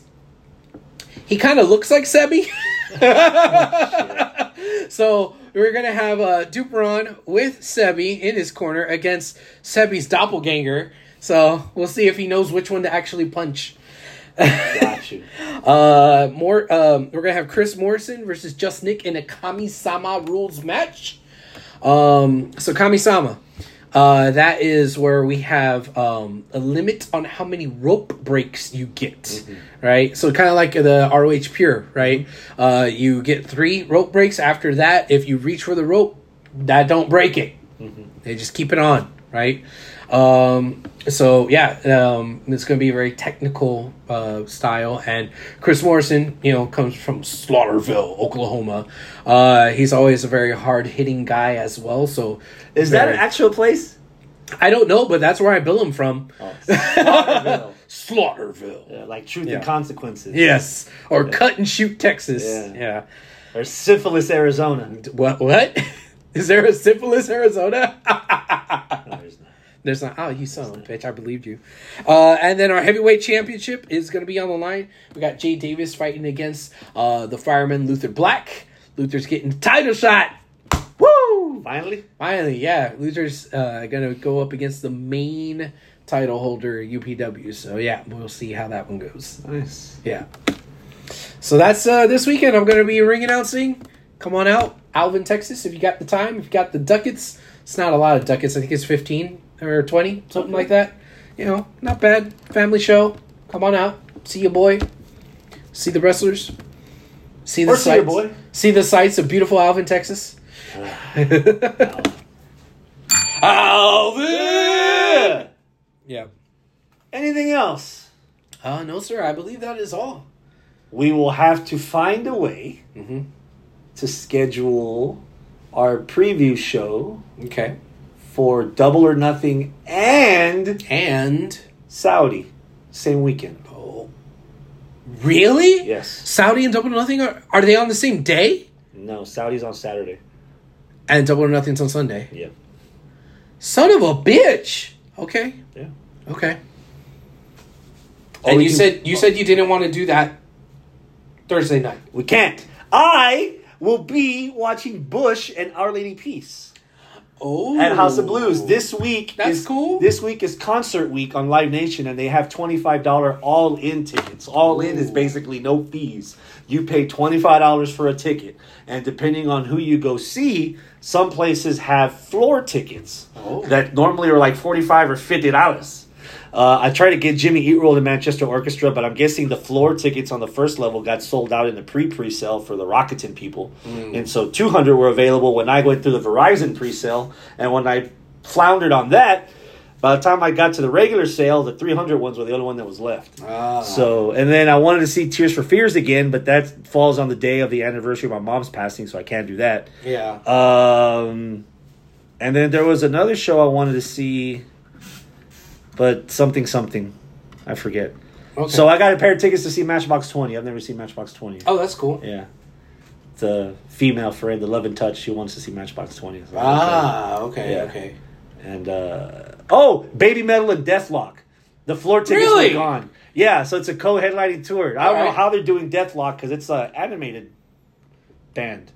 he kind of looks like Sebi. so we're gonna have uh, Duperon with Sebi in his corner against Sebi's doppelganger. So we'll see if he knows which one to actually punch. Got you. Uh, more. Um, we're gonna have Chris Morrison versus Just Nick in a Kami-sama rules match. Um, so Kami-sama, uh, that is where we have um, a limit on how many rope breaks you get, right? So kind of like the ROH Pure, right? Uh, you get three rope breaks. After that, if you reach for the rope, that don't break it. They just keep it on, right? Um, so yeah, um, it's going to be a very technical uh, style. And Chris Morrison, you know, comes from Slaughterville, Oklahoma. Uh, he's always a very hard hitting guy as well. So Is that an actual place? I don't know, but that's where I bill him from. Oh, Slaughterville. Slaughterville. Yeah, like truth Yeah. and consequences. Yes, or cut and shoot Texas. Yeah. yeah. Or syphilis, Arizona. What? What? Is there a syphilis, Arizona? There's not. Oh, you son of a bitch! I believed you. Uh, and then our heavyweight championship is going to be on the line. We got Jay Davis fighting against uh, the fireman Luther Black. Luther's getting the title shot. Woo! Finally? Finally, yeah. Luther's uh, going to go up against the main title holder UPW. So yeah, we'll see how that one goes. Nice. Yeah. So that's uh, this weekend. I'm going to be ring announcing. Come on out, Alvin, Texas. If you got the time, if you got the ducats, it's not a lot of ducats. I think it's 15 or 20, something like that. You know, not bad. Family show. Come on out. See your boy. See the wrestlers. See the Or see sights. your boy. See the sights of beautiful Alvin, Texas. Alvin. Yeah. Anything else? Uh, no, sir. I believe that is all. We will have to find a way Mm-hmm. to schedule our preview show Okay. For Double or Nothing and And Saudi same weekend. oh, really? Yes. Saudi and Double or Nothing are are they on the same day? No, Saudi's on Saturday. And Double or Nothing's on Sunday. Yeah. Son of a bitch. Okay. Yeah. Okay. Or and you can- said you oh. said you didn't want to do that Thursday night. We can't. I will be watching Bush and Our Lady Peace. Oh, at House of Blues. This week That's is cool. This week is concert week on Live Nation, and they have twenty five dollar all in tickets. All in is basically no fees. You pay twenty five dollars for a ticket, and depending on who you go see, some places have floor tickets Oh. that normally are like forty five or fifty dollars. Uh, I tried to get Jimmy Eat World the Manchester Orchestra, but I'm guessing the floor tickets on the first level got sold out in the pre pre sale for the Rocketon people. And so 200 were available when I went through the Verizon pre sale. And when I floundered on that, by the time I got to the regular sale, the 300 ones were the only one that was left. Ah. So, and then I wanted to see Tears for Fears again, but that falls on the day of the anniversary of my mom's passing, so I can't do that. yeah. Um, and then there was another show I wanted to see, but something something, I forget. Okay. So I got a pair of tickets to see Matchbox Twenty. I've never seen Matchbox Twenty. oh, that's cool. Yeah, the female friend, the Love and Touch, she wants to see Matchbox Twenty. So Ah, okay, Yeah. okay. and uh, oh, Baby Metal and Dethklok. The floor tickets Really? were gone. Yeah, so it's a co-headlining tour. I don't know how they're doing Dethklok because it's an animated band.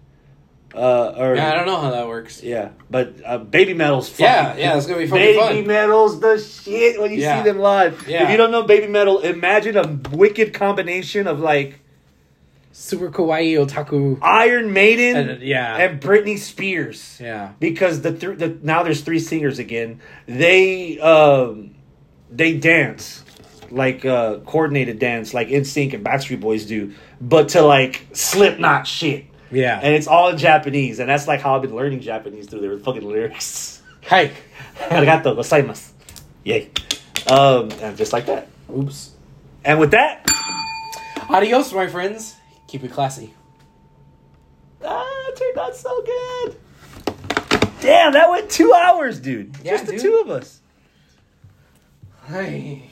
Uh, or Yeah, I don't know how that works. yeah, but uh, Baby Metal's fucking Yeah, yeah, it's gonna be fucking Baby fun. Metal's the shit when you Yeah. see them live. Yeah. If you don't know Baby Metal, imagine a wicked combination of like Super kawaii otaku. Iron Maiden And, yeah. and Britney Spears. Yeah. Because the, th- the now there's three singers again. They um they dance like uh coordinated dance like NSYNC and Backstreet Boys do, but to like Slipknot shit. Yeah. And it's all in Japanese, and that's like how I've been learning Japanese through their fucking lyrics. Hey. Arigato gozaimasu. Yay. Um, and just like that. Oops. And with that, Adios, my friends. Keep it classy. ah, it turned out so good. Damn, that went two hours, dude. Yeah, just the dude. two of us. Hey.